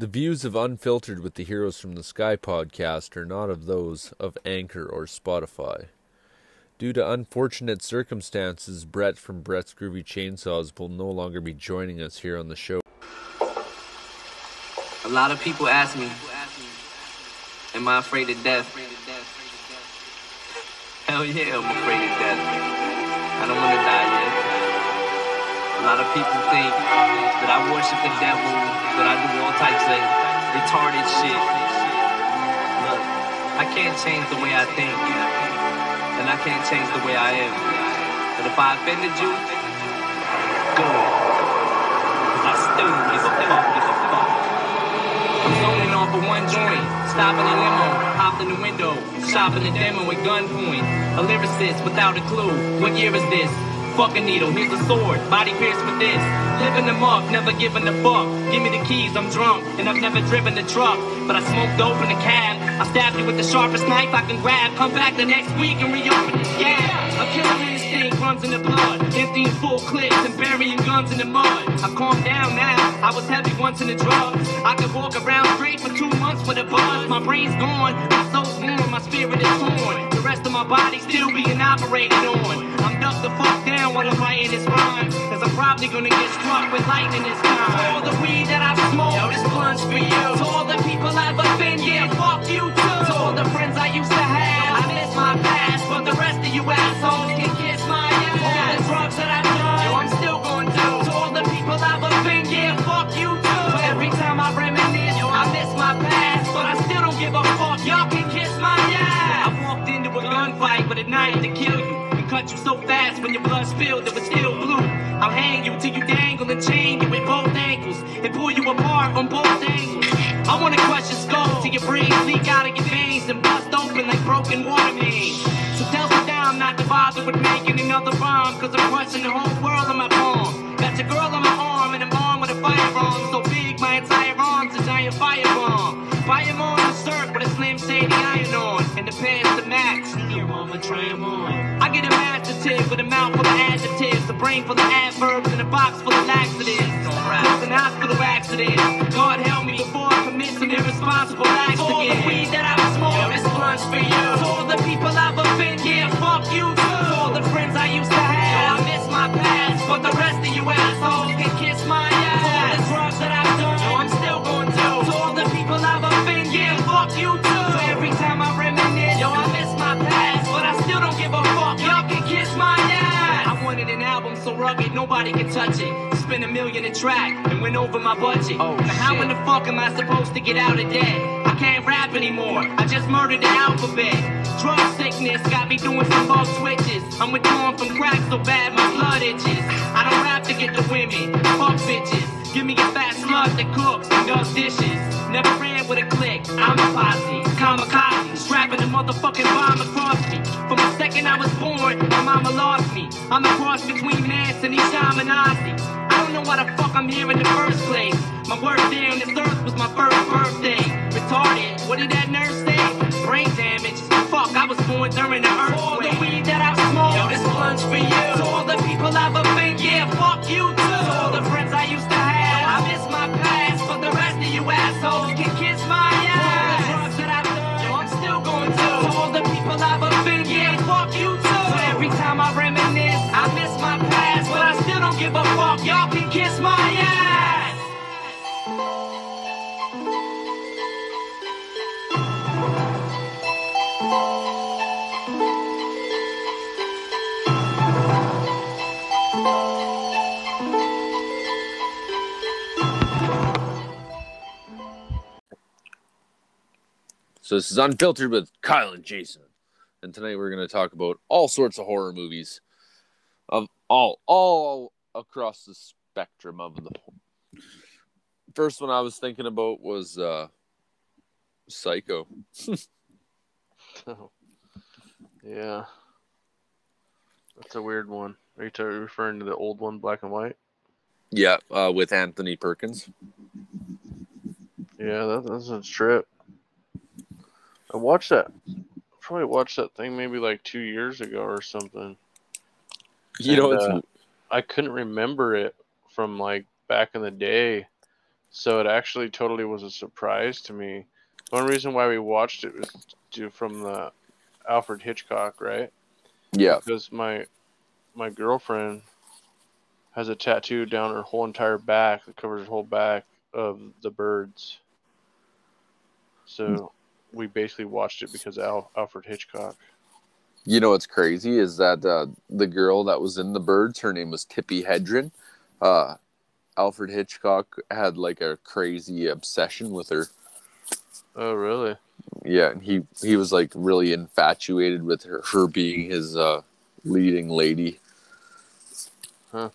The views of Unfiltered with the Heroes from the Sky podcast are not of those of Anchor or Spotify. Due to unfortunate circumstances, Brett from Brett's Groovy Chainsaws will no longer be joining us here on the show. A lot of people ask me, Am I afraid of death? Hell yeah, I'm afraid of death. I don't want to die. A lot of people think that I worship the devil, that I do all types of retarded shit. Look, I can't change the way I think, and I can't change the way I am. But if I offended you. Cause I still give a fuck, give a fuck. I'm zoning off of one joint, stopping a limo, hopped in the window, shopping a demo at gunpoint. A lyricist without a clue. What year is this? Fucking needle, here's a sword, body pierced with this. Living them up, never giving a fuck. Give me the keys, I'm drunk, and I've never driven the truck. But I smoked dope in the cab. I stabbed you with the sharpest knife I can grab. Come back the next week and reopen the scab. A killer instinct runs in the blood. Emptying full clips and burying guns in the mud. I've calmed down now. I was heavy once in the drugs. I could walk around straight for two months with a buzz. My brain's gone, my soul's warm, my spirit is torn. The rest of my body still being operated on. I'm the fuck down while I'm writing this rhyme. Cause I'm probably gonna get struck with lightning this time. All the weed that I've smoked, yo, this blunt's for you. To all the people I've offended, yeah, fuck you too. To all the friends I used to have, I miss my past. But the rest of you assholes can kiss my ass. All the drugs that I've done, yo, I'm still gonna do. To all the people I've offended, yeah, fuck you too. But Every time I reminisce, yo, I miss my past. But I still don't give a fuck, y'all can kiss my ass. I walked into a gunfight with a knife to kill cut you so fast when your blood spilled, it was still blue. I'll hang you till you dangle and chain you with both ankles and pull you apart on both angles. I wanna crush your skull till your brains leak out of your veins and bust open like broken water mains. So tell Saddam not to bother with making another bomb, cause I'm crushing the whole world on my palm. Got your girl on my arm and I'm armed with a firearm so big my entire arm's a giant firebomb. Fire on the shirt with a slim shady iron on and the pants to with a mouth full of adjectives, a brain full of adverbs, and a box full of laxatives. Cause an hospital accident. God help me before I commit some irresponsible acts again. All the weed that I've smoked, yo, this blunt's for you. To all the people I've offended, yeah, fuck you too. To all the friends I used to have, I miss my past. But the rest of you assholes album so rugged, nobody can touch it. Spent a million a track and went over my budget. Oh, now how in the fuck am I supposed to get out of debt? I can't rap anymore, I just murdered the alphabet. Drug sickness got me doing some bug switches. I'm withdrawing from crack so bad my blood itches. I don't rap to get the women, fuck bitches. Give me a fat slut that cooks does dishes. Never ran with a click, I'm a posse. Kamikaze, strapping a motherfucking bomb across me. From the second I was born, my mama lost me. I'm a cross between Nance and Ozzy. I don't know why the fuck I'm here in the first place. My worst day on this earth was my first birthday. Retarded, what did that nurse say? Brain damage. Fuck, I was born during the earthquake. All the weed that I've smoked, yo, this blunt's for you. To all the people I've offended, yeah, fuck you assholes can kiss my ass. The that done, yo, I'm still going to. To all the people I've offended, yeah, fuck you too. So every time I reminisce, I miss my past. But I still don't give a fuck, y'all can kiss my ass. So this is Unfiltered with Kyle and Jason. And tonight we're going to talk about all sorts of horror movies of all all across the spectrum of the First one I was thinking about was uh Psycho. Yeah. That's a weird one. Are you t- referring to the old one, black and white? Yeah, uh, with Anthony Perkins. Yeah, that, that's a trip. I watched that. Probably watched that thing maybe like two years ago or something. You know, And, it's uh, I couldn't remember it from like back in the day. So it actually totally was a surprise to me. One reason why we watched it was due from the Alfred Hitchcock, right? Yeah. Because my my girlfriend has a tattoo down her whole entire back that covers her whole back of the birds. So we basically watched it because Al- Alfred Hitchcock. You know what's crazy is that uh, the girl that was in the birds, her name was Tippi Hedren. Uh, Alfred Hitchcock had like a crazy obsession with her. Oh, really? Yeah, and he he was like really infatuated with her, her being his uh, leading lady. Huh.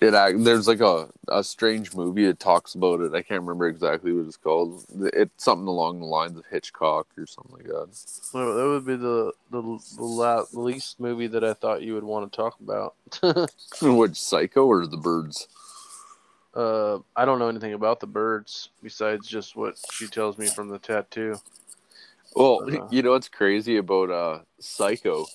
It act- there's like a, a strange movie. It talks about it. I can't remember exactly what it's called. It's something along the lines of Hitchcock or something like that. Well, that would be the the, the, la- least movie that I thought you would want to talk about. Which Psycho or the Birds? uh, I don't know anything about the birds besides just what she tells me from the tattoo. Well, Uh, you know what's crazy about uh Psycho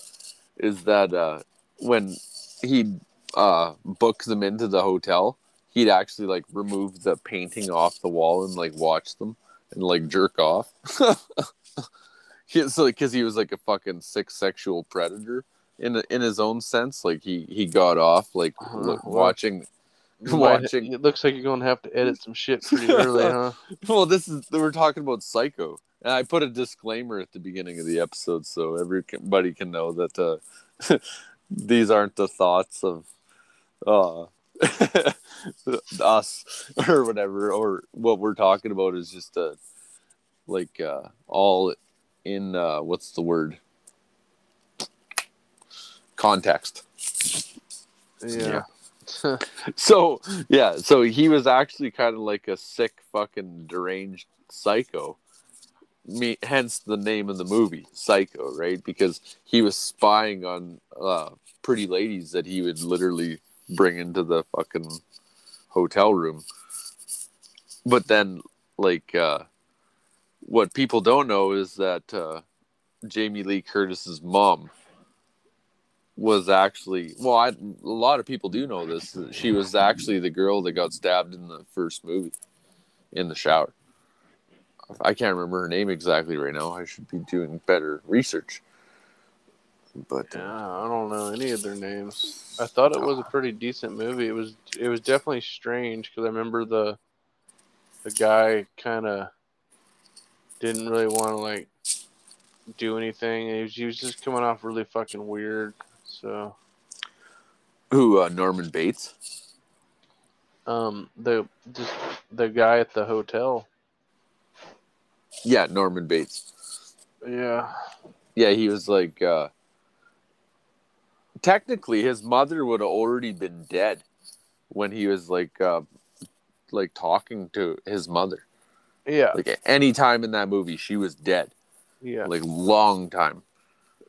is that uh when he uh books them into the hotel, he'd actually like remove the painting off the wall and like watch them and like jerk off. Like because he was like a fucking sick sexual predator in in his own sense. Like he he got off like Uh-huh, look, well. watching. You might- Watching. It looks like you're gonna have to edit some shit pretty early, huh? Well, this is we're talking about Psycho, and I put a disclaimer at the beginning of the episode so everybody can know that uh, these aren't the thoughts of uh, us or whatever, or what we're talking about is just uh, like uh, all in uh, what's the word context. Yeah. So yeah, so he was actually kind of like a sick fucking deranged psycho. Me, hence the name of the movie, Psycho, right? Because he was spying on uh, pretty ladies that he would literally bring into the fucking hotel room. But then, like, uh, what people don't know is that uh, Jamie Lee Curtis's mom was actually well I, a lot of people do know this she was actually the girl that got stabbed in the first movie in the shower. I can't remember her name exactly right now. I should be doing better research but uh, Yeah, I don't know any of their names. I thought it was a pretty decent movie. It was it was definitely strange because I remember the the guy kind of didn't really want to like do anything. He was, he was just coming off really fucking weird. So who uh, norman bates um the just the guy at the hotel. yeah norman bates Yeah. yeah he was like uh technically his mother would have already been dead when he was like uh like talking to his mother Yeah. like any time in that movie she was dead Yeah. like long time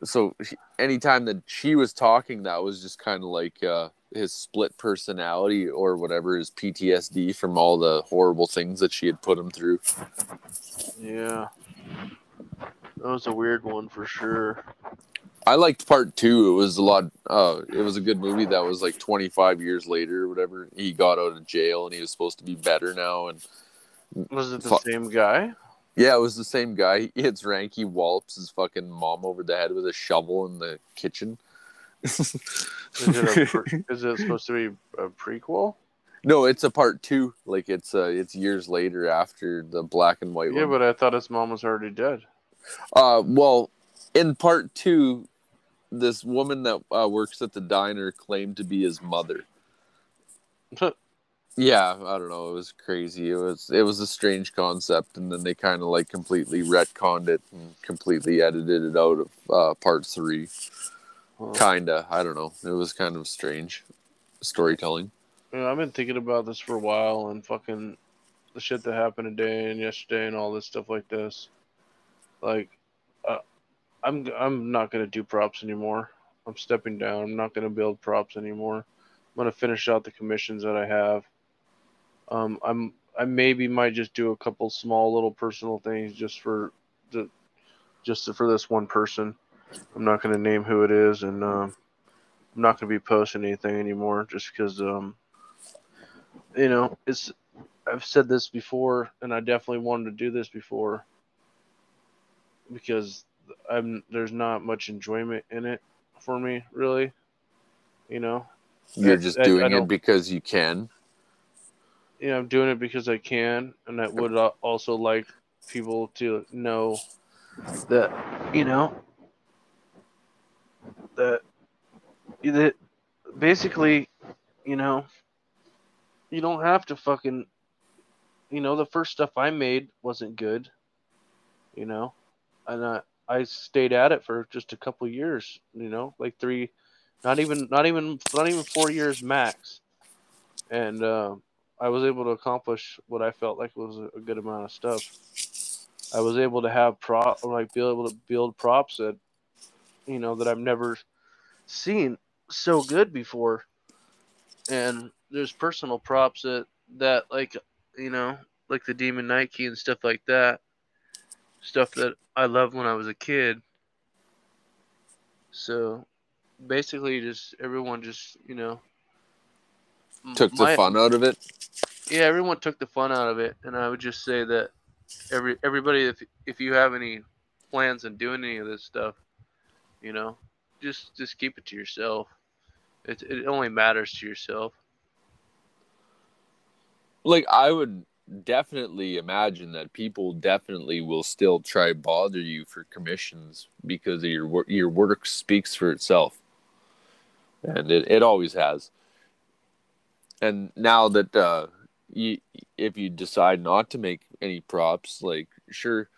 so anytime that she was talking that was just kind of like uh his split personality or whatever his ptsd from all the horrible things that she had put him through Yeah. That was a weird one for sure. I liked part two it was a lot uh it was a good movie that was like 25 years later or whatever he got out of jail and he was supposed to be better now and Was it the Fuck. same guy? yeah it was the same guy he hits ranky wallops his fucking mom over the head with a shovel in the kitchen Is it pre- is it supposed to be a prequel? No, it's a part two. Like it's uh it's years later after the black and white Yeah, one. but I thought his mom was already dead. Uh, well, in part two, this woman that uh, works at the diner claimed to be his mother. Yeah, I don't know. It was crazy. It was it was a strange concept, and then they kind of like completely retconned it and completely edited it out of uh, part three. Huh. Kinda, I don't know. It was kind of strange storytelling. Yeah, I've been thinking about this for a while and fucking the shit that happened today and yesterday and all this stuff like this. Like, I'm I'm not gonna do props anymore. I'm stepping down. I'm not gonna build props anymore. I'm gonna finish out the commissions that I have. Um, I'm I maybe might just do a couple small little personal things just for the just for this one person. I'm not gonna name who it is, and um, I'm not gonna be posting anything anymore just because um, you know it's I've said this before, and I definitely wanted to do this before because I'm there's not much enjoyment in it for me, really. You know, You're I- just I- I doing it because you can. you know, I'm doing it because I can, and I would also like people to know that, you know, that that basically, you know, you don't have to fucking, you know, the first stuff I made wasn't good, you know, and I I stayed at it for just a couple years, you know, like three, not even not even not even four years max, and. Um, I was able to accomplish what I felt like was a, a good amount of stuff. I was able to have prop, like be able to build props that, you know, that I've never seen so good before. And there's personal props that that like, you know, like the Demon Knight and stuff like that. Stuff that I loved when I was a kid. So, basically, just everyone just you know Took the fun out of it. yeah, everyone took the fun out of it, and I would just say that every everybody, if if you have any plans on doing any of this stuff, you know, just just keep it to yourself. It it only matters to yourself. Like I would definitely imagine that people definitely will still try bother you for commissions because your work. Your work speaks for itself, and it, it always has. And now that uh, you, if you decide not to make any props, like sure,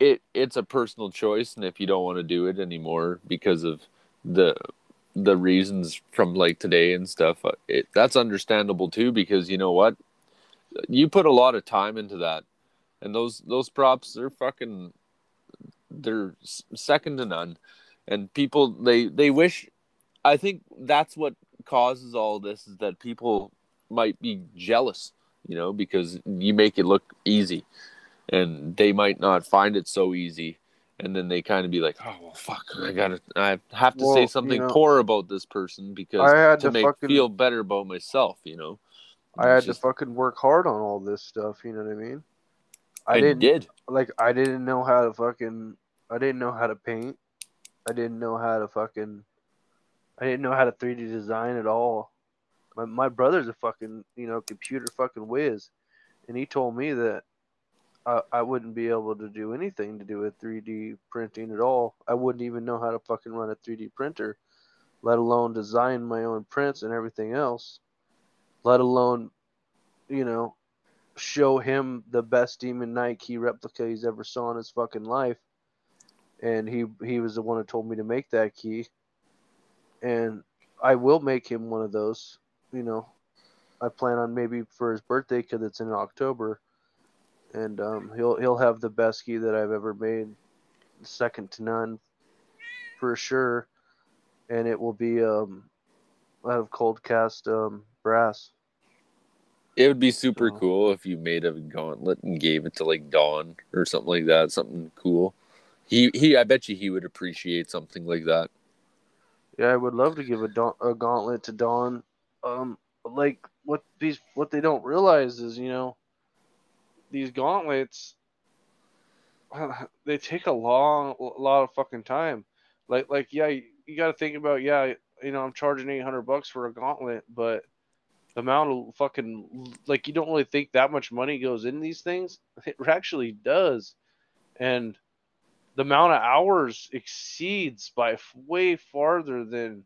it it's a personal choice, and if you don't want to do it anymore because of the the reasons from like today and stuff, uh, it that's understandable too. Because you know what, you put a lot of time into that, and those those props they're fucking they're second to none, and people they they wish. I think that's what causes all this is that people might be jealous, you know, because you make it look easy, and they might not find it so easy. And then they kind of be like, "Oh well, fuck! I gotta, I have to Well, say you something know, poor about this person because I had to to make fucking- feel better about myself, you know." I had It's to fucking work hard on all this stuff. You know what I mean? I I didn't did. like I didn't know how to fucking I didn't know how to paint. I didn't know how to fucking I didn't know how to 3D design at all. My my brother's a fucking, you know, computer fucking whiz. And he told me that I, I wouldn't be able to do anything to do with 3D printing at all. I wouldn't even know how to fucking run a 3D printer, let alone design my own prints and everything else. Let alone, you know, show him the best Demon Knight replica he's ever saw in his fucking life. And he he was the one who told me to make that key. And I will make him one of those. You know, I plan on maybe for his birthday because it's in October, and um, he'll he'll have the best key that I've ever made, second to none, for sure. And it will be um, out of cold cast um, brass. It would be super So- cool if you made a gauntlet and gave it to like Dawn or something like that. Something cool. He he. I bet you he would appreciate something like that. Yeah, I would love to give a, da- a gauntlet to Dawn. Um, like what these what they don't realize is, you know, these gauntlets they take a long a lot of fucking time. Like like yeah, you, you got to think about yeah, you know, I'm charging 800 bucks for a gauntlet, but the amount of fucking like you don't really think that much money goes in these things. It actually does. And the amount of hours exceeds by way farther than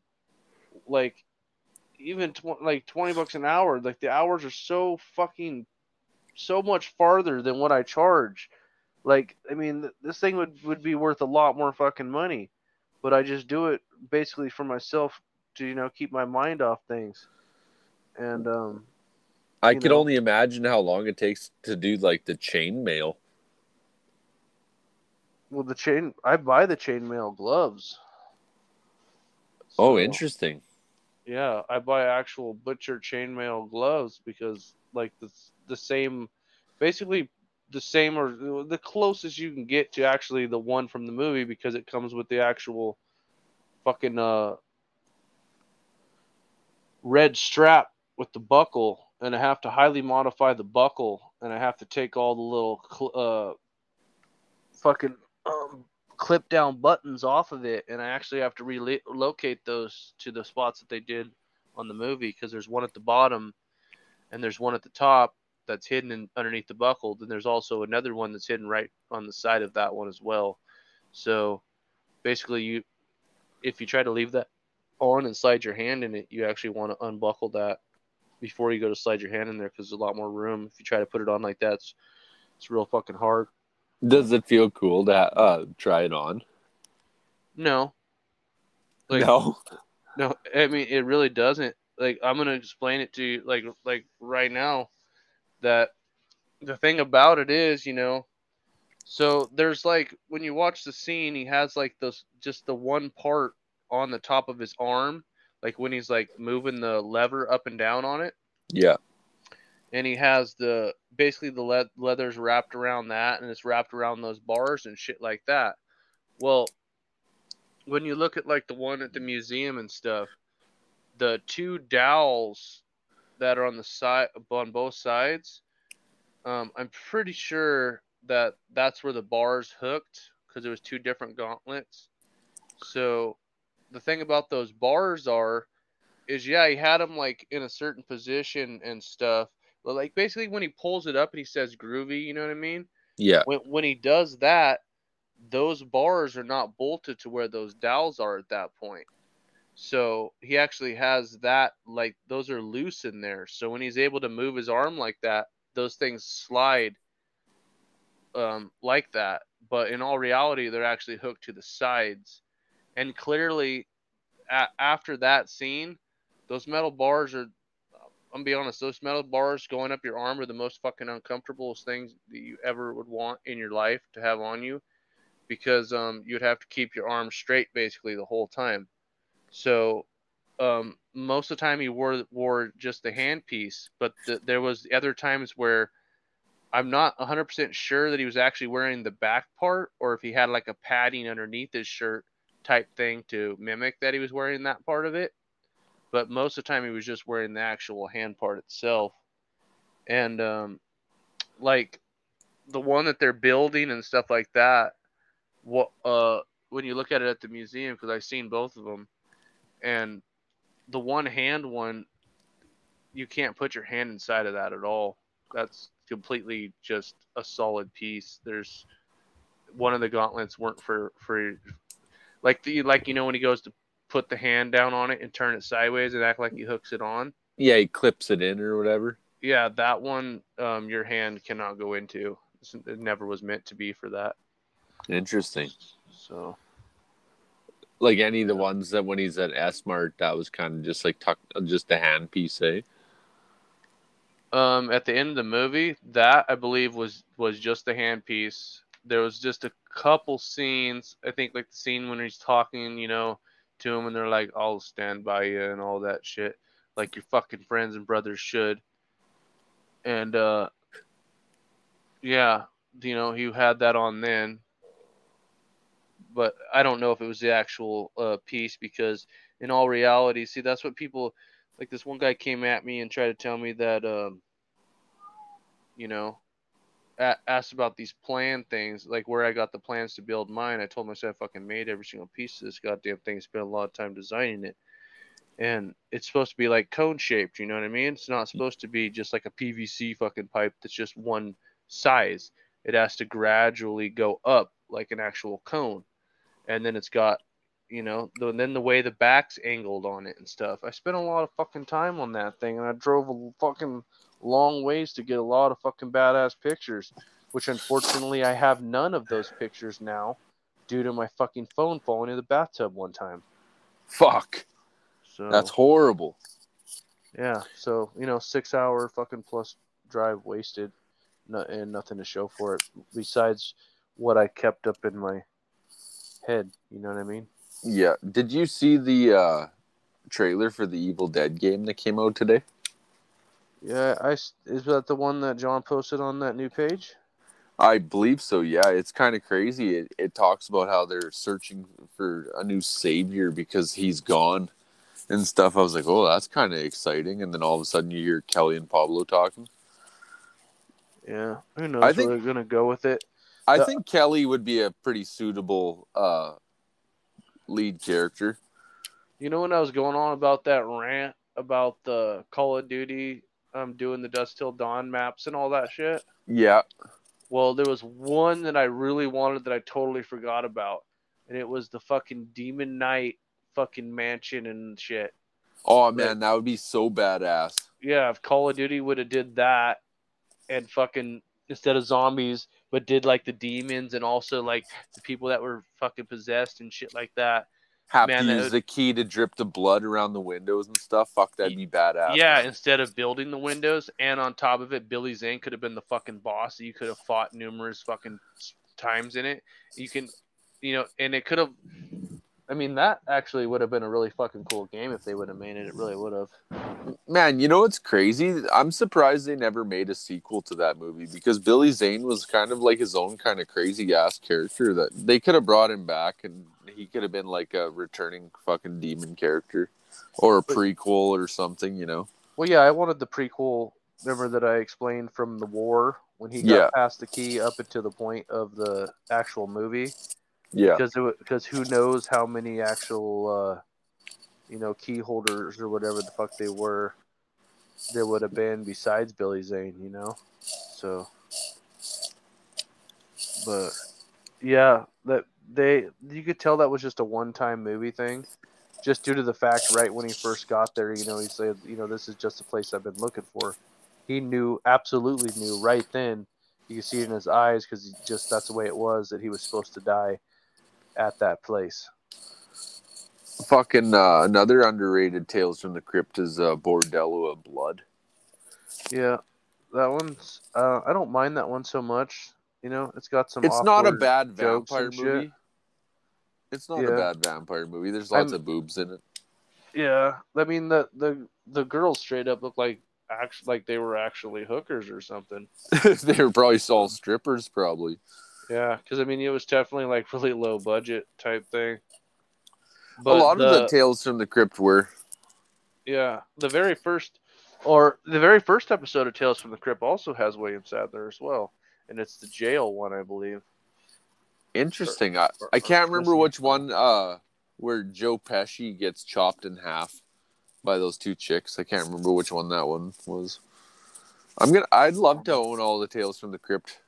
like even tw- like 20 bucks an hour like the hours are so fucking so much farther than what i charge like i mean th- this thing would would be worth a lot more fucking money but i just do it basically for myself to you know keep my mind off things and um I can know. only imagine how long it takes to do like the chain mail. well the chain i buy the chainmail gloves Oh, interesting. Yeah, I buy actual butcher chainmail gloves because like the the same, basically the same or the closest you can get to actually the one from the movie because it comes with the actual fucking uh red strap with the buckle and I have to highly modify the buckle, and I have to take all the little cl- uh, fucking um, clip down buttons off of it, and I actually have to relocate those to the spots that they did on the movie because there's one at the bottom, and there's one at the top that's hidden in, underneath the buckle. Then there's also another one that's hidden right on the side of that one as well. So basically, you if you try to leave that on and slide your hand in it, you actually want to unbuckle that before you go to slide your hand in there because there's a lot more room. If you try to put it on like that, it's, it's real fucking hard. Does it feel cool to uh, try it on? No. Like, no. No, I mean it really doesn't. Like I'm gonna explain it to you like like right now that the thing about it is, you know, so there's like when you watch the scene, he has like those just the one part on the top of his arm, like when he's like moving the lever up and down on it. Yeah. And he has the basically the le- leather's wrapped around that and it's wrapped around those bars and shit like that. Well, when you look at like the one at the museum and stuff, the two dowels that are on the side on both sides, um, I'm pretty sure that that's where the bars hooked because it was two different gauntlets. So the thing about those bars are is yeah, he had them like in a certain position and stuff. But like basically when he pulls it up and he says groovy, you know what I mean? Yeah. When when he does that, those bars are not bolted to where those dowels are at that point. So he actually has that like those are loose in there. So when he's able to move his arm like that, those things slide um, like that. But in all reality, they're actually hooked to the sides. And clearly, a- after that scene, those metal bars are. I'm gonna be honest. Those metal bars going up your arm are the most fucking uncomfortable things that you ever would want in your life to have on you, because um, you'd have to keep your arm straight basically the whole time. So um, most of the time he wore wore just the handpiece, but the, there was other times where I'm not 100% sure that he was actually wearing the back part or if he had like a padding underneath his shirt type thing to mimic that he was wearing that part of it. But most of the time he was just wearing the actual hand part itself. And um, like the one that they're building and stuff like that, what uh when you look at it at the museum because I've seen both of them and the one hand one you can't put your hand inside of that at all. That's completely just a solid piece. There's one of the gauntlets weren't for for like the like you know when he goes to put the hand down on it and turn it sideways and act like he hooks it on. Yeah, he clips it in or whatever. Yeah, that one um, your hand cannot go into. It never was meant to be for that. Interesting. So like any of the ones that when he's at S Mart, that was kind of just like tuck, just a hand piece, eh? Um, at the end of the movie, that I believe was was just the hand piece. There was just a couple scenes. I think like the scene when he's talking, you know, to him, and they're like, "I'll stand by you" and all that shit, like your fucking friends and brothers should. And uh, yeah, you know, he had that on then, but I don't know if it was the actual uh, piece because in all reality, see, that's what people like. This one guy came at me and tried to tell me that, um, you know, asked about these plan things, like where I got the plans to build mine. I told myself I fucking made every single piece of this goddamn thing. Spent a lot of time designing it, and it's supposed to be like cone shaped. You know what I mean? It's not supposed to be just like a PVC fucking pipe that's just one size. It has to gradually go up like an actual cone and then it's got you know the, then the way the back's angled on it and stuff i spent a lot of fucking time on that thing and i drove a fucking long ways to get a lot of fucking badass pictures which unfortunately i have none of those pictures now due to my fucking phone falling in the bathtub one time Fuck. so That's horrible. yeah so you know six hour fucking plus drive wasted and nothing to show for it besides what i kept up in my head you know what i mean Yeah. Did you see the uh, trailer for the Evil Dead game that came out today? Yeah, I is that the one that John posted on that new page? I believe so. Yeah, it's kind of crazy. It, it talks about how they're searching for a new savior because he's gone, and stuff. I was like, oh, that's kind of exciting. And then all of a sudden, you hear Kelly and Pablo talking. Yeah, who knows I think- where they're gonna go with it. I The- think Kelly would be a pretty suitable uh, lead character. You know when I was going on about that rant about the Call of Duty, um, doing the Dusk Till Dawn maps and all that shit. Yeah. Well, there was one that I really wanted that I totally forgot about, and it was the fucking Demon Knight fucking mansion and shit. Oh man, that would be so badass. Yeah, if Call of Duty would have did that, and fucking instead of zombies, but did like the demons and also like the people that were fucking possessed and shit like that. Have Man, to use would- the key to drip the blood around the windows and stuff. Fuck, that'd be badass. Yeah, instead of building the windows, and on top of it, Billy Zane could have been the fucking boss. You could have fought numerous fucking times in it. You can, you know, and it could have. I mean, that actually would have been a really fucking cool game if they would have made it. It really would have. Man, you know what's crazy? I'm surprised they never made a sequel to that movie because Billy Zane was kind of like his own kind of crazy ass character that they could have brought him back and he could have been like a returning fucking demon character or a prequel or something, you know. Well, yeah, I wanted the prequel. Remember that I explained from the war when he got Yeah. past the key up until the point of the actual movie. Yeah. because because who knows how many actual uh, you know key holders or whatever the fuck they were there would have been besides Billy Zane, you know. So, but yeah, that they you could tell that was just a one-time movie thing, just due to the fact right when he first got there, you know, he said, you know, this is just the place I've been looking for. He knew absolutely knew right then. You could see it in his eyes because just that's the way it was that he was supposed to die at that place. Fucking uh, another underrated Tales from the Crypt is uh, Bordello of Blood. Yeah, that one's. Uh, I don't mind that one so much. You know, it's got some. It's not a bad vampire and shit. movie. It's not a bad vampire movie. There's lots I'm- of boobs in it. Yeah, I mean the the the girls straight up look like act like they were actually hookers or something. they were probably all strippers, probably. Yeah, because I mean it was definitely like really low budget type thing. a lot of the Tales from the Crypt were. Yeah, the very first, or the very first episode of Tales from the Crypt also has William Sadler as well, and it's the jail one, I believe. Interesting. I, or- I can't remember which one uh where Joe Pesci gets chopped in half by those two chicks. I can't remember which one that one was. I'm gonna I'd love to own all the Tales from the Crypt.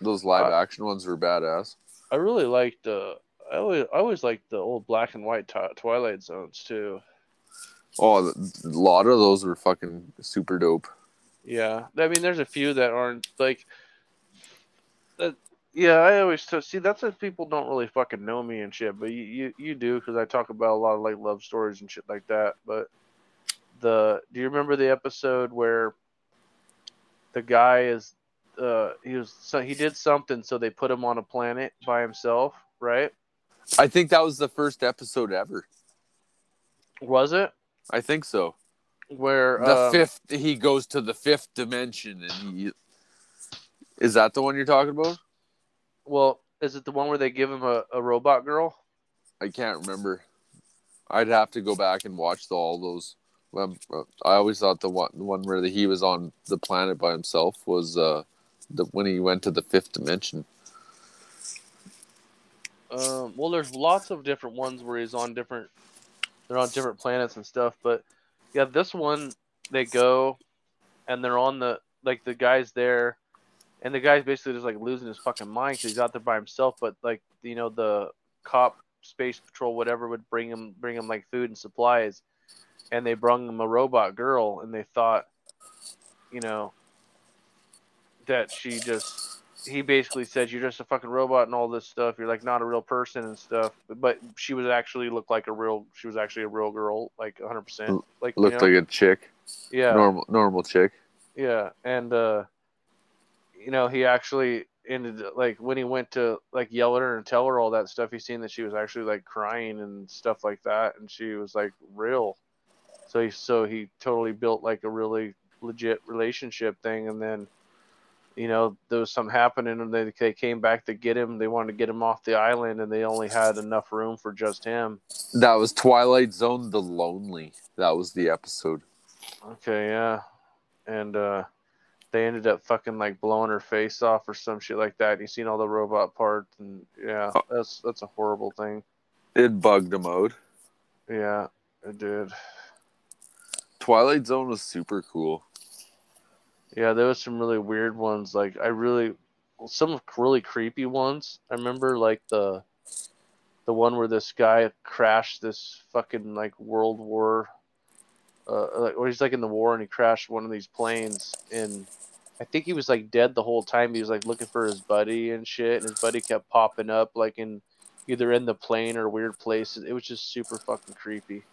Those live Uh, action ones were badass. I really liked uh, I always I always liked the old black and white ti- Twilight Zones too. Oh, a lot of those were fucking super dope. Yeah, I mean, there's a few that aren't like that. Yeah, I always t- see that's if people don't really fucking know me and shit, but you you, you do because I talk about a lot of like love stories and shit like that. But the do you remember the episode where the guy is uh he was so he did something so they put him on a planet by himself, right? I think that was the first episode ever. Was it I think so. where The um, fifth he goes to the fifth dimension and he Is that the one you're talking about? Well, is it the one where they give him a, a robot girl? I can't remember. I'd have to go back and watch the, all those. Um, I always thought the one, the one where the, he was on the planet by himself was uh, the when he went to the fifth dimension. Um, well, there's lots of different ones where he's on different, they're on different planets and stuff. But yeah, this one they go, and they're on the like the guy's there, and the guy's basically just like losing his fucking mind because he's out there by himself. But like you know the cop, space patrol, whatever would bring him bring him like food and supplies, and they brung him a robot girl, and they thought, you know, that she just he basically said you're just a fucking robot and all this stuff. You're like not a real person and stuff. But she was actually looked like a real. She was actually a real girl, like 100. percent Like you Looked know? like a chick, yeah, normal normal chick. yeah, and uh, you know he actually ended like when he went to like yell at her and tell her all that stuff. He seen that she was actually like crying and stuff like that, and she was like real. So he so he totally built like a really legit relationship thing, and then you know, there was something happening and they, they came back to get him. They wanted to get him off the island and they only had enough room for just him. That was Twilight Zone The Lonely. That was the episode. Okay, yeah. And uh they ended up fucking like blowing her face off or some shit like that. You seen all the robot parts and yeah, Oh. that's that's a horrible thing. It bugged him out. Yeah, it did. Twilight Zone was super cool. Yeah, there was some really weird ones. Like I really, some really creepy ones. I remember like the, the one where this guy crashed this fucking like World War, uh, like or he's like in the war and he crashed one of these planes and I think he was like dead the whole time. He was like looking for his buddy and shit, and his buddy kept popping up like in either in the plane or weird places. It was just super fucking creepy.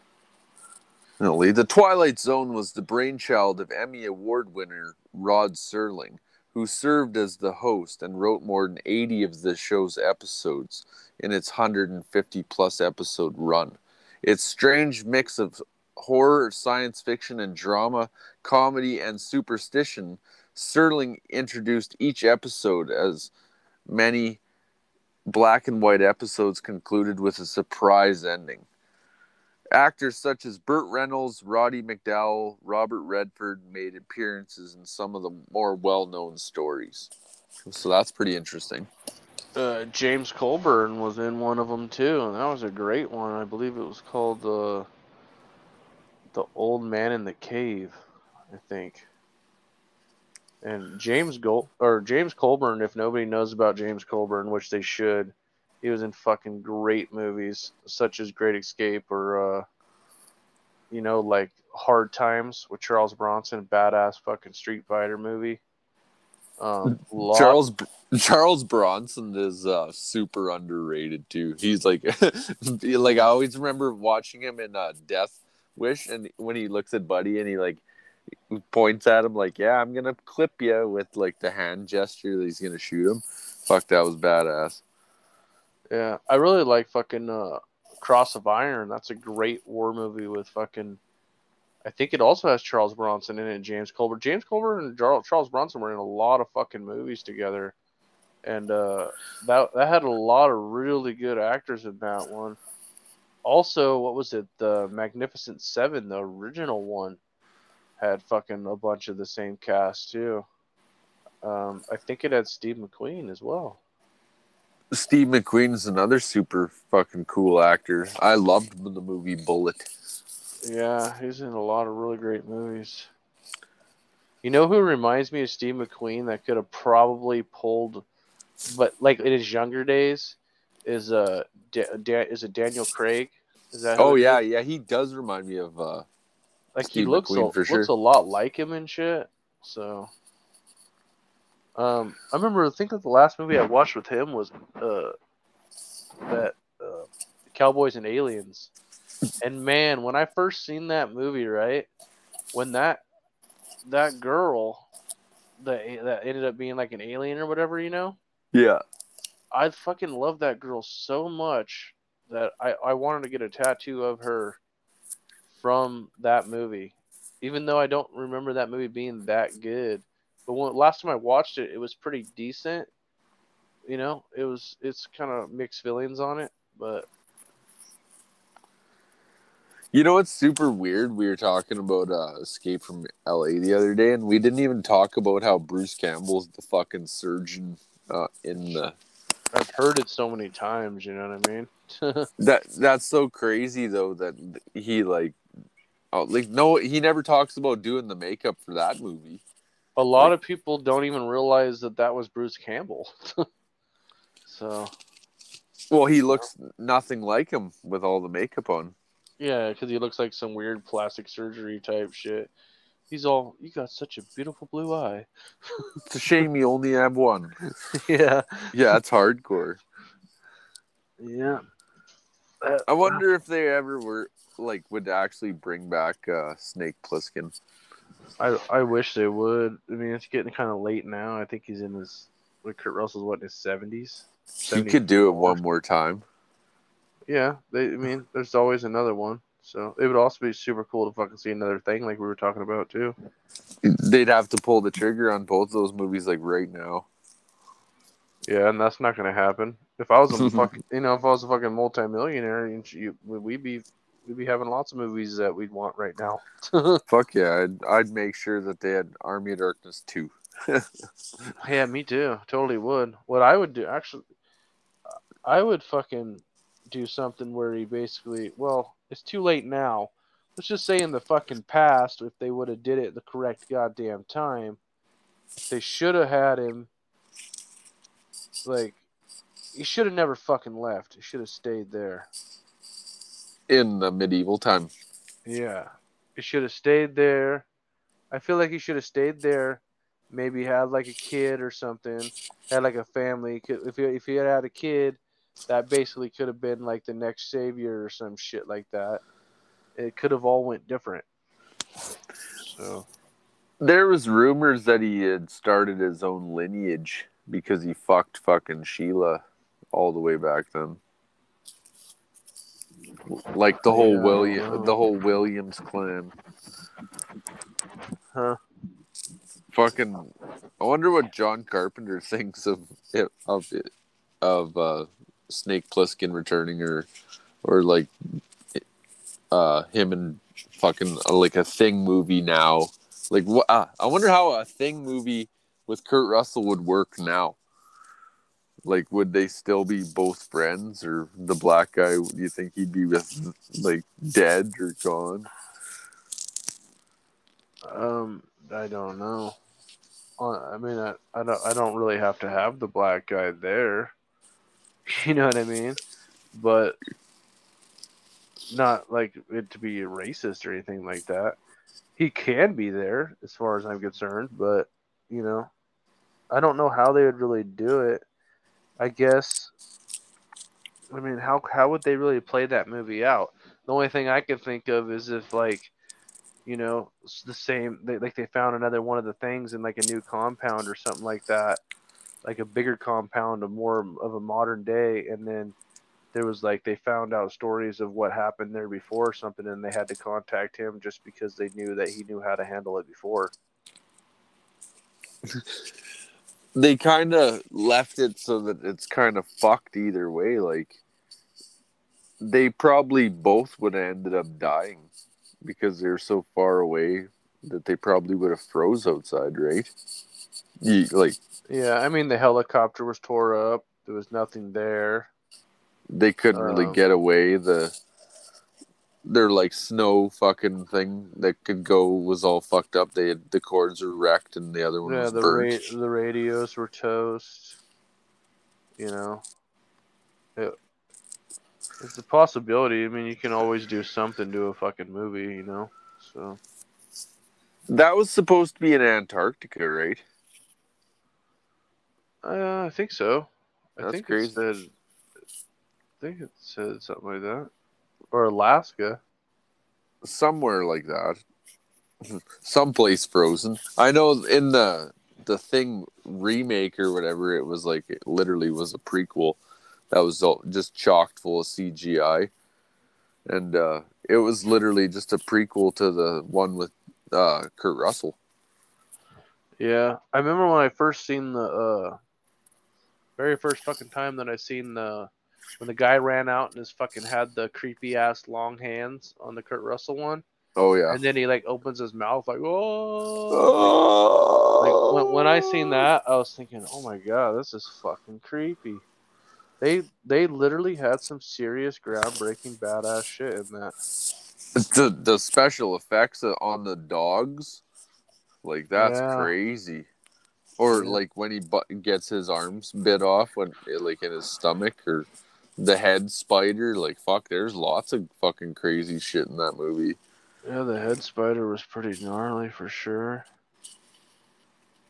The Twilight Zone was the brainchild of Emmy Award winner Rod Serling, who served as the host and wrote more than 80 of the show's episodes in its 150 plus episode run. Its strange mix of horror, science fiction, and drama, comedy, and superstition, Serling introduced each episode as many black and white episodes concluded with a surprise ending. Actors such as Burt Reynolds, Roddy McDowall, Robert Redford made appearances in some of the more well known stories. So that's pretty interesting. uh, James Coburn was in one of them too, and that was a great one. I believe it was called uh, "The Old Man in the Cave," I think. And James Gold or James Coburn, if nobody knows about James Coburn, which they should, he was in fucking great movies such as Great Escape or, uh, you know, like Hard Times with Charles Bronson, badass fucking Street Fighter movie. Um, Charles Charles Bronson is uh, super underrated too. He's like, like I always remember watching him in uh, Death Wish, and when he looks at Buddy and he like points at him like, "Yeah, I'm gonna clip you" with like the hand gesture that he's gonna shoot him. Fuck, that was badass. Yeah, I really like fucking uh, Cross of Iron. That's a great war movie with fucking. I think it also has Charles Bronson in it. and James Colbert. James Colbert and Charles Charles Bronson were in a lot of fucking movies together, and uh, that that had a lot of really good actors in that one. Also, what was it? The Magnificent Seven, the original one, had fucking a bunch of the same cast too. Um, I think it had Steve McQueen as well. Steve McQueen is another super fucking cool actor. I loved the movie Bullitt. Yeah, he's in a lot of really great movies. You know who reminds me of Steve McQueen that could have probably pulled, but like in his younger days, is uh da- da- is it Daniel Craig? Is that? Oh yeah, is? yeah, he does remind me of uh like Steve he looks McQueen a, looks sure. a lot like him and shit. So, um, I remember I think that the last movie I watched with him was uh that uh, Cowboys and Aliens, and man, when I first seen that movie, right, when that that girl that that ended up being like an alien or whatever, you know, Yeah. I fucking love that girl so much that I, I wanted to get a tattoo of her from that movie. Even though I don't remember that movie being that good. But when last time I watched it, it was pretty decent. You know, it was it's kind of mixed feelings on it, but You know what's super weird? We were talking about uh, Escape from LA the other day, and we didn't even talk about how Bruce Campbell's the fucking surgeon uh, in the. I've heard it so many times, you know what I mean? That that's so crazy though that he like, oh like no, he never talks about doing the makeup for that movie. A lot of people don't even realize that that was Bruce Campbell. so, Well, he looks nothing like him with all the makeup on. Yeah, because he looks like some weird plastic surgery type shit. He's all, you got such a beautiful blue eye. It's a shame you only have one. yeah. Yeah, it's hardcore. Yeah. I wonder if they ever were like would actually bring back uh, Snake Plissken. I I wish they would. I mean, it's getting kind of late now. I think he's in his, like Kurt Russell's what in his seventies. He could do it one more time. Yeah, they. I mean, there's always another one. So it would also be super cool to fucking see another thing like we were talking about too. They'd have to pull the trigger on both those movies like right now. Yeah, and that's not gonna happen. If I was a fucking, you know, if I was a fucking multimillionaire, you, you, we'd be we'd be having lots of movies that we'd want right now. Fuck yeah, I'd, I'd make sure that they had Army of Darkness 2. yeah, me too. Totally would. What I would do, actually, I would fucking do something where he basically, well, it's too late now. Let's just say in the fucking past, if they would have did it the correct goddamn time, they should have had him. Like, he should have never fucking left. He should have stayed there. In the medieval time. Yeah, he should have stayed there. I feel like he should have stayed there. Maybe had like a kid or something. Had like a family. If he if he had had a kid, that basically could have been like the next savior or some shit like that. It could have all went different. So there was rumors that he had started his own lineage because he fucked fucking Sheila all the way back then. Like the whole Yeah, William, the whole Williams clan. Huh. Fucking, I wonder what John Carpenter thinks of it, of it, of uh, Snake Plissken returning, or or like uh him and fucking uh, like a Thing movie now. Like what? Uh, I wonder how a Thing movie with Kurt Russell would work now. Like, would they still be both friends, or the black guy? Do you think he'd be with like dead or gone? Um, I don't know. Uh, I mean, I, I don't I don't really have to have the black guy there. You know what I mean? But not like it to be racist or anything like that. He can be there as far as I'm concerned, but you know, I don't know how they would really do it. I guess. I mean, how how would they really play that movie out? The only thing I could think of is if like you know, the same. They, like they found another one of the things in like a new compound or something like that, like a bigger compound, a more of a modern day, and then there was like they found out stories of what happened there before or something, and they had to contact him just because they knew that he knew how to handle it before. They kind of left it so that it's kind of fucked either way. Like, they probably both would have ended up dying because they're so far away that they probably would have froze outside, right? You, like Yeah, I mean the helicopter was tore up. There was nothing there. they couldn't really Um, get away. The their like snow fucking thing that could go was all fucked up. They had the cords were wrecked and the other one Yeah, was the burnt. ra- the radios were toast. You know, it, it's a possibility. I mean, you can always do something to a fucking movie, you know. So That was supposed to be in Antarctica, right? uh, I think so. I That's think crazy. it said. I think it said something like that, or Alaska. Somewhere like that. Someplace frozen. I know in the the thing remake or whatever, it was like it literally was a prequel that was all, just chocked full of CGI, and uh, it was literally just a prequel to the one with uh, Kurt Russell. Yeah, I remember when I first seen the uh, very first fucking time that I seen the when the guy ran out and his fucking had the creepy ass long hands on the Kurt Russell one, Oh yeah. and then he like opens his mouth like oh. Like when, when I seen oh. that, I was thinking, oh my god, this is fucking creepy. They they literally had some serious groundbreaking badass shit in that. the the special effects on the dogs, like that's Yeah. crazy. Or like when he bu- gets his arms bit off, when like in his stomach, or the head spider. Like fuck, there's lots of fucking crazy shit in that movie. Yeah, the head spider was pretty gnarly for sure.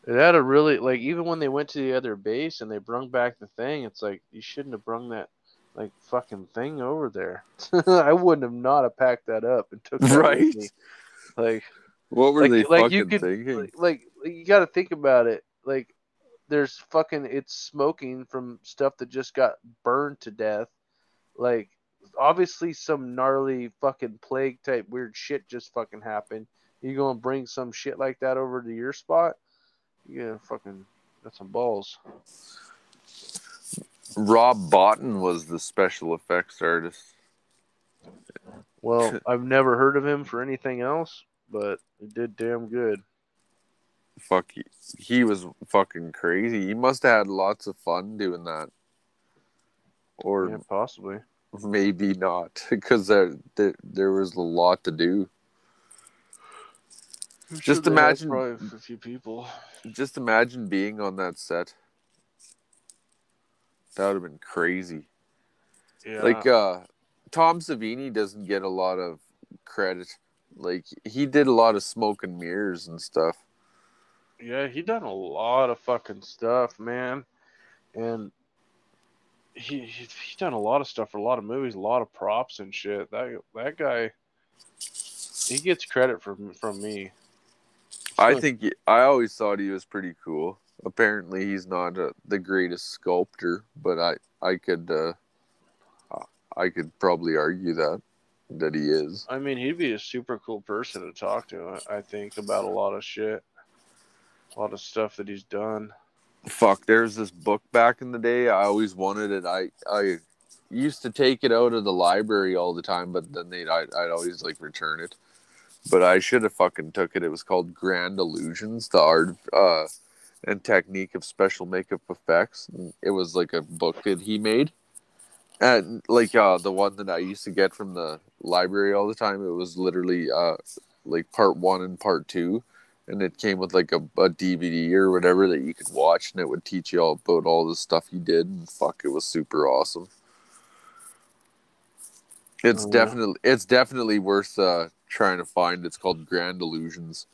It had a really like even when they went to the other base and they brung back the thing, it's like you shouldn't have brung that like fucking thing over there. I wouldn't have not have packed that up and took that with Right? me. Like What were like, they like fucking you could thinking? like, like you got to think about it. Like there's fucking it's smoking from stuff that just got burned to death. Like obviously some gnarly fucking plague type weird shit just fucking happened. You gonna bring some shit like that over to your spot? You gonna fucking got some balls. Rob Bottin was the special effects artist. Well, I've never heard of him for anything else, but he did damn good. Fuck, he, he was fucking crazy. He must have had lots of fun doing that, or Yeah, possibly. maybe not, because there, there there was a lot to do. I'm Just had imagine- probably a few people. Just imagine being on that set. That would have been crazy. Yeah, Like uh Tom Savini doesn't get a lot of credit. Like he did a lot of smoke and mirrors and stuff. Yeah, he done a lot of fucking stuff, man, and he he, he done a lot of stuff for a lot of movies, a lot of props and shit. That that guy, he gets credit from from me. I think he, I always thought he was pretty cool. Apparently he's not uh, the greatest sculptor, but I I could uh I could probably argue that that he is. I mean, he'd be a super cool person to talk to. I think about a lot of shit, a lot of stuff that he's done. Fuck, there's this book back in the day. I always wanted it. I I used to take it out of the library all the time, but then they I'd, I'd always like return it. But I should have fucking took it. It was called Grand Illusions: The Art uh, and Technique of Special Makeup Effects. And it was like a book that he made, and like uh, the one that I used to get from the library all the time. It was literally uh, like part one and part two and it came with like a, a DVD or whatever that you could watch, and it would teach you all about all the stuff he did. And fuck, it was super awesome. It's Oh, definitely it's definitely worth uh, trying to find. It's called Grand Illusions.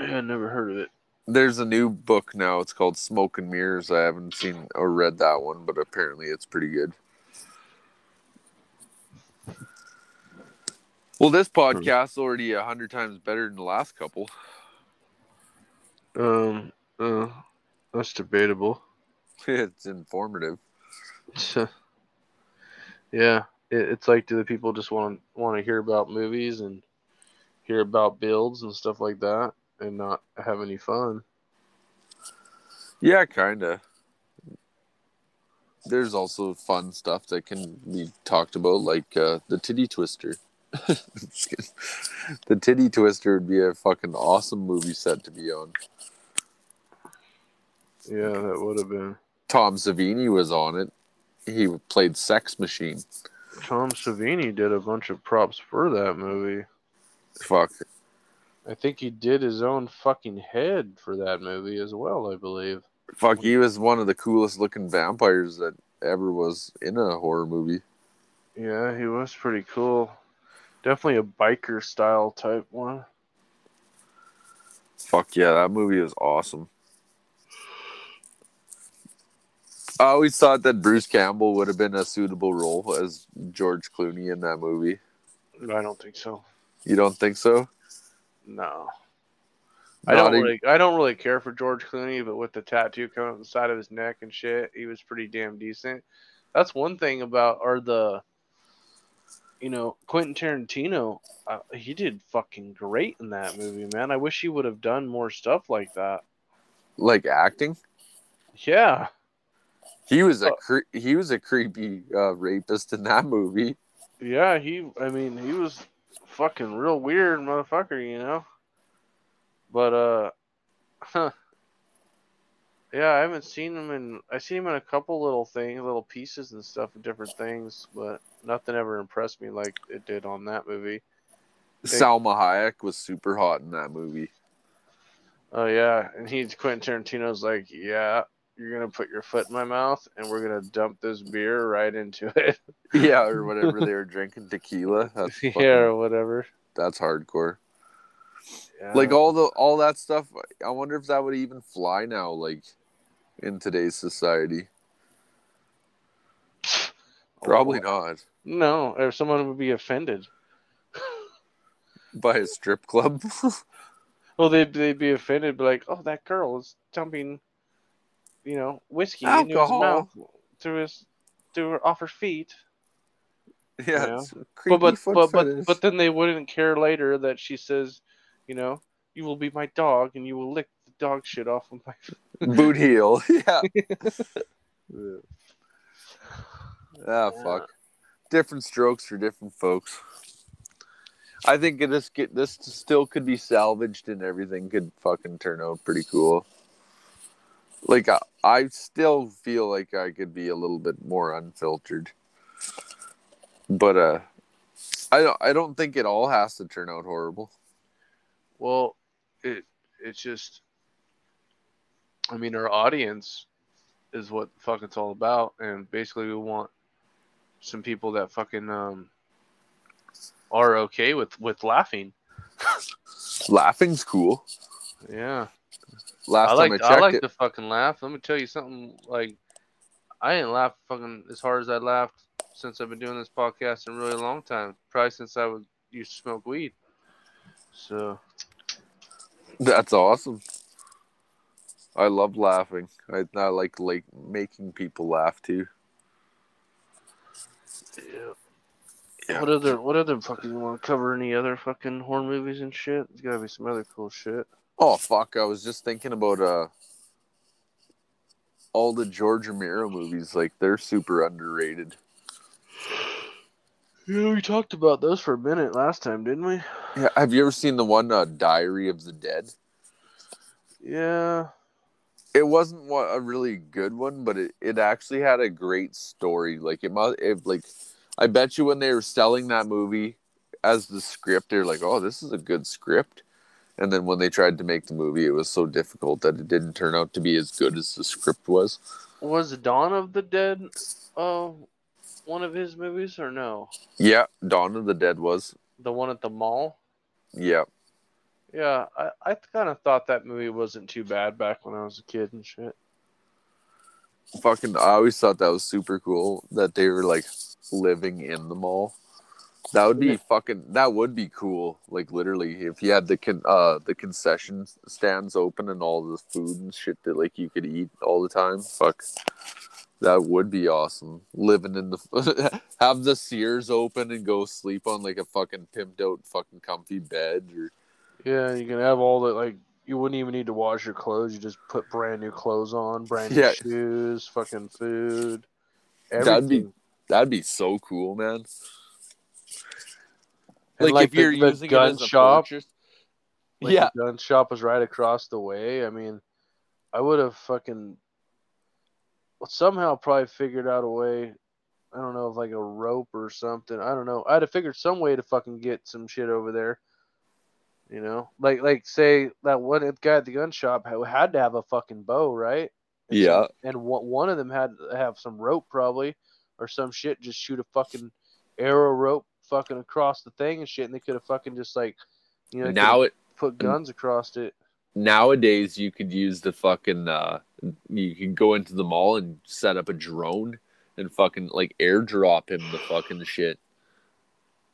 Yeah, I never heard of it. There's a new book now. It's called Smoke and Mirrors. I haven't seen or read that one, but apparently it's pretty good. Well, this podcast's already a hundred times better than the last couple. Um, uh, that's debatable. it's informative. yeah, it, it's like do the people just want want to hear about movies and hear about builds and stuff like that, and not have any fun? Yeah, kind of. There's also fun stuff that can be talked about, like uh, the titty twister. the titty twister would be a fucking awesome movie set to be on. Yeah, that would have been. Tom Savini was on it. He played Sex Machine. Tom Savini did a bunch of props for that movie. Fuck. I think he did his own fucking head for that movie as well. I believe. Fuck, he was one of the coolest looking vampires that ever was in a horror movie. Yeah, he was pretty cool. Definitely a biker style type one. Fuck yeah, that movie was awesome. I always thought that Bruce Campbell would have been a suitable role as George Clooney in that movie. I don't think so. You don't think so? No. I don't e- really, I don't really care for George Clooney, but with the tattoo coming up the side of his neck and shit, he was pretty damn decent. That's one thing about, or the, you know, Quentin Tarantino. Uh, he did fucking great in that movie, man. I wish he would have done more stuff like that. like acting. Yeah, He was a Oh. cre- he was a creepy uh, rapist in that movie. yeah. He, I mean, he was fucking real weird, motherfucker. You know. But uh, huh. Yeah, I haven't seen him in. I seen him in a couple little things, little pieces and stuff of different things, but nothing ever impressed me like it did on that movie. Salma Hayek was super hot in that movie. Oh yeah, and he's Quentin Tarantino's like, yeah, you're gonna put your foot in my mouth, and we're gonna dump this beer right into it. Yeah, or whatever they were drinking tequila. That's yeah, or whatever. that's hardcore. Yeah. Like all the all that stuff. I wonder if that would even fly now, like in today's society. Probably oh. not. No, or someone would be offended. By a strip club. Well, they'd, they'd be offended, be like, oh, that girl is dumping, you know, whiskey into his Alcohol. mouth through his through her, off her feet. Yeah, a creepy But but but, but but then they wouldn't care later that she says, you know, you will be my dog and you will lick dog shit off of my. boot heel. Yeah. ah, fuck. Different strokes for different folks. I think this get this still could be salvaged and everything could fucking turn out pretty cool. Like I, I still feel like I could be a little bit more unfiltered, but uh, I don't. I don't think it all has to turn out horrible. Well, it it's just. I mean, our audience is what fuck it's all about, and basically we want some people that fucking um are okay with with laughing. Laughing's cool. Yeah. Last I like time I I, checked like it, to fucking laugh. Let me tell you something. Like, I didn't laugh fucking as hard as I laughed since I've been doing this podcast in a really long time. Probably since I was used to smoke weed. So That's awesome. I love laughing. I, I like like making people laugh too. yeah. What other what other fucking you want to cover? Any other fucking horror movies and shit? There's gotta be some other cool shit. Oh fuck! I was just thinking about uh all the George Romero movies. Like they're super underrated. Yeah, we talked about those for a minute last time, didn't we? Yeah, have you ever seen the one uh, Diary of the Dead? Yeah. It wasn't what a really good one, but it, it actually had a great story. Like it must, it, like I bet you when they were selling that movie as the script, they're like, "Oh, this is a good script." And then when they tried to make the movie, it was so difficult that it didn't turn out to be as good as the script was. Was Dawn of the Dead uh one of his movies or no? Yeah, Dawn of the Dead was. The one at the mall? Yeah, Yeah, I, I kind of thought that movie wasn't too bad back when I was a kid and shit. fucking. I always thought that was super cool that they were like living in the mall. That would be fucking. That would be cool. Like literally, if you had the con uh the concession stands open and all the food and shit that like you could eat all the time. Fuck, that would be awesome. Living in the have the Sears open and go sleep on like a fucking pimped out fucking comfy bed or Yeah, you can have all the like. You wouldn't even need to wash your clothes. You just put brand new clothes on, brand new Yeah. shoes, fucking food. That'd be- that'd be so cool, man. Like, like if you're the- the using gun it as a shop, fortress. Like yeah, the gun shop was right across the way. I mean, I would have fucking well, somehow probably figured out a way. I don't know, if like a rope or something. I don't know. I'd have figured some way to fucking get some shit over there. You know, like like say that one guy at the gun shop had, had to have a fucking bow, right? And Yeah. some- and one one of them had to have some rope probably or some shit. Just shoot a fucking arrow rope fucking across the thing and shit, and they could have fucking just like you know now it put guns across it. nowadays you could use the fucking uh you can go into the mall and set up a drone and fucking like airdrop him the fucking shit.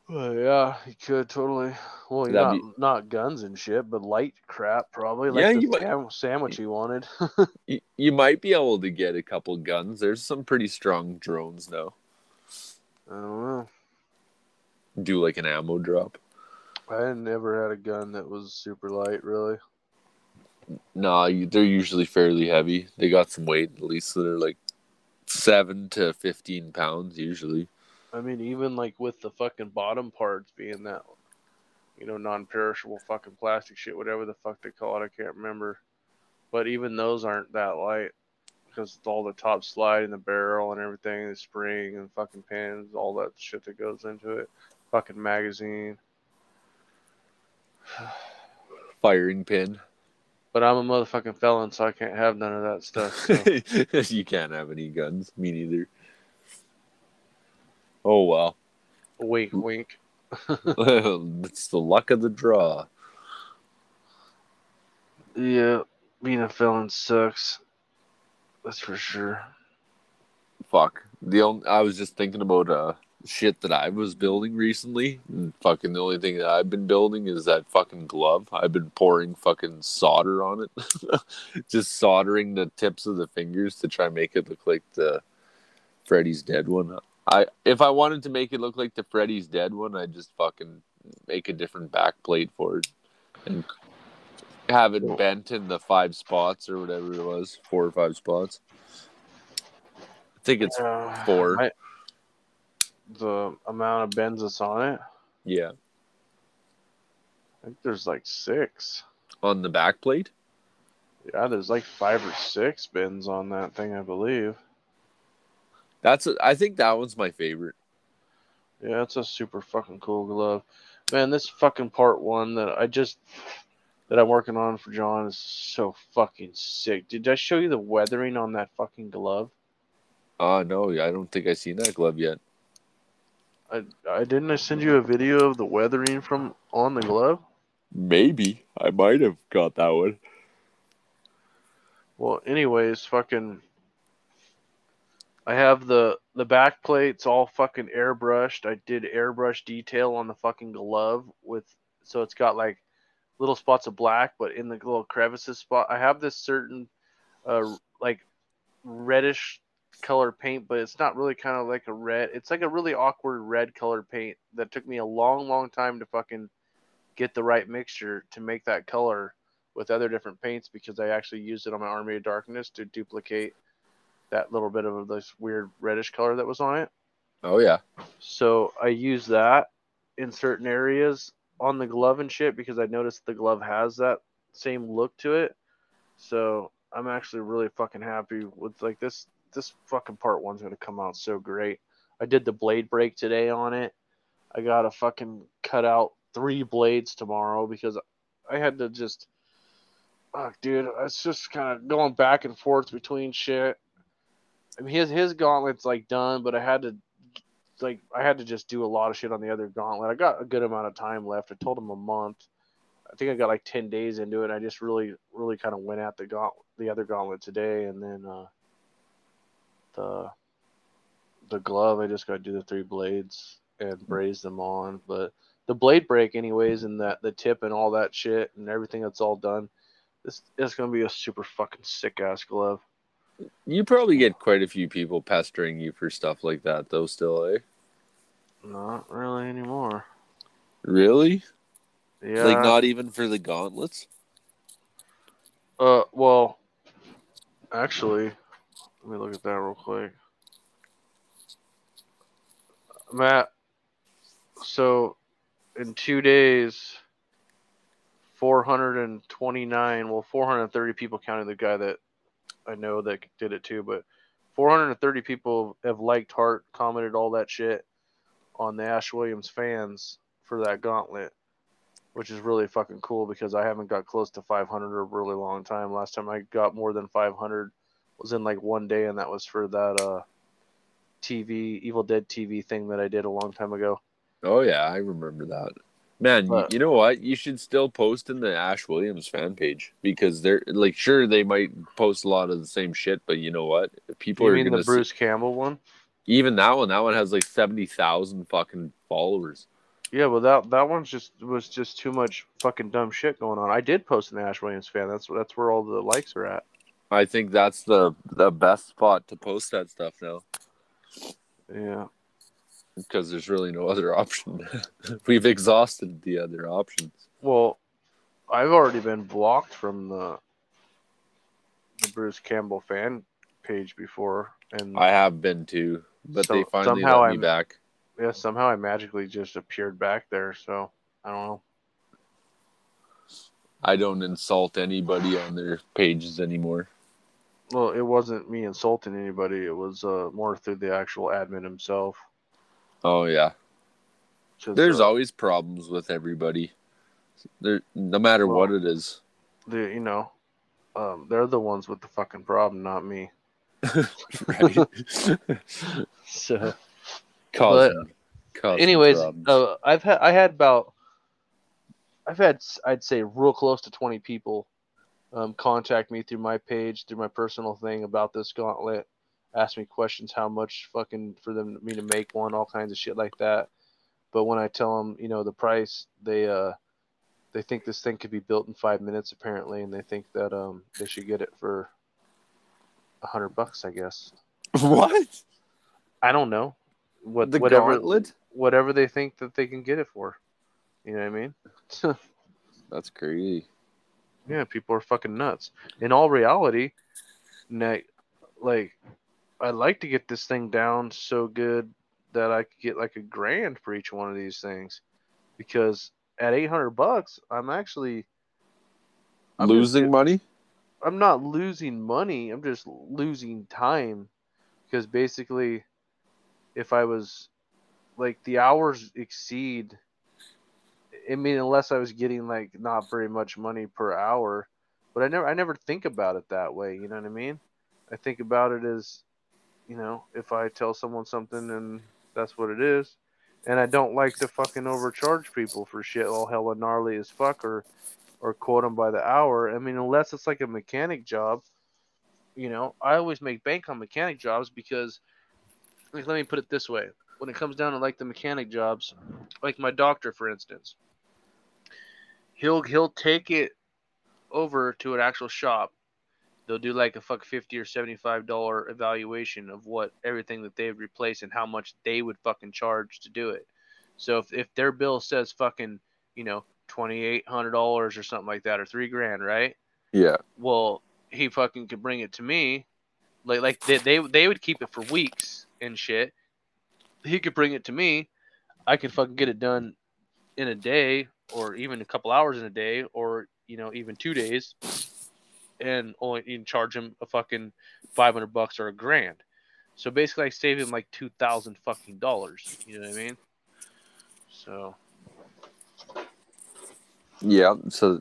Well, yeah, you could totally. Well, That'd not be- not guns and shit, but light crap probably. Like Yeah, the you might- sandwich you wanted. You, you might be able to get a couple guns. There's some pretty strong drones though. I don't know. Do like an ammo drop. I never had a gun that was super light, really. Nah, they're usually fairly heavy. They got some weight at least. They're like seven to fifteen pounds usually. I mean, even like with the fucking bottom parts being that, you know, non-perishable fucking plastic shit, whatever the fuck they call it, I can't remember. But even those aren't that light because all the top slide and the barrel and everything, the spring and fucking pins, all that shit that goes into it, fucking magazine. Firing pin. But I'm a motherfucking felon, so I can't have none of that stuff. so. you can't have any guns. Me neither. Oh well. wink, wink. it's the luck of the draw. Yeah, being a felon sucks. That's for sure. Fuck. The only I was just thinking about uh shit that I was building recently. And fucking the only thing that I've been building is that fucking glove. I've been pouring fucking solder on it. just soldering the tips of the fingers to try and make it look like the Freddy's dead one. I if I wanted to make it look like the Freddy's Dead one, I'd just fucking make a different back plate for it and have it bent in the five spots or whatever it was, four or five spots. I think it's Uh, four. the amount of bends that's on it, yeah I think there's like six. on the back plate. Yeah, there's like five or six bends on that thing, I believe. That's a, I think that one's my favorite. Yeah, it's a super fucking cool glove. Man, this fucking part one that I just that I'm working on for John is so fucking sick. Did I show you the weathering on that fucking glove? Oh no, I don't think I seen that glove yet. I I didn't I send you a video of the weathering from on the glove? Maybe I might have got that one. Well, anyways, fucking I have the the back plates all fucking airbrushed. I did airbrush detail on the fucking glove with so it's got like little spots of black, but in the little crevices spot, I have this certain uh like reddish color paint, but it's not really kind of like a red. It's like a really awkward red color paint that took me a long, long time to fucking get the right mixture to make that color with other different paints because I actually used it on my Army of Darkness to duplicate that little bit of this weird reddish color that was on it. Oh yeah, So I use that in certain areas on the glove and shit because I noticed the glove has that same look to it. So I'm actually really fucking happy with like this this fucking part one's gonna come out so great. I did the blade break today on it. I gotta fucking cut out three blades tomorrow because I had to just fuck dude, it's just kind of going back and forth between shit. I mean his his gauntlet's like done, but I had to like I had to just do a lot of shit on the other gauntlet. I got a good amount of time left. I told him a month. I think I got like ten days into it. I just really, really kind of went at the gaunt, the other gauntlet today, and then uh, the the glove. I just got to do the three blades and braze them on. But the blade break, anyways, and that the tip and all that shit and everything that's all done. This is gonna be a super fucking sick ass glove. You probably get quite a few people pestering you for stuff like that, though. Still, eh? Not really anymore. Really? Yeah. Like not even for the gauntlets? Uh, well, actually, let me look at that real quick. Matt, so in two days, 429, well, 430 people counting the guy that I know that did it too, but 430 people have liked, heart, commented all that shit on the Ash Williams fans for that gauntlet which is really fucking cool because I haven't got close to 500 in a really long time. Last time I got more than 500 was in like one day, and that was for that uh, TV Evil Dead TV thing that I did a long time ago. Oh yeah, I remember that. Man, But- you know what? You should still post in the Ash Williams fan page because they're like, sure, they might post a lot of the same shit, but you know what? People are mean the see- Bruce Campbell one? even that one. That one has like seventy thousand fucking followers. Yeah, well that that one's just was just too much fucking dumb shit going on. I did post an Ash Williams fan. That's that's where all the likes are at. I think that's the the best spot to post that stuff now Yeah. Because there's really no other option. We've exhausted the other options. Well, I've already been blocked from the the Bruce Campbell fan page before, and I have been too, but So- they finally somehow let me I'm- back. yeah, somehow I magically just appeared back there. So I don't know. I don't insult anybody on their pages anymore. Well, it wasn't me insulting anybody. It was uh, more through the actual admin himself. Oh yeah. 'Cause, There's uh, always problems with everybody. There, no matter Well- what it is. the you know, um, they're the ones with the fucking problem, not me. right? So, causing anyways, uh, I've had I had about I've had I'd say real close to 20 people um, contact me through my page, through my personal thing about this gauntlet, ask me questions, how much fucking for them me to make one, all kinds of shit like that. But when I tell them, you know, the price, they uh they think this thing could be built in five minutes apparently, and they think that um they should get it for a hundred bucks, I guess. what? I don't know. what the whatever gauntlet? whatever they think that they can get it for. You know what I mean? That's crazy. Yeah, people are fucking nuts. In all reality, like, I'd like to get this thing down so good that I could get like a grand for each one of these things, because at eight hundred bucks, I'm actually I'm Losing get- money? I'm not losing money. I'm just losing time, because basically, if I was like the hours exceed I mean, unless I was getting like not very much money per hour, but I never I never think about it that way. You know what I mean? I think about it as, you know, if I tell someone something and that's what it is, and I don't like to fucking overcharge people for shit all hella gnarly as fuck or, or quote them by the hour. I mean, unless it's like a mechanic job, you know, I always make bank on mechanic jobs because, like, let me put it this way: when it comes down to like the mechanic jobs, like my doctor, for instance he'll he'll take it over to an actual shop. They'll do like a fuck fifty or seventy five dollar evaluation of what everything that they've replaced and how much they would fucking charge to do it. So if, if their bill says fucking, you know, twenty eight hundred dollars or something like that or three grand, right? Yeah. Well, he fucking could bring it to me. Like like they they, they would keep it for weeks and shit. He could bring it to me. I could fucking get it done in a day or even a couple hours in a day or you know even two days and only you can charge him a fucking 500 bucks or a grand so basically i save him like 2000 fucking dollars you know what i mean so Yeah. So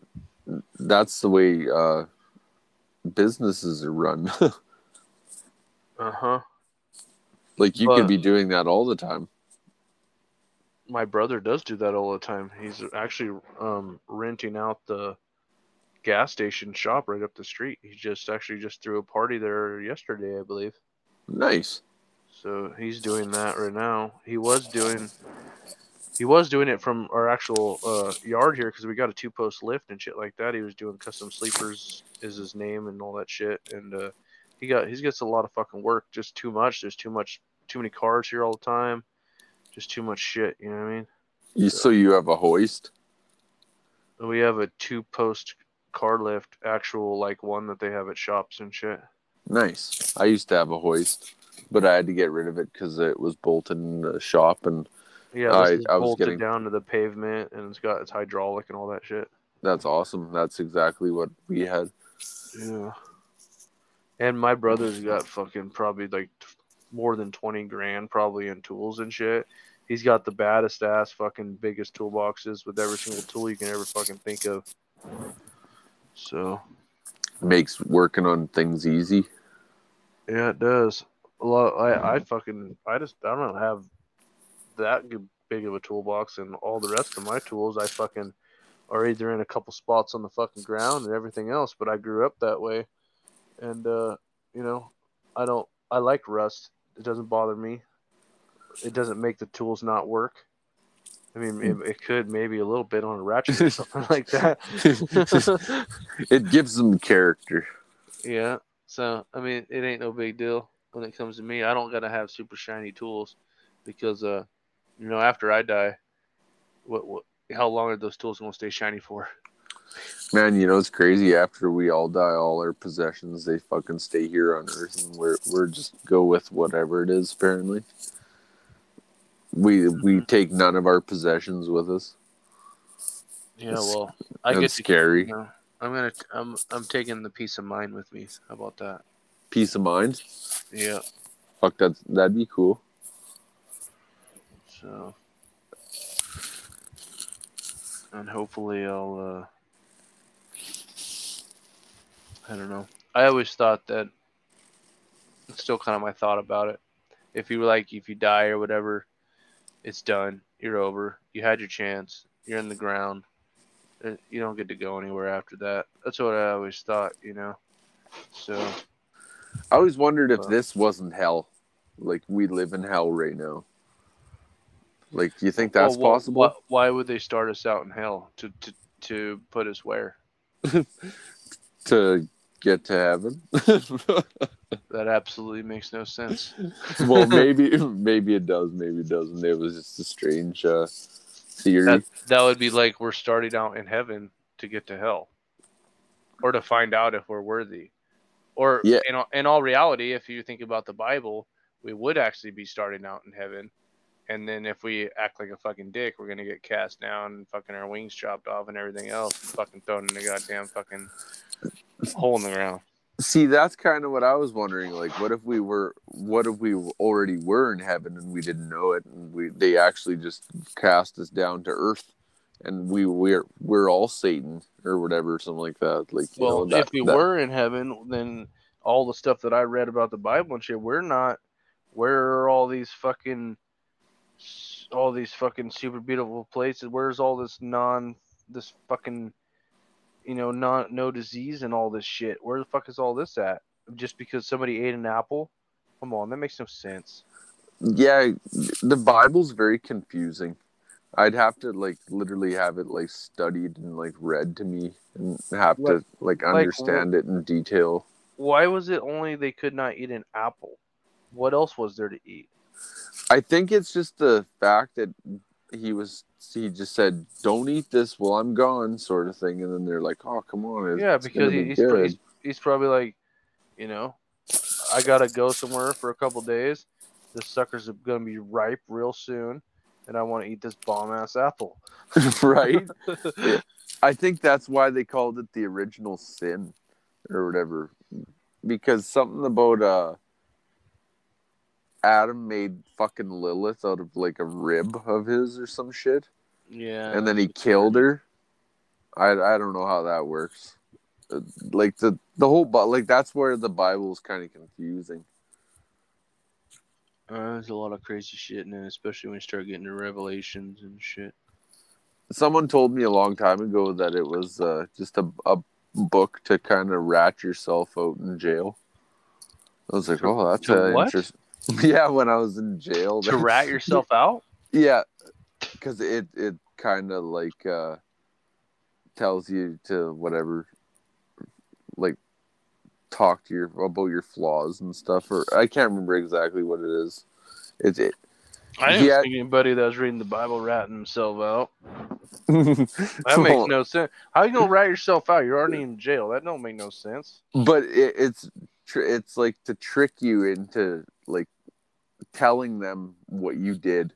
that's the way uh, businesses are run. uh-huh like you But- could be doing that all the time. my brother does do that all the time he's actually um renting out the gas station shop right up the street he just actually just threw a party there yesterday i believe Nice. So he's doing that right now. He was doing he was doing it from our actual uh, yard here because we got a two post lift and shit like that. He was doing custom sleepers is his name and all that shit. And uh, he got he gets a lot of fucking work. Just too much. There's too much too many cars here all the time. Just too much shit. You know what I mean? You, so you have a hoist? We have a two post car lift, actual like one that they have at shops and shit. Nice. I used to have a hoist, but I had to get rid of it because it was bolted in the shop, and Yeah, I- I was getting- down to the pavement and it's got it's hydraulic and all that shit. that's awesome. That's exactly what we had. Yeah. And my brother's got fucking probably like more than 20 grand probably in tools and shit. He's got the baddest ass fucking biggest toolboxes with every single tool you can ever fucking think of. So, Makes working on things easy. yeah, it does. A lot I I fucking I just I don't have that big of a toolbox and all the rest of my tools I fucking are either in a couple spots on the fucking ground and everything else, but I grew up that way. And uh, you know, I don't I like rust. It doesn't bother me. It doesn't make the tools not work. I mean, it, it could maybe a little bit on a ratchet or something like that. it gives them character. Yeah. So I mean, it ain't no big deal when it comes to me. I don't gotta have super shiny tools because uh, you know, after I die, what what how long are those tools gonna stay shiny for? Man, you know it's crazy. After we all die, all our possessions they fucking stay here on Earth, and we're we're just go with whatever it is. Apparently, we we take none of our possessions with us. Yeah. That's- Well, I That's get to. scary. Know, I'm gonna. I'm. I'm taking the peace of mind with me. How about that? Peace of mind. Yeah. Fuck that. That'd be cool. So. And hopefully I'll. uh I don't know. I always thought that. It's still kind of my thought about it. If you like, if you die or whatever, it's done. You're over. You had your chance. You're in the ground. Uh, You don't get to go anywhere after that. That's what I always thought, you know. So I always wondered if Well- this wasn't hell. Like we live in hell right now. Like, do you think that's Well, wh- possible? wh- why would they start us out in hell to to to put us where? To get to heaven. That absolutely makes no sense. well, maybe maybe it does, maybe it doesn't. It was just a strange uh, theory. That that would be like we're starting out in heaven to get to hell, or to find out if we're worthy, or Yeah. in all, in all reality, if you think about the Bible, we would actually be starting out in heaven, and then if we act like a fucking dick, we're gonna get cast down and fucking our wings chopped off and everything else, fucking thrown in the goddamn fucking hole in the ground. See, that's kind of what I was wondering. Like, what if we were, what if we already were in heaven and we didn't know it, and we they actually just cast us down to earth, and we we're we're all Satan or whatever, something like that. Like, you Well, know, that, if we that- were in heaven, then all the stuff that I read about the Bible and shit, we're not. Where are all these fucking, all these fucking super beautiful places? Where's all this non, this fucking, you know, not no disease and all this shit? Where the fuck is all this at? Just because somebody ate an apple? Come on, that makes no sense. yeah, the Bible's very confusing. I'd have to like literally have it like studied and like read to me and have Like- to like understand it in detail. Why was it only they could not eat an apple? What else was there to eat? I think it's just the fact that he was he just said, "Don't eat this while I'm gone," sort of thing, and then they're like, "Oh, come on!" Yeah, because be he's, he's he's probably like, you know, I gotta go somewhere for a couple days. This sucker's gonna be ripe real soon, and I want to eat this bomb ass apple. right? I think that's why they called it the original sin or whatever, because something about uh Adam made fucking Lilith out of like a rib of his or some shit, yeah, and then he killed her. I I don't know how that works. Uh, Like the the whole but like that's where the Bible is kind of confusing. Uh, there's a lot of crazy shit, and then especially when you start getting to revelations and shit. Someone told me a long time ago that it was uh, just a, a book to kind of rat yourself out in jail. I was like, oh, that's uh, interesting. Yeah, when I was in jail. To rat yourself out? Yeah, because it it kind of like uh, tells you to whatever, like talk to your about your flaws and stuff. Or I can't remember exactly what it is. It's it. I didn't Yeah. think anybody that was reading the Bible ratting himself out. That makes no sense. How you gonna rat yourself out? You're already in jail. That don't make no sense. but it, it's tr- it's like to trick you into like telling them what you did.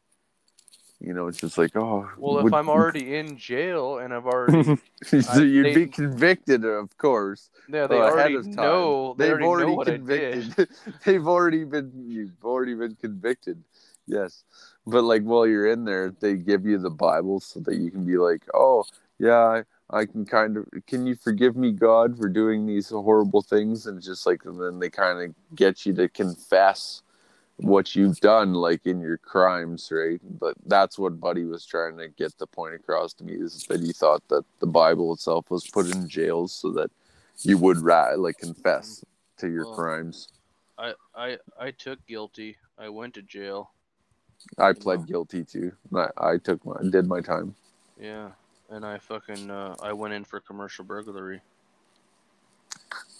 You know, it's just like, oh, Well, if would- I'm already in jail and I've already so I- you'd they- be convicted, of course. yeah, they uh, ahead already of time. know they They've already, already, know what I did. convicted. They've already been. You've already been convicted. Yes, but like while you're in there, they give you the Bible so that you can be like, oh yeah, I, can kind of. Can you forgive me, God, for doing these horrible things? And just like, and then they kind of get you to confess what you've done, like in your crimes, right? But that's what Buddy was trying to get the point across to me is that he thought that the Bible itself was put in jails so that you would ra- like confess to your Well, crimes. I, I I took guilty. I went to jail. I pled know. guilty too. I, I took my did my time. Yeah, and I fucking uh, I went in for commercial burglary.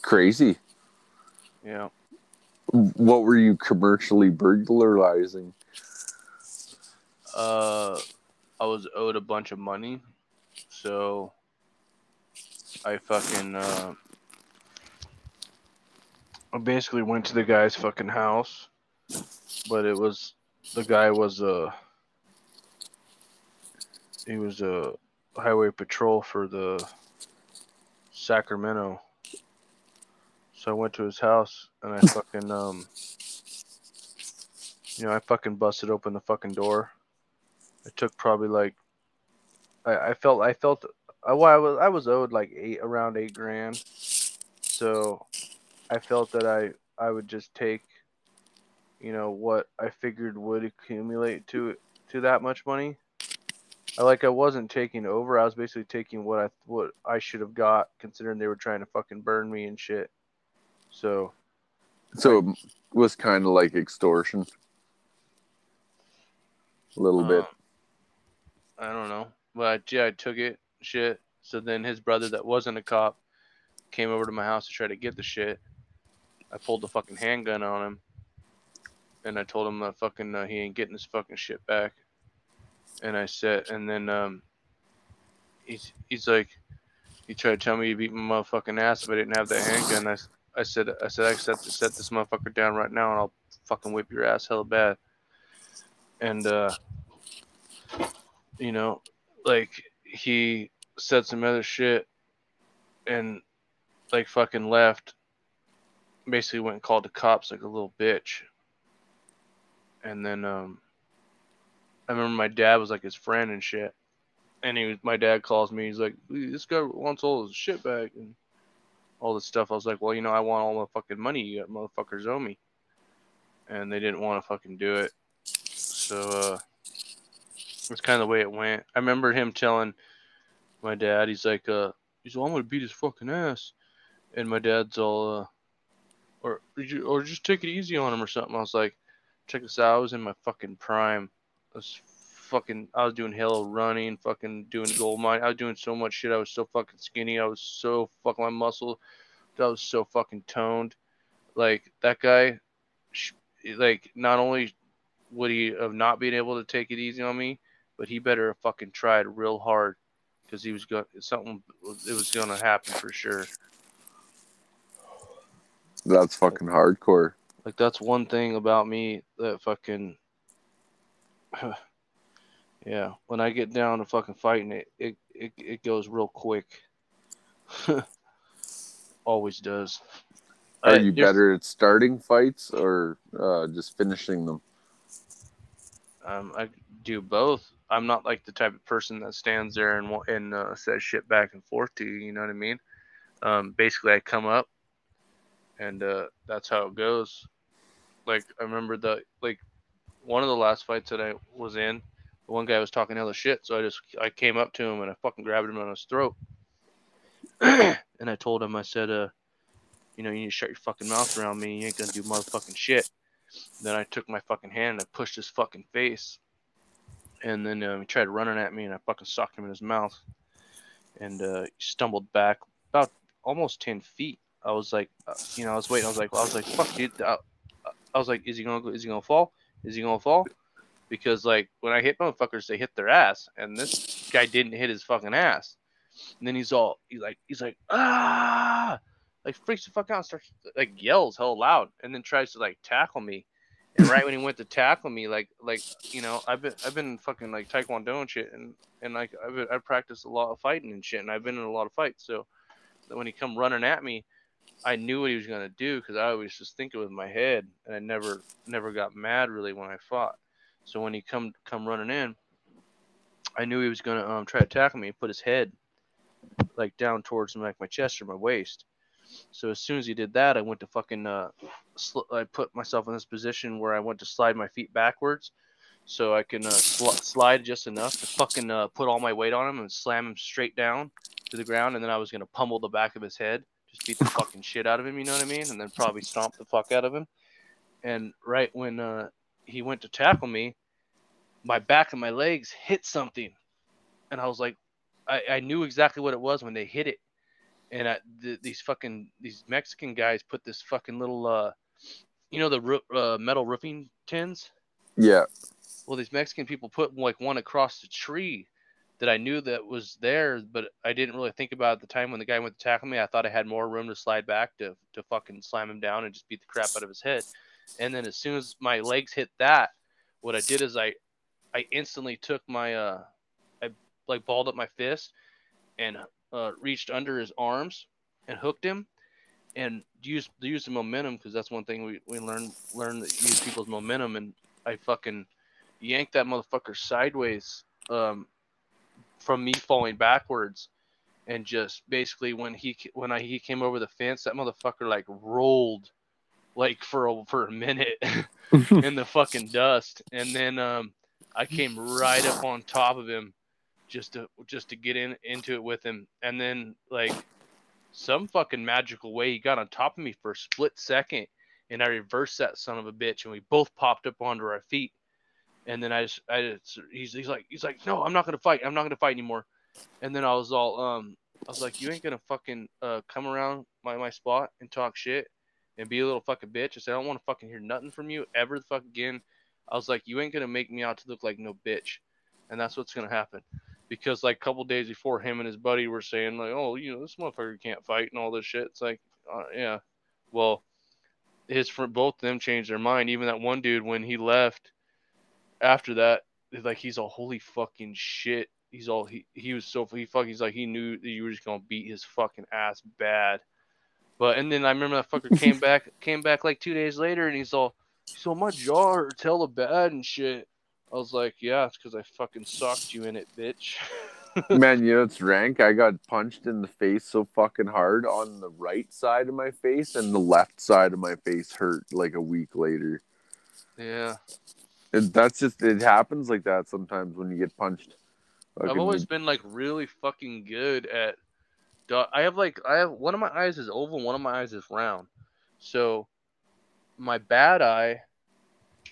Crazy. Yeah, What were you commercially burglarizing? uh, I was owed a bunch of money, so I fucking uh, I basically went to the guy's fucking house, but it was the guy was a he was a highway patrol for the Sacramento. So I went to his house and I fucking um you know, I fucking busted open the fucking door. It took probably like I, I felt I felt I, well, I was I was owed like eight around eight grand. So I felt that I I would just take you know what I figured would accumulate to to that much money. I like I wasn't taking over. I was basically taking what I what I should have got considering they were trying to fucking burn me and shit. So So it was kind of like extortion. A little bit. Um, I don't know. But yeah, I took it. Shit. So then his brother that wasn't a cop came over to my house to try to get the shit. I pulled the fucking handgun on him, and I told him that fucking uh, he ain't getting his fucking shit back. And I said, and then um, he's he's like, he tried to tell me he beat my motherfucking ass if I didn't have that handgun. I, I said, I said, I set to set this motherfucker down right now, and I'll fucking whip your ass hella bad. And uh, you know, like he said some other shit, and like fucking left. Basically went and called the cops like a little bitch. And then um, I remember my dad was like his friend and shit. And he was, my dad calls me. He's like, "This guy wants all his shit back and all this stuff." I was like, "Well, you know, I want all the fucking money you got, motherfuckers owe me." And they didn't want to fucking do it. So uh, it's kind of the way it went. I remember him telling my dad, he's like, uh, he's well, I'm gonna beat his fucking ass, and my dad's all, uh, or or just take it easy on him or something. I was like, check this out. I was in my fucking prime. I was fucking. I was doing hella running, fucking doing gold mine. I was doing so much shit. I was so fucking skinny. I was so fucking my muscle. I was so fucking toned. Like that guy, like not only would he have not been able to take it easy on me, but he better have fucking tried real hard because he was going something. It was gonna happen for sure. That's fucking hardcore. Like that's one thing about me that fucking yeah. When I get down to fucking fighting it, it it, it goes real quick. Always does. Are I- you there's- better at starting fights or uh, just finishing them? Um, I do both. I'm not like the type of person that stands there and and uh, says shit back and forth to you. You know what I mean? Um, basically, I come up, and uh, that's how it goes. Like I remember the like one of the last fights that I was in, the one guy was talking hella shit, so I just I came up to him and I fucking grabbed him on his throat, and I told him I said, uh, you know, you need to shut your fucking mouth around me. You ain't gonna do motherfucking shit. Then I took my fucking hand and I pushed his fucking face. And then um, he tried running at me and I fucking socked him in his mouth. And uh, he stumbled back about almost 10 feet. I was like, uh, you know, I was waiting. I was like, I was like, fuck, dude. I, I was like, is he gonna go? Is he gonna fall? Is he gonna fall? Because like when I hit motherfuckers, they hit their ass, and this guy didn't hit his fucking ass. And then he's all, he's like, he's like, ah, like freaks the fuck out, and starts like yells hell loud, and then tries to like tackle me. And right when he went to tackle me, like like you know, I've been I've been fucking like taekwondo and shit, and and like I've been, I've practiced a lot of fighting and shit, and I've been in a lot of fights. So when he come running at me, I knew what he was gonna do because I always just think it with my head, and I never never got mad really when I fought. So when he come come running in, I knew he was gonna um try to tackle me, put his head like down towards like my chest or my waist. So as soon as he did that, I went to fucking uh, sl- I put myself in this position where I went to slide my feet backwards, so I can uh, sl- slide just enough to fucking uh, put all my weight on him and slam him straight down to the ground, and then I was gonna pummel the back of his head, just beat the fucking shit out of him, you know what I mean, and then probably stomp the fuck out of him. And right when uh, he went to tackle me, my back and my legs hit something, and I was like, I, I knew exactly what it was when they hit it and I, th- these fucking these Mexican guys put this fucking little uh, you know the roo- uh, metal roofing tins. Yeah. Well, these Mexican people put like one across the tree that I knew that was there, but I didn't really think about at the time when the guy went to tackle me. I thought I had more room to slide back to to fucking slam him down and just beat the crap out of his head. And then as soon as my legs hit that, what I did is I I instantly took my uh I like balled up my fist and uh, reached under his arms and hooked him and used used the momentum because that's one thing we, we learn learn that use people's momentum and I fucking yanked that motherfucker sideways um, from me falling backwards and just basically when he when I he came over the fence that motherfucker like rolled like for a, for a minute in the fucking dust. And then um I came right up on top of him just to just to get in into it with him. And then like some fucking magical way he got on top of me for a split second and I reversed that son of a bitch and we both popped up onto our feet and then I just I just he's he's like he's like no I'm not gonna fight I'm not gonna fight anymore and then I was all um I was like, you ain't gonna fucking uh, come around my, my spot and talk shit and be a little fucking bitch. I said, I don't want to fucking hear nothing from you ever the fuck again. I was like, you ain't gonna make me out to look like no bitch, and that's what's gonna happen. Because like a couple days before, him and his buddy were saying like, oh, you know, this motherfucker can't fight and all this shit. It's like, uh, yeah, well, his both of them changed their mind. Even that one dude, when he left, after that, like he's all holy fucking shit. He's all he he was so he fucking he's like he knew that you were just gonna beat his fucking ass bad. But and then I remember that fucker came back came back like two days later and he's all so my jaw hurts hella bad and shit. I was like, yeah, it's because I fucking socked you in it, bitch. Man, you know it's rank. I got punched in the face so fucking hard on the right side of my face, and the left side of my face hurt like a week later. yeah, It, that's just it happens like that sometimes when you get punched. I've always been like really fucking good at. I have like I have one of my eyes is oval, one of my eyes is round. So, my bad eye.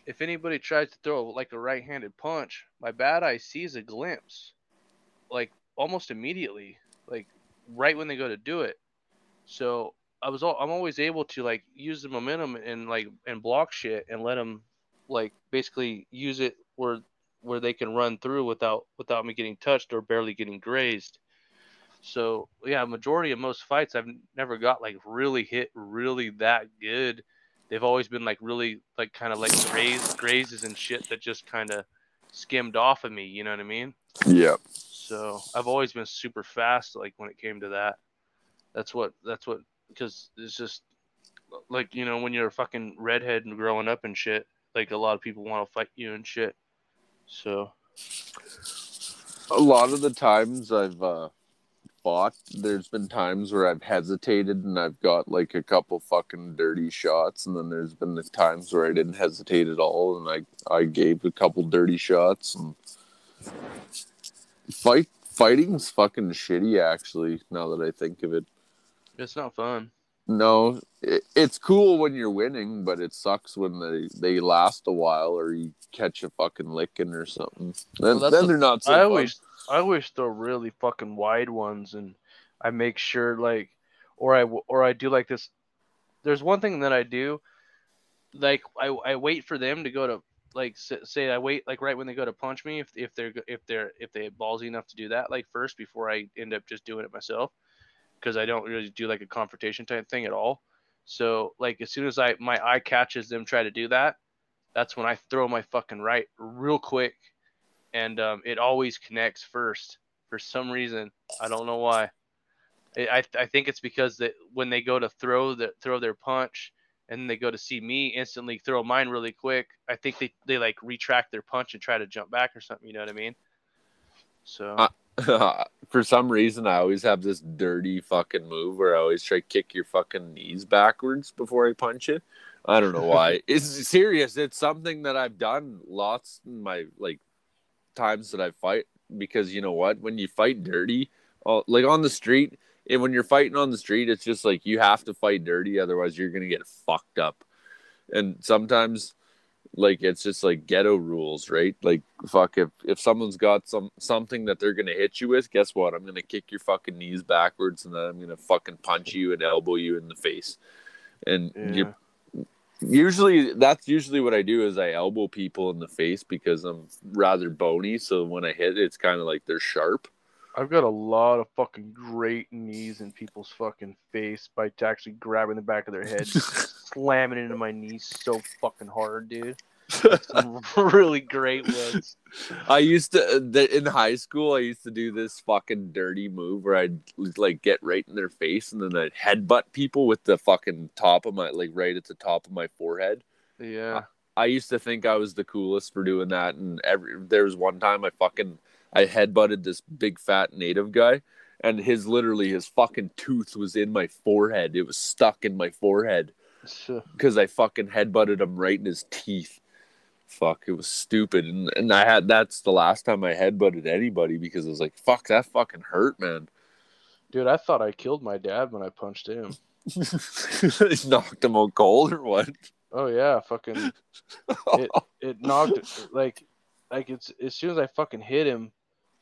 If anybody tries to throw like a right-handed punch, my bad eye sees a glimpse, like almost immediately, like right when they go to do it. So I was all I'm always able to like use the momentum and like and block shit and let them like basically use it where where they can run through without without me getting touched or barely getting grazed. So yeah, majority of most fights I've never got like really hit really that good. They've always been like really like kind of like grazed grazes and shit that just kind of skimmed off of me. You know what I mean? yeah. So I've always been super fast like when it came to that. That's what that's what because it's just like you know when you're a fucking redhead and growing up and shit. Like a lot of people want to fight you and shit. So A lot of the times I've uh, fought, there's been times where I've hesitated and I've got like a couple fucking dirty shots, and then there's been the times where I didn't hesitate at all and I I gave a couple dirty shots and fight fighting's fucking shitty actually. Now that I think of it, it's not fun. No, it, it's cool when you're winning, but it sucks when they they last a while or you catch a fucking licking or something. Then, Well, then the- they're not so I fun. always I always throw really fucking wide ones, and I make sure like, or I or I do like this. There's one thing that I do, like I I wait for them to go to like say I wait like right when they go to punch me if if they're if they're if they have ballsy enough to do that like first before I end up just doing it myself because I don't really do like a confrontation type thing at all. So like as soon as I my eye catches them try to do that, that's when I throw my fucking right real quick and um, it always connects first for some reason. I don't know why. I I, think it's because that when they go to throw the throw their punch and they go to see me instantly throw mine really quick. I think they, they like retract their punch and try to jump back or something. You know what I mean? So for some reason, I always have this dirty fucking move where I always try to kick your fucking knees backwards before I punch you. I don't know why. it's serious. It's something that I've done lots in my like times that I fight because you know what? When you fight dirty, uh, like on the street, and when you're fighting on the street, it's just like you have to fight dirty, otherwise you're gonna get fucked up. And sometimes like it's just like ghetto rules, right? Like fuck if if someone's got some something that they're gonna hit you with, guess what? I'm gonna kick your fucking knees backwards and then I'm gonna fucking punch you and elbow you in the face. And yeah. you usually that's usually what I do is I elbow people in the face because I'm rather bony, so when I hit it's kind of like they're sharp. I've got a lot of fucking great knees in people's fucking face by actually grabbing the back of their head, slamming it into my knees so fucking hard, dude. Really great ones. I used to uh, the- in high school. I used to do this fucking dirty move where I'd like get right in their face and then I'd headbutt people with the fucking top of my like right at the top of my forehead. Yeah. I used to think I was the coolest for doing that, and every there was one time I fucking I headbutted this big fat native guy, and his literally his fucking tooth was in my forehead. It was stuck in my forehead because I fucking headbutted him right in his teeth. Fuck, it was stupid, and and I had that's the last time I headbutted anybody because I was like, fuck, that fucking hurt, man. dude, I thought I killed my dad when I punched him. knocked him out cold or what? Oh yeah, fucking it it knocked like like it's as soon as I fucking hit him,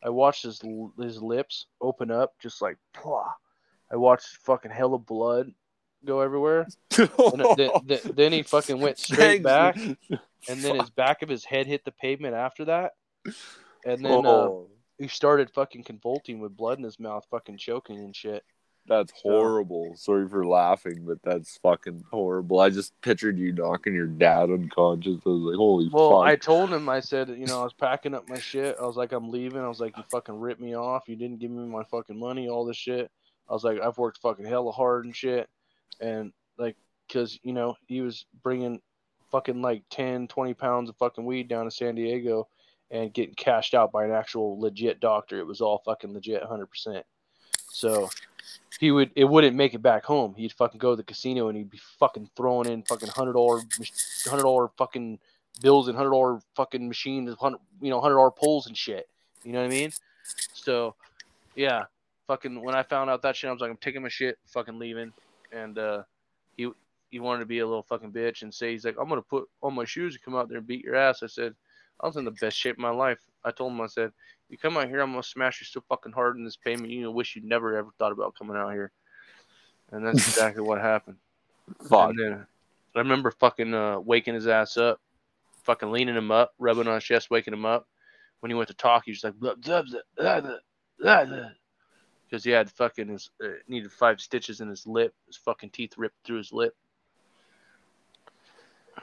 I watched his his lips open up, just like. Pwah. I watched fucking hell of blood go everywhere. And then, then, then he fucking went straight Thanks. back, and then his back of his head hit the pavement after that. And then uh, Oh, he started fucking convulsing with blood in his mouth, fucking choking and shit. that's horrible. Sorry for laughing, but that's fucking horrible. I just pictured you knocking your dad unconscious. I was like, holy Well, fuck. I told him, I said, you know, I was packing up my shit. I was like, I'm leaving. I was like, you fucking ripped me off. You didn't give me my fucking money, all this shit. I was like, I've worked fucking hella hard and shit. And like, cause, you know, he was bringing fucking like 10, 20 pounds of fucking weed down to San Diego and getting cashed out by an actual legit doctor. It was all fucking legit 100%. So he would, it wouldn't make it back home. He'd fucking go to the casino and he'd be fucking throwing in fucking $100, $100 fucking bills and hundred dollar fucking machines, you know hundred dollar pulls and shit. You know what I mean? So, yeah, fucking when I found out that shit, I was like, I'm taking my shit, fucking leaving. And uh, he he wanted to be a little fucking bitch and say he's like, I'm gonna put on my shoes and come out there and beat your ass. I said, I was in the best shape of my life. I told him, I said, you come out here, I'm gonna smash you so fucking hard in this payment. You know, wish you never ever thought about coming out here. And that's exactly what happened. fuck. And then I remember fucking uh, waking his ass up, fucking leaning him up, rubbing on his chest, waking him up. When he went to talk, he was like, blah, blah, blah, blah, blah, blah, blah. Because he had fucking his uh, needed five stitches in his lip. His fucking teeth ripped through his lip.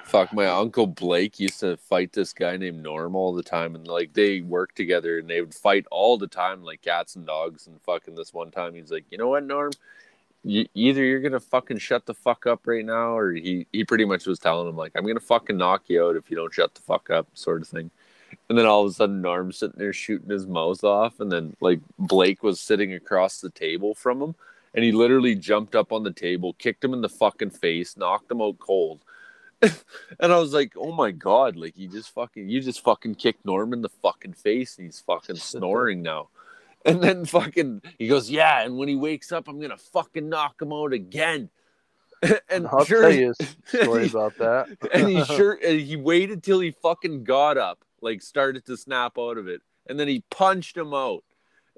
Fuck, my uncle Blake used to fight this guy named Norm all the time, and like they worked together, and they would fight all the time, like cats and dogs. And fucking this one time, he's like, you know what, Norm, you, either you're gonna fucking shut the fuck up right now, or he he pretty much was telling him like, I'm gonna fucking knock you out if you don't shut the fuck up, sort of thing. And then all of a sudden, Norm's sitting there shooting his mouth off, and then like Blake was sitting across the table from him, and he literally jumped up on the table, kicked him in the fucking face, knocked him out cold. and I was like, "Oh my god!" Like you just fucking, you just fucking kicked Norm in the fucking face, and he's fucking snoring now. And then fucking, he goes, "Yeah." And when he wakes up, I'm gonna fucking knock him out again. and I'll sure, tell you a story about that. and he sure and he waited till he fucking got up, like started to snap out of it, and then he punched him out.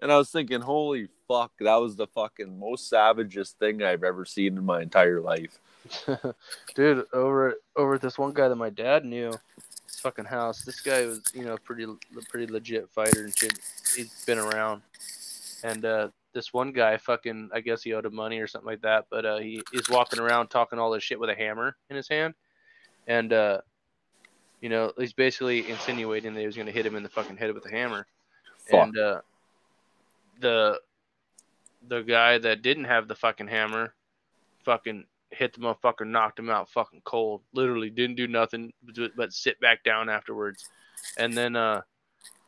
And I was thinking, holy fuck, that was the fucking most savagest thing I've ever seen in my entire life. dude over over this one guy that my dad knew his fucking house this guy was you know pretty pretty legit fighter and shit he's been around and uh this one guy fucking i guess he owed him money or something like that but uh he is walking around talking all this shit with a hammer in his hand and uh you know he's basically insinuating that he was going to hit him in the fucking head with a hammer Fuck. and uh the the guy that didn't have the fucking hammer fucking hit the motherfucker, knocked him out fucking cold. Literally didn't do nothing but- sit back down afterwards. And then uh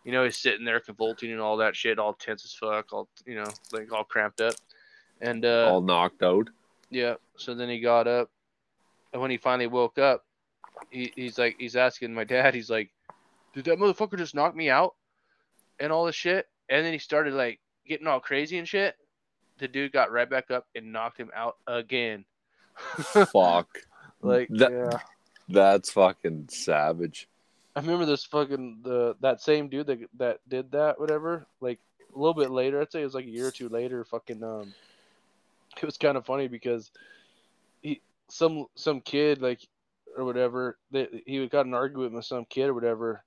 you know, he's sitting there convulsing and all that shit, all tense as fuck, all you know, like all cramped up. And uh all knocked out. yeah, so then he got up and when he finally woke up, he, he's like he's asking my dad, he's like, Did that motherfucker just knock me out? And all this shit. And then he started like getting all crazy and shit. The dude got right back up and knocked him out again. Fuck. Like That- yeah. That's fucking savage. I remember this fucking the that same dude that that did that whatever like a little bit later I'd say it was like a year or two later fucking um it was kind of funny because he some some kid like or whatever they, he got an argument with some kid or whatever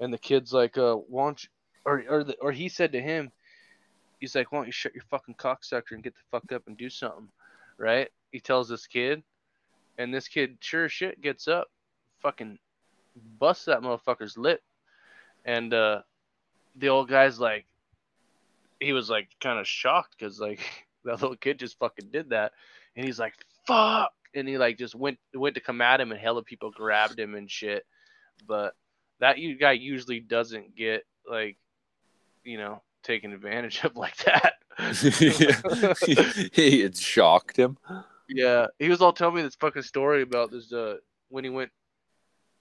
and the kid's like uh want you, or or the, or he said to him he's like why don't you shut your fucking cocksucker and get the fuck up and do something? Right? He tells this kid and this kid sure shit gets up fucking busts that motherfucker's lip and uh the old guy's like he was like kind of shocked because like that little kid just fucking did that and he's like fuck and he like just went went to come at him and hella people grabbed him and shit. But that guy usually doesn't get like you know taken advantage of like that. He it shocked him. Yeah, he was all telling me this fucking story about this uh when he went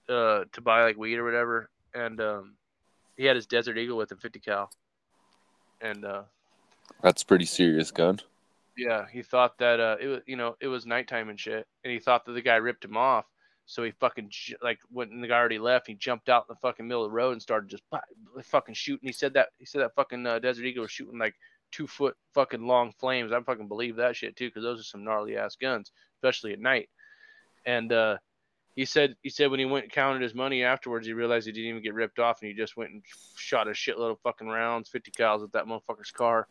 uh to buy like weed or whatever, and um he had his Desert Eagle with him, 50 cal, and uh That's pretty serious gun. Yeah, he thought that uh it was you know it was nighttime and shit, and he thought that the guy ripped him off, So he fucking like when the guy already left, he jumped out in the fucking middle of the road and started just fucking shooting. He said that he said that fucking uh, Desert Eagle was shooting like two foot fucking long flames. I fucking believe that shit too, because those are some gnarly ass guns, especially at night. And uh, he said he said when he went and counted his money afterwards, he realized he didn't even get ripped off, and he just went and shot a shitload of fucking rounds, fifty cals at that motherfucker's car.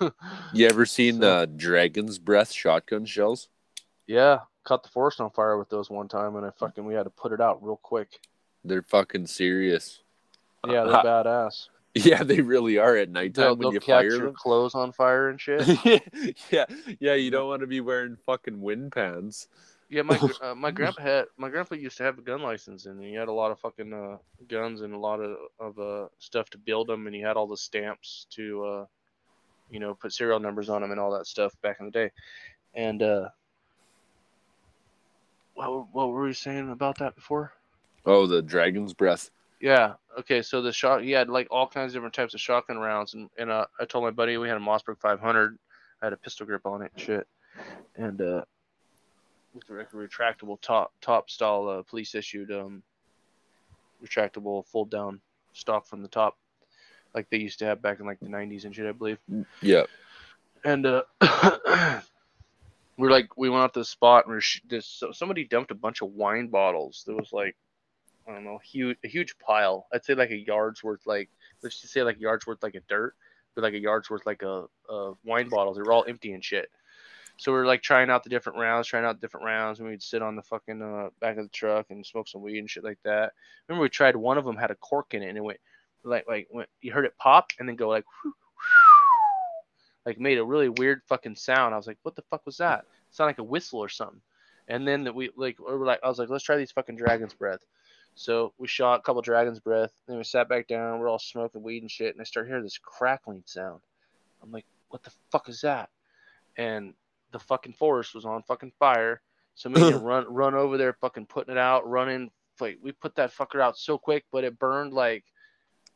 You ever seen So- the Dragon's Breath shotgun shells? yeah, caught the forest on fire with those one time, and I fucking we had to put it out real quick. They're fucking serious. Yeah, they're badass. Yeah, they really are at They'll, nighttime when they'll you catch fire your clothes on fire and shit. yeah, yeah, you don't want to be wearing fucking wind pans. Yeah, my uh, my grandpa had my grandpa used to have a gun license, and he had a lot of fucking uh, guns and a lot of of uh, stuff to build them, and he had all the stamps to, uh, you know, put serial numbers on them and all that stuff back in the day. And uh, what what were we saying about that before? Oh, the Dragon's Breath. Yeah. Okay. So the shot, he had like all kinds of different types of shotgun rounds, and and uh, I told my buddy we had a Mossberg 500. I had a pistol grip on it, and shit, and uh, with a retractable top top style uh, police issued um retractable fold down stock from the top, like they used to have back in like the 90s and shit, I believe. Yeah. and uh, we're like we went out to the spot and we're sh- this so somebody dumped a bunch of wine bottles. There was like i don't know huge a huge pile. I'd say like a yard's worth like let's just say like a yard's worth like a dirt but like a yard's worth like a, a wine bottles. They were all empty and shit so we are like trying out the different rounds trying out different rounds and we'd sit on the fucking uh, back of the truck and smoke some weed and shit like that remember we tried one of them had a cork in it and it went like like went, you heard it pop and then go like like made a really weird fucking sound. I was like, what the fuck was that? It sounded like a whistle or something. And then that we like we were like I was like, let's try these fucking dragon's breath. So we shot a couple dragon's breath, then we sat back down, we're all smoking weed and shit, and I start hearing this crackling sound. I'm like, what the fuck is that? And the fucking forest was on fucking fire. So me run run over there, fucking putting it out, running. Like we put that fucker out so quick, but it burned like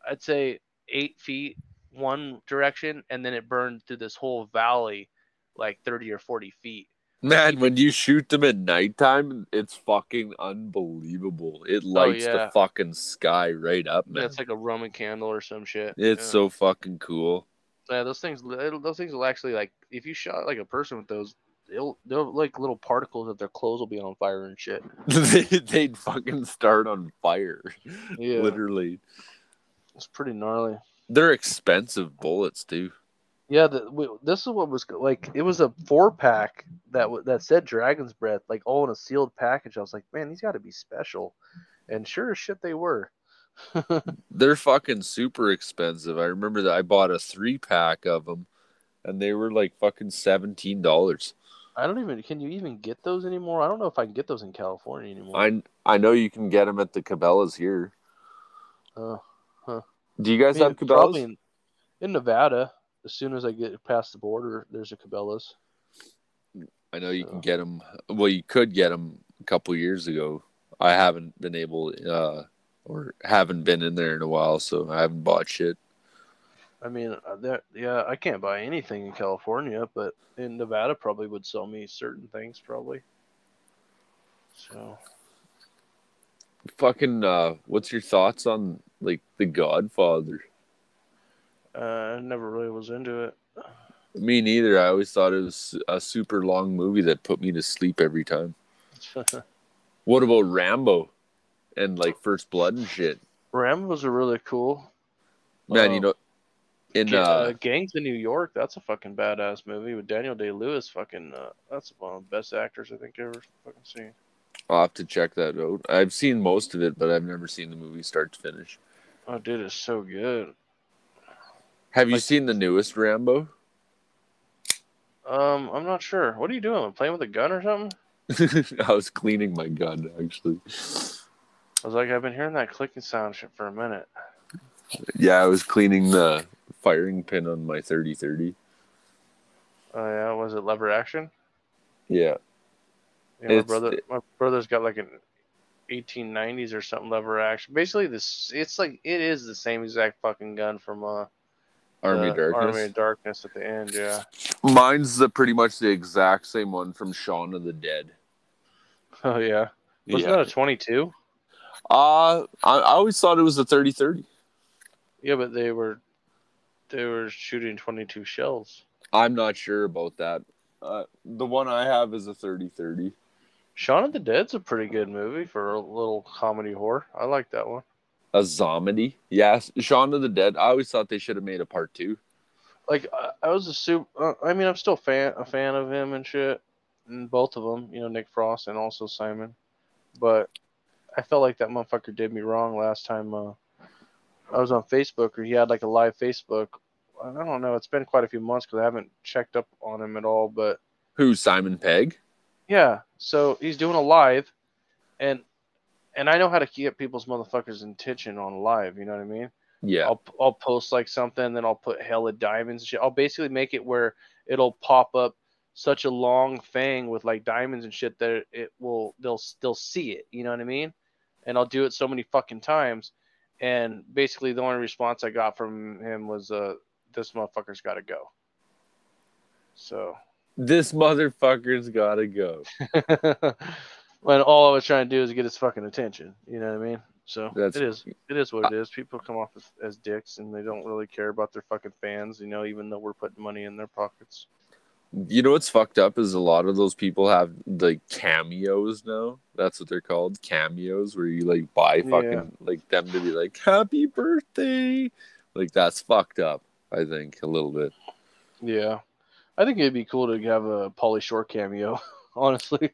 I'd say eight feet one direction, and then it burned through this whole valley, like thirty or forty feet. Man, when you shoot them at nighttime, it's fucking unbelievable. It oh, lights Oh, yeah. the fucking sky right up, man. It's like a Roman candle or some shit. it's yeah. so fucking cool. Yeah. Those things, those things will actually like if you shot like a person with those, they'll they'll like little particles of their clothes will be on fire and shit. They- They'd fucking start on fire. Yeah, Literally. it's pretty gnarly. They're expensive bullets, too. Yeah, the, we, this is what was like. It was a four pack that w- that said Dragon's Breath, like all in a sealed package. I was like, man, these got to be special, and sure as shit they were. They're fucking super expensive. I remember that I bought a three pack of them, and they were like fucking seventeen dollars. I don't even. Can you even get those anymore? I don't know if I can get those in California anymore. I I know you can get them at the Cabela's here. Uh, huh. Do you guys I mean, have Cabela's? in, in Nevada. As soon as I get past the border, there's a Cabela's. I know you so- can get them. Well, you could get them a couple years ago. I haven't been able, uh, or haven't been in there in a while, so I haven't bought shit. I mean, uh, that yeah, I can't buy anything in California, but in Nevada probably would sell me certain things probably. So Fucking, uh, what's your thoughts on like The Godfather? uh, I never really was into it. Me neither. I always thought it was a super long movie that put me to sleep every time. What about Rambo and like First Blood and shit? Rambo's are really cool. Man, Uh, you know, in uh, uh, Gangs in New York, that's a fucking badass movie with Daniel Day Lewis. Fucking, uh, that's one of the best actors I think I've ever fucking seen. I'll have to check that out. I've seen most of it, but I've never seen the movie start to finish. Oh, dude, it's so good. Have you seen the newest Rambo? Um, I'm not sure. What are you doing? Playing with a gun or something? I was cleaning my gun actually. I was like, I've been hearing that clicking sound shit for a minute. Yeah, I was cleaning the firing pin on my 3030. Oh yeah, was it lever action? Yeah. Yeah, my It's- brother, my brother's got like an 1890s or something lever action. Basically, this it's like it is the same exact fucking gun from uh Army the Darkness. Army of Darkness at the end. Yeah. Mine's the pretty much the exact same one from Shaun of the Dead. Oh yeah. Wasn't yeah. that a 22? Uh, I, I always thought it was a 30-30. Yeah, but they were they were shooting 22 shells. I'm not sure about that. Uh, the one I have is a 30-30. Shaun of the Dead's a pretty good movie for a little comedy horror. I like that one. A zomedy. Yes, Shaun of the Dead. I always thought they should have made a part two. Like I, I was a super. Uh, I mean, I'm still fan a fan of him and shit, and both of them. You know, Nick Frost and also Simon. But I felt like that motherfucker did me wrong last time. Uh, I was on Facebook, or he had like a live Facebook. I don't know. It's been quite a few months because I haven't checked up on him at all. But Who's Simon Pegg? Yeah, so he's doing a live, and and I know how to get people's motherfuckers' attention on live. You know what I mean? Yeah. I'll I'll post like something, then I'll put hella diamonds and shit. I'll basically make it where it'll pop up such a long thing with like diamonds and shit that it will they'll they'll see it. You know what I mean? And I'll do it so many fucking times, and basically the only response I got from him was uh this motherfucker's got to go. So This motherfucker's gotta go. when all I was trying to do is get his fucking attention. You know what I mean? So That's- it is. It is what it is. People come off as, as dicks and they don't really care about their fucking fans. You know, even though we're putting money in their pockets. You know what's fucked up is a lot of those people have like cameos now. That's what they're called, cameos, where you like buy fucking Yeah. like them to be like happy birthday. Like that's fucked up. I think a little bit. Yeah, I think it'd be cool to have a Pauly Shore cameo. Honestly,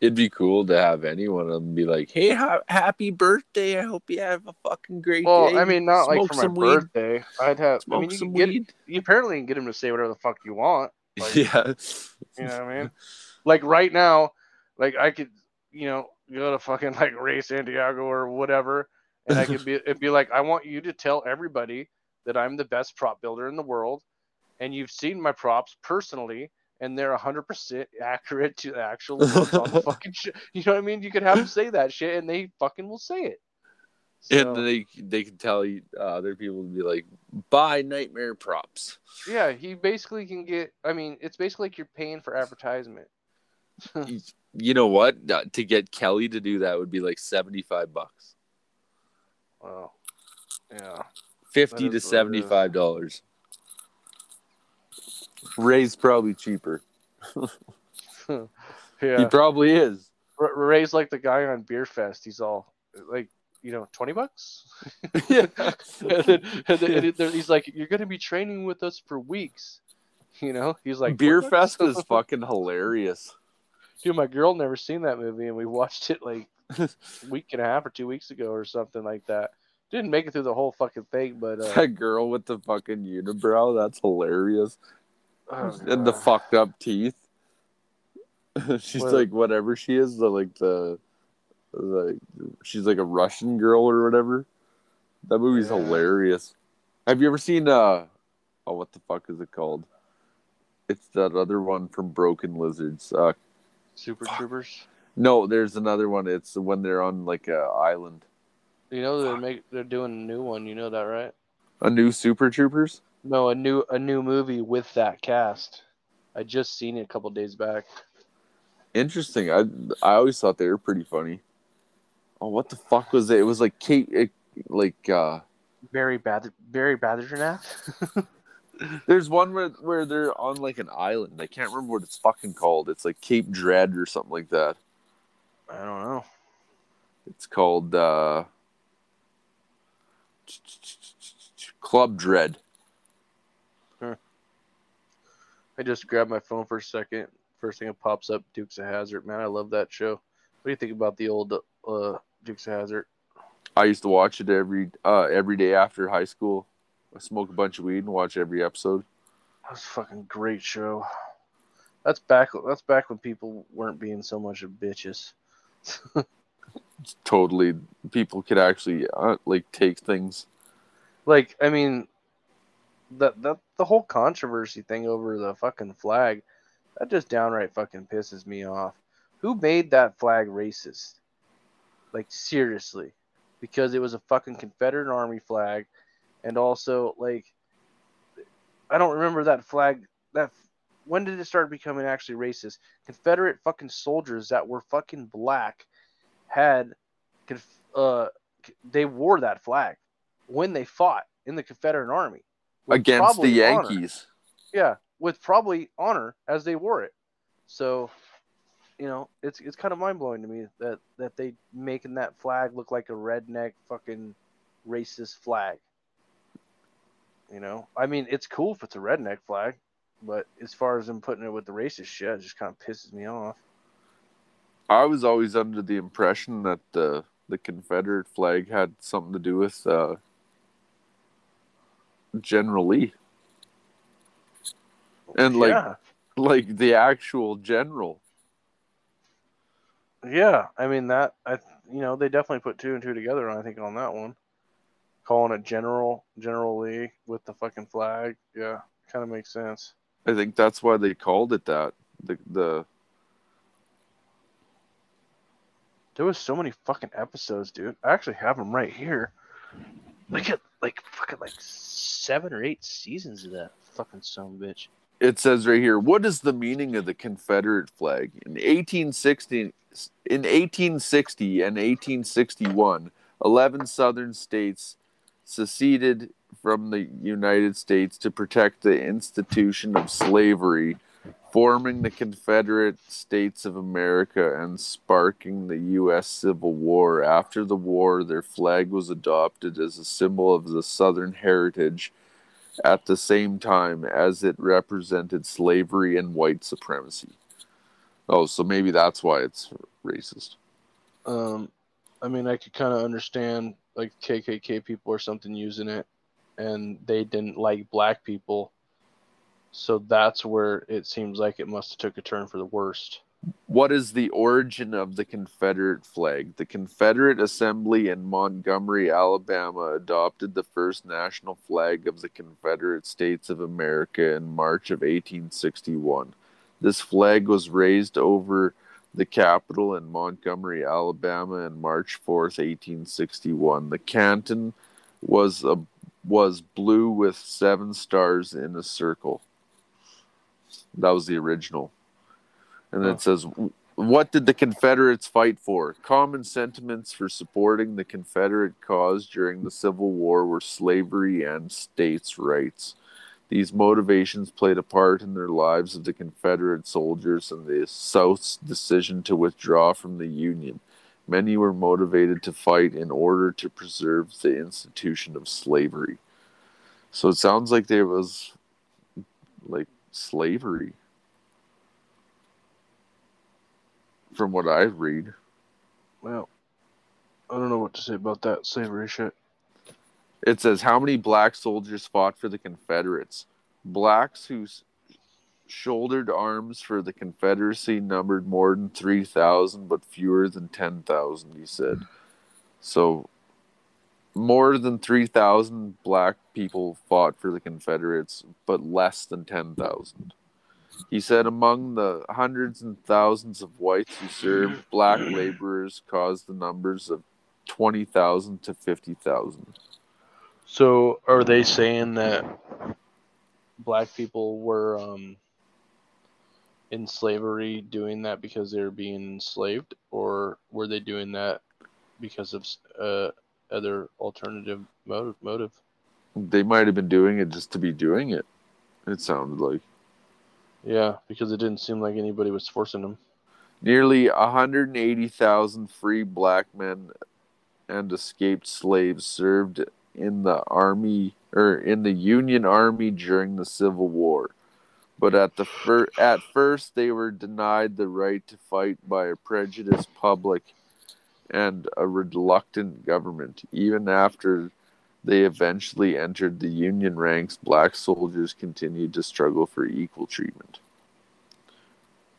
It'd be cool to have any one of them be like, "Hey, ha- happy birthday! I hope you have a fucking great well, day." I mean, not like for my weed. birthday. I'd have. I Smoke mean, you some get weed. you apparently can get him to say whatever the fuck you want. Like, yeah. You know what I mean? Like right now, like I could, you know, go to fucking like Ray Santiago or whatever, and I could be it'd be like, I want you to tell everybody that I'm the best prop builder in the world, and you've seen my props personally, and they're 100% accurate to the actual on the fucking shit. You know what I mean? You could have them say that shit, and they fucking will say it. And they they can tell you uh, other people to be like, "Buy nightmare props." yeah, he basically can get. I mean, it's basically like you're paying for advertisement. You know what? Uh, To get Kelly to do that would be like seventy-five bucks, Wow. Yeah. fifty to is what it is. seventy-five dollars. Ray's probably cheaper. Yeah. He probably is. R- Ray's like the guy on Beer Fest. He's all like, you know, twenty bucks. yeah. and then, and then, he's like, "You're gonna be training with us for weeks." You know, he's like, Beer Fest is fucking hilarious. Dude, my girl never seen that movie, and we watched it like a week and a half or two weeks ago or something like that. Didn't make it through the whole fucking thing, but uh, That girl with the fucking unibrow, that's hilarious. oh, and the fucked up teeth. she's like whatever she is, the like the the she's like a Russian girl or whatever. That movie's Yeah. hilarious. Have you ever seen uh oh what the fuck is it called? It's that other one from Broken Lizards. Uh Super Fuck. Troopers. no, there's another one. It's when they're on like a island. You know they're make they're doing a new one. You know that, right? A new Super Troopers? No, a new a new movie with that cast. I just seen it a couple days back. Interesting. I I always thought they were pretty funny. Oh, what the fuck was it? It was like Kate, it, like uh Barry Bad Barry Badrinath. There's one where where they're on like an island. I can't remember what it's fucking called. It's like Cape Dread or something like that. I don't know. It's called uh Club Dread. I just grabbed my phone for a second. First thing that pops up, Dukes of Hazzard. Man, I love that show. What do you think about the old uh, Dukes Hazzard? I used to watch it every uh every day after high school. I smoke a bunch of weed and watch every episode. That was a fucking great show. That's back. That's back when people weren't being so much of bitches. Totally people could actually uh, like take things. Like, I mean, that that the whole controversy thing over the fucking flag, that just downright fucking pisses me off. Who made that flag racist? Like seriously, because it was a fucking Confederate Army flag, and also like, I don't remember that flag. That when did it start becoming actually racist? Confederate fucking soldiers that were fucking black had, uh, they wore that flag when they fought in the Confederate Army Against the probably honor. Yankees. Yeah, with probably honor as they wore it. So, you know, it's it's kind of mind blowing to me that that they making that flag look like a redneck fucking racist flag. You know, I mean, it's cool if it's a redneck flag, but as far as them putting it with the racist shit, it just kind of pisses me off. I was always under the impression that the the Confederate flag had something to do with uh, General Lee, and like yeah, like the actual general. Yeah. I mean that I you know they definitely put two and two together. I think on that one, calling it General General Lee with the fucking flag. Yeah, kind of makes sense. I think that's why they called it that. The the There was so many fucking episodes, dude. I actually have them right here. Look at like fucking like seven or eight seasons of that fucking son bitch. it says right here, what is the meaning of the Confederate flag? In 1860, in 1860 and 1861, 11 southern states seceded from the United States to protect the institution of slavery, forming the Confederate States of America and sparking the U.S. Civil War. After the war, their flag was adopted as a symbol of the Southern heritage at the same time as it represented slavery and white supremacy. Oh, so maybe that's why it's racist. Um, I mean, I could kind of understand like KKK people or something using it, and they didn't like black people, so that's where it seems like it must have took a turn for the worst. What is the origin of the Confederate flag? The Confederate Assembly in Montgomery, Alabama adopted the first national flag of the Confederate States of America in March of 1861. This flag was raised over the Capitol in Montgomery, Alabama on March 4th, 1861. The canton was a was blue with seven stars in a circle. That was the original. And then Huh. it says, What did the Confederates fight for? Common sentiments for supporting the Confederate cause during the Civil War were slavery and states' rights. These motivations played a part in their lives of the Confederate soldiers and the South's decision to withdraw from the Union. Many were motivated to fight in order to preserve the institution of slavery. So it sounds like there was like slavery. From what I read. Well, I don't know what to say about that slavery shit. It says how many black soldiers fought for the Confederates. Blacks who shouldered arms for the Confederacy numbered more than 3,000, but fewer than 10,000, he said. So, more than 3,000 black people fought for the Confederates, but less than 10,000. He said among the hundreds and thousands of whites who served, black laborers caused the numbers of 20,000 to 50,000. So, are they saying that black people were um, in slavery doing that because they were being enslaved, or were they doing that because of uh, other alternative motive? Motive. They might have been doing it just to be doing it. It sounded like Yeah, because it didn't seem like anybody was forcing them. nearly 180,000 free black men and escaped slaves served in the army or in the Union Army during the Civil War. But at the fir- at first they were denied the right to fight by a prejudiced public and a reluctant government. Even after they eventually entered the Union ranks, black soldiers continued to struggle for equal treatment.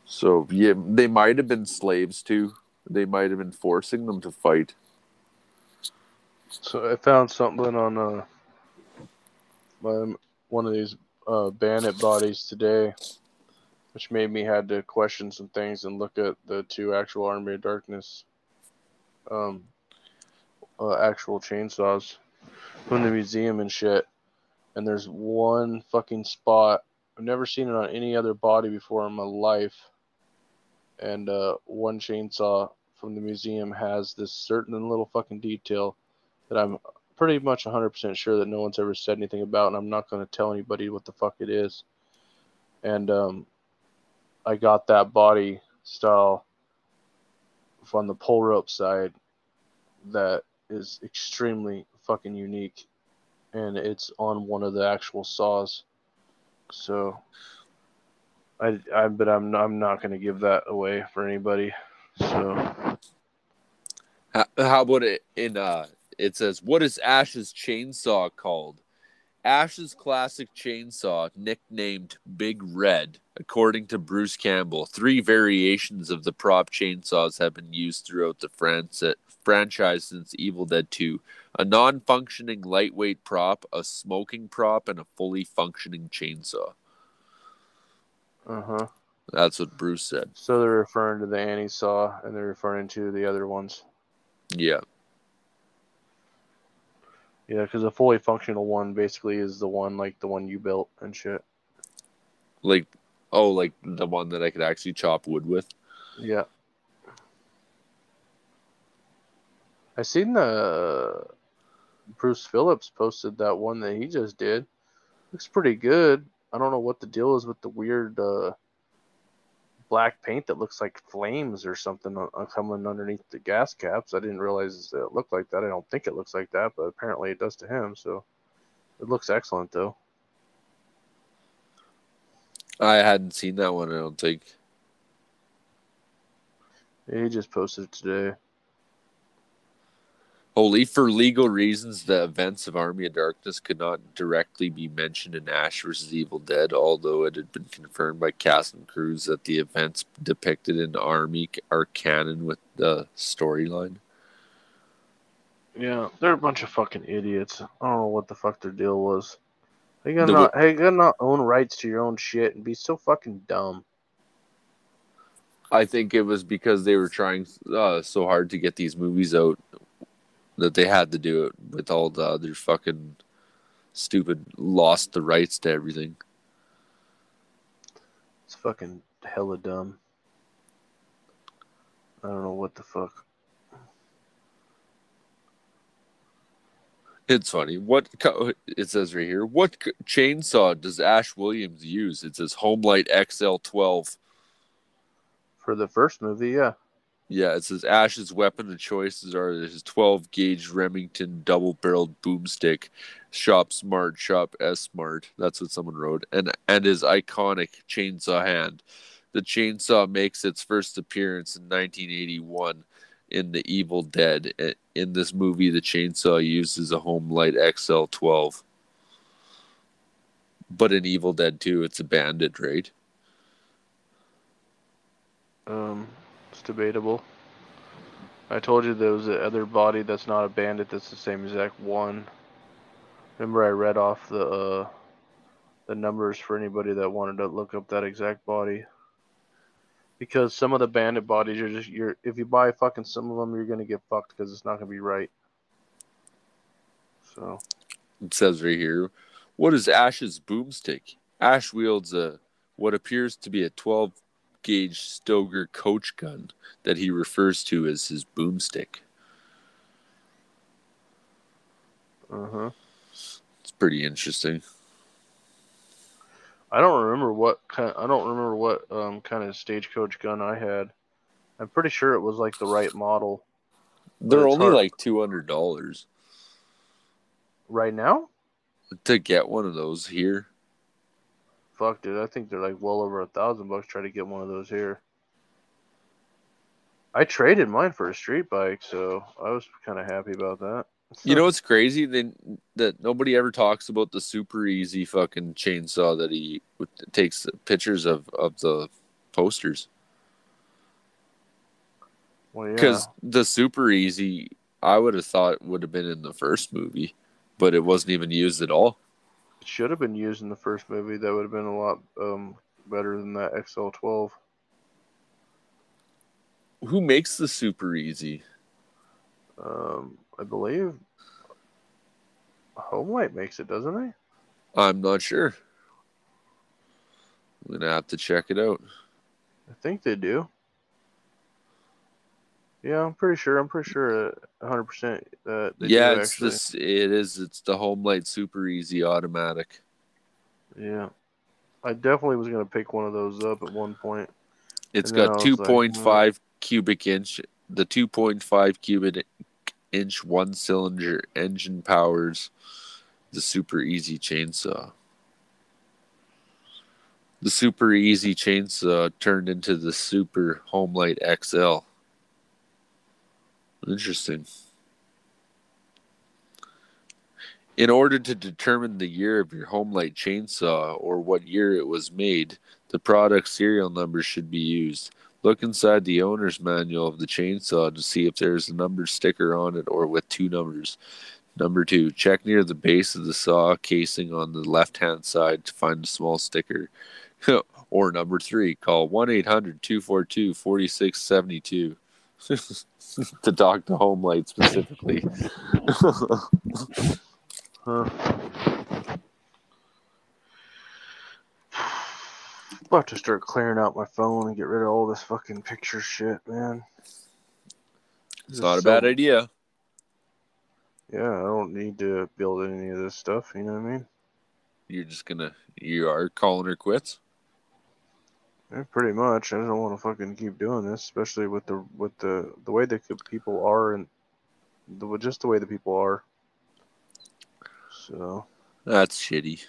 So yeah, they might have been slaves too. They might have been forcing them to fight. So I found something on uh, my, one of these uh, bandit bodies today, which made me had to question some things and look at the two actual Army of Darkness, um, uh, actual chainsaws from the museum and shit. And there's one fucking spot I've never seen it on any other body before in my life. And uh, one chainsaw from the museum has this certain little fucking detail that I'm pretty much 100% sure that no one's ever said anything about, and I'm not going to tell anybody what the fuck it is. And um, I got that body style from the pull rope side that is extremely fucking unique, and it's on one of the actual saws. So, I, I but I'm I'm not going to give that away for anybody. So, How, how about it in uh it says what is Ash's chainsaw called? Ash's classic chainsaw, nicknamed Big Red, according to Bruce Campbell. Three variations of the prop chainsaws have been used throughout the franchise since Evil Dead 2. A non-functioning lightweight prop, a smoking prop, and a fully functioning chainsaw. uh huh. That's what Bruce said. So they're referring to the Annie saw, and they're referring to the other ones. Yeah. Yeah, because a fully functional one basically is the one like the one you built and shit. Like oh, like the one that I could actually chop wood with. Yeah. I seen the Bruce Phillips posted that one that he just did. Looks pretty good. I don't know what the deal is with the weird uh, black paint that looks like flames or something coming underneath the gas caps. I didn't realize it looked like that. I don't think it looks like that, but apparently it does to him. So it looks excellent though. I hadn't seen that one, I don't think. He just posted it today. Only for legal reasons, the events of Army of Darkness could not directly be mentioned in Ash vs. Evil Dead, although it had been confirmed by cast and crews that the events depicted in Army are canon with the storyline. Yeah, they're a bunch of fucking idiots. I don't know what the fuck their deal was. How you gonna The not, how you gonna not own rights to your own shit and be so fucking dumb? I think it was because they were trying uh, so hard to get these movies out that they had to do it with all the other fucking stupid lost the rights to everything. It's fucking hella dumb. I don't know what the fuck. It's funny. What co- it says right here? What c- chainsaw does Ash Williams use? It says Homelite XL12. For the first movie, yeah. Yeah, it says Ash's weapon of choices are his 12 gauge Remington double barreled boomstick, Shop Smart, Shop S-Mart. That's what someone wrote. And and his iconic chainsaw hand. The chainsaw makes its first appearance in 1981 in The Evil Dead. In this movie, the chainsaw uses a Homelite XL12. But in Evil Dead 2, it's a bandit, right? Um, debatable. I told you there was the other body that's not a bandit. That's the same exact one. Remember, I read off the uh, the numbers for anybody that wanted to look up that exact body. Because some of the bandit bodies are just you're if you buy fucking some of them, you're gonna get fucked because it's not gonna be right. So It says right here, what is Ash's boomstick? Ash wields a what appears to be a 12 gauge Stoeger coach gun that he refers to as his boomstick. uh huh. It's pretty interesting. I don't remember what kind. I don't remember what um kind of stagecoach gun I had. I'm pretty sure it was like the right model. They're only hard. like $200 Right now? to get one of those here. Fuck, dude. I think they're like well over a thousand bucks Try to get one of those here. I traded mine for a street bike, so I was kind of happy about that. You know what's crazy? They, that nobody ever talks about the super easy fucking chainsaw that he takes pictures of of the posters. well, yeah. Because the super easy, I would have thought would have been in the first movie, but it wasn't even used at all. Should have been used in the first movie. That would have been a lot um better than that XL12. Who makes the super easy? Um, I believe Homelite makes it, doesn't he? I'm not sure. I'm gonna have to check it out. I think they do. Yeah, I'm pretty sure. I'm pretty sure, uh, 100 percent that they yeah, it's actually. this. It is. It's the Homelite Super Easy Automatic. Yeah, I definitely was gonna pick one of those up at one point. It's And then got I was like, 2.5 cubic inch. The 2.5 cubic inch one cylinder engine powers the Super Easy chainsaw. The Super Easy chainsaw turned into the Super Homelite XL. Interesting. In order to determine the year of your Homelite chainsaw or what year it was made, the product serial number should be used. Look inside the owner's manual of the chainsaw to see if there's a number sticker on it or with two numbers. Number two, check near the base of the saw casing on the left hand side to find a small sticker. or number three, call 1 800 242 4672 to talk to Homelite specifically. Huh. About to start clearing out my phone and get rid of all this fucking picture shit, man. it's not a bad idea. Yeah, I don't need to build any of this stuff. You know what I mean? You're just gonna, you are calling her quits? Yeah, pretty much. I don't want to fucking keep doing this, especially with the with the the way that the people are and the just the way the people are. So That's shitty.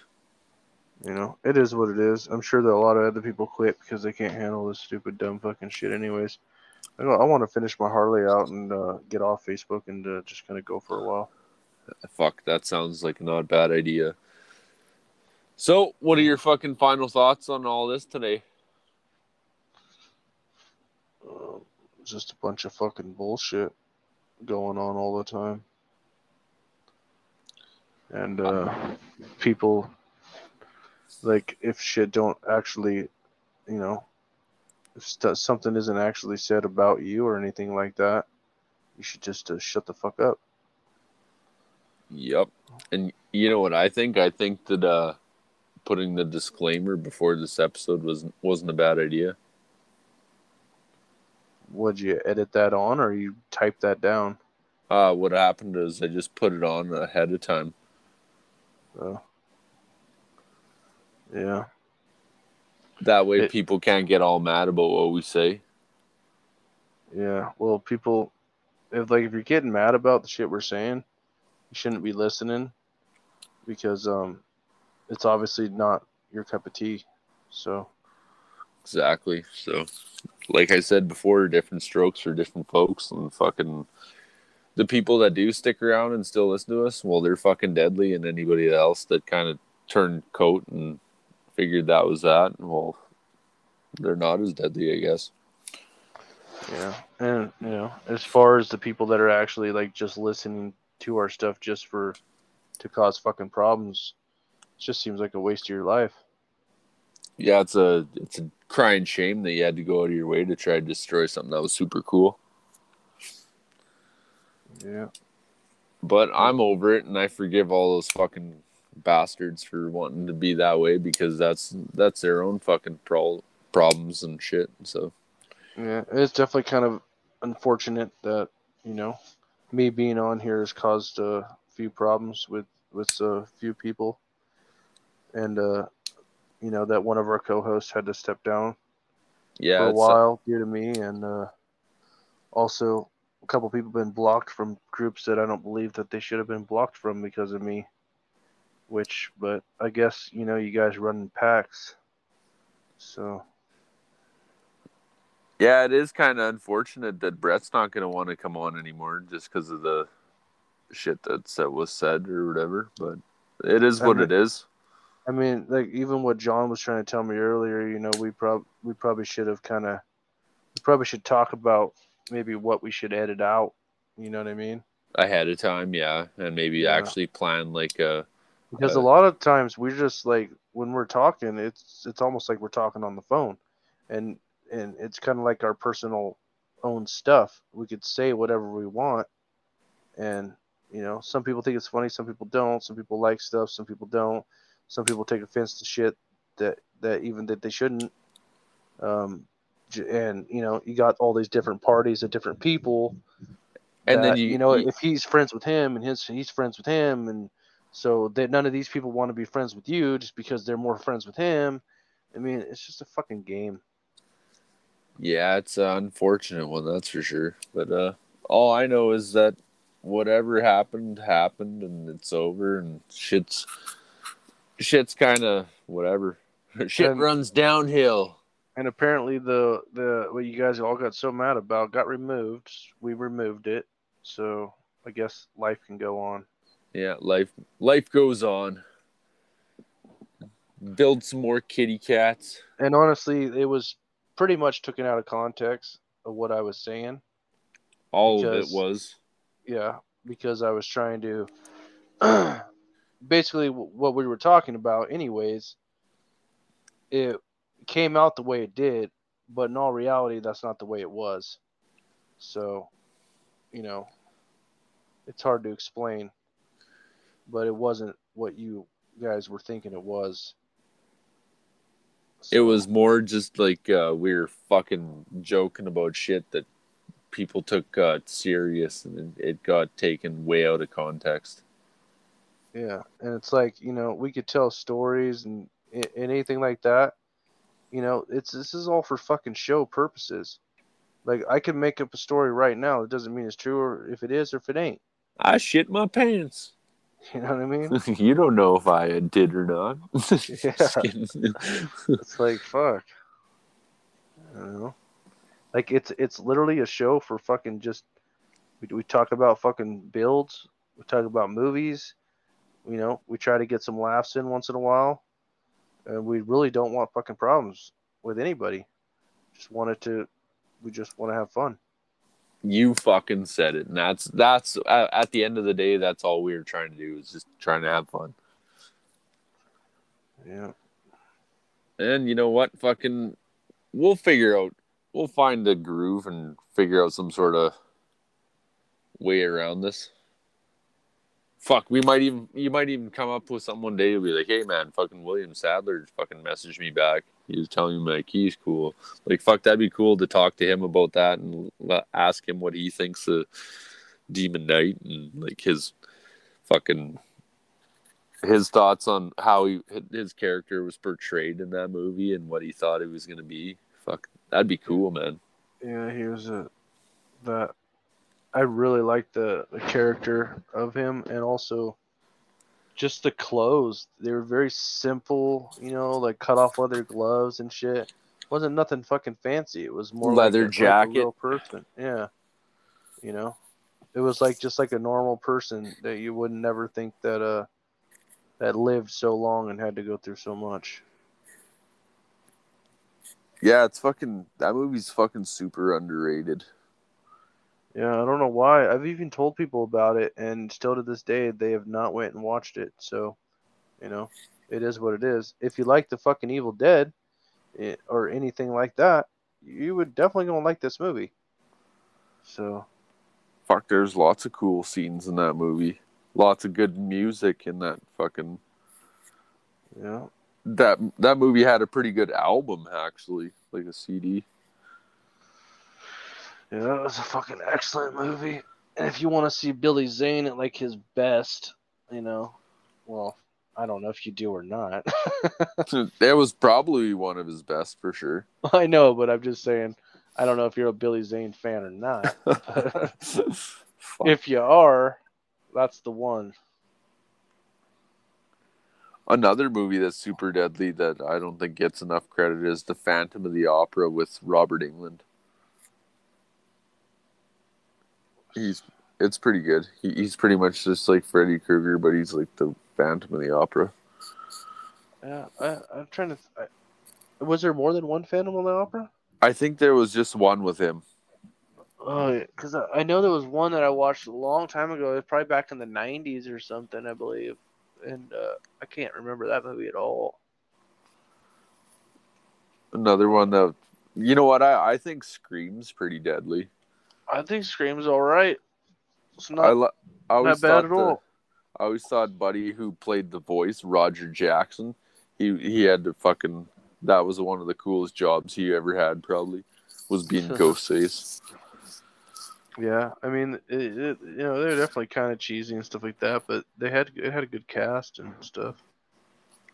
you know, it is what it is. I'm sure that a lot of other people quit because they can't handle this stupid, dumb fucking shit. Anyways, I, I want to finish my Harley out and uh, get off Facebook and uh, just kind of go for a while. Fuck, that sounds like not a bad idea. So, what are your fucking final thoughts on all this today? Uh, just a bunch of fucking bullshit going on all the time. And uh, people, like, if shit don't actually, you know, if st- something isn't actually said about you or anything like that, you should just uh, shut the fuck up. Yep. And you know what I think? I think that uh putting the disclaimer before this episode was wasn't a bad idea. Would you edit that on or you type that down? Uh what happened is I just put it on ahead of time. So, yeah. That way It- people can't get all mad about what we say. Yeah, well, people, if like if you're getting mad about the shit we're saying, you shouldn't be listening because um, it's obviously not your cup of tea. So Exactly. So, like I said before, different strokes for different folks, and fucking the people that do stick around and still listen to us, well, they're fucking deadly, and anybody else that kind of turned coat and figured that was that, well, they're not as deadly, I guess. yeah, and you know, as far as the people that are actually like just listening to our stuff just for to cause fucking problems, it just seems like a waste of your life. Yeah, it's a it's a crying shame that you had to go out of your way to try to destroy something that was super cool. Yeah, But I'm over it, and I forgive all those fucking bastards for wanting to be that way because that's that's their own fucking pro- problems and shit. So yeah, it's definitely kind of unfortunate that you know me being on here has caused a few problems with with a few people, and uh, you know that one of our co-hosts had to step down yeah, for a it's- while due to me, and uh, also a couple people been blocked from groups that I don't believe that they should have been blocked from because of me. Which, but I guess you know you guys run in packs, so yeah, it is kind of unfortunate that Brett's not going to want to come on anymore just because of the shit that was said or whatever. But it is I what mean- it is. I mean, like even what John was trying to tell me earlier, you know, we prob we probably should have kind of, we probably should talk about maybe what we should edit out. You know what I mean? Ahead of time, yeah, and maybe Yeah. actually plan like a Because Uh, a lot of times we're just like when we're talking, it's it's almost like we're talking on the phone, and and it's kind of like our personal own stuff. We could say whatever we want, and you know, some people think it's funny, some people don't. Some people like stuff, some people don't. Some people take offense to shit that that even that they shouldn't. Um, and you know you got all these different parties of different people And then that, you, know you- if he's friends with him and his he's friends with him and so that none of these people want to be friends with you just because they're more friends with him i mean it's just a fucking game yeah, it's an unfortunate one, that's for sure. But uh, all I know is that whatever happened happened, and it's over, and shit's shit's kind of whatever. Shit And- runs downhill. and apparently the the what you guys all got so mad about got removed we removed it so i guess life can go on Yeah, life life goes on. Build some more kitty cats. and honestly it was pretty much taken out of context of what i was saying All of it was. yeah because i was trying to basically what we were talking about anyways it came out the way it did but in all reality that's not the way it was so you know it's hard to explain but it wasn't what you guys were thinking it was It was more just like uh, we were fucking joking about shit that people took uh, serious, and it got taken way out of context. Yeah, and it's like you know we could tell stories and, and anything like that. You know, it's this is all for fucking show purposes. Like I could make up a story right now. It doesn't mean it's true, or if it is, or if it ain't. I shit my pants. You know what I mean? you don't know if I did or not. Yeah. It's like fuck. I don't know. Like it's it's literally a show for fucking just. We, we talk about fucking builds. We talk about movies. You know, we try to get some laughs in once in a while, and we really don't want fucking problems with anybody. Just wanted to. We just want to have fun. you fucking said it, and that's that's at, the end of the day, that's all we were trying to do is just trying to have fun. Yeah. And you know what? Fucking, we'll figure out. We'll find a groove and figure out some sort of way around this. Fuck, we might even you might even come up with something one day. You'll be like, "Hey, man, fucking William Sadler fucking messaged me back. He was telling me my key's cool. Like, fuck, that'd be cool to talk to him about that and ask him what he thinks of Demon Knight and like his fucking his thoughts on how he his character was portrayed in that movie and what he thought it was gonna be. Fuck, that'd be cool, man. Yeah, he was a that I really liked the, the character of him and also just the clothes. They were very simple, you know, like cut off leather gloves and shit. Wasn't nothing fucking fancy. It was more Leather like a, like a jacket. real person. Yeah. You know. It was like just like a normal person that you would never think that uh that lived so long and had to go through so much. Yeah, it's fucking that movie's fucking super underrated. Yeah, I don't know why. I've even told people about it, and still to this day, they have not went and watched it. So, you know, it is what it is. If you like the fucking Evil Dead, eh, or anything like that, you would definitely gonna like this movie. So, Fuck, there's lots of cool scenes in that movie. Lots of good music in that fucking yeah, that that movie had a pretty good album actually, like a CD. Yeah, it was a fucking excellent movie. And if you want to see Billy Zane at like his best, you know, well, I don't know if you do or not. That was probably one of his best for sure. I know, but I'm just saying, I don't know if you're a Billy Zane fan or not. If you are, that's the one. Another movie that's super deadly that I don't think gets enough credit is The Phantom of the Opera with Robert Englund. He's it's pretty good. He, he's pretty much just like Freddy Krueger, but he's like the Phantom of the Opera. Yeah, I, I'm trying to. I, was there more than one Phantom of the Opera? I think there was just one with him. Oh, because I, I know there was one that I watched a long time ago. It was probably back in the '90s or something, I believe, and uh, I can't remember that movie at all. Another one that you know what I I think Scream's pretty deadly. I think Scream's all right. It's not I lo- I always bad thought at the- all. I always thought Buddy who played the voice Roger Jackson, he he had to fucking that was one of the coolest jobs he ever had probably. was being Ghostface. Yeah, I mean, it, it, you know, they're definitely kind of cheesy and stuff like that, but they had it had a good cast and stuff.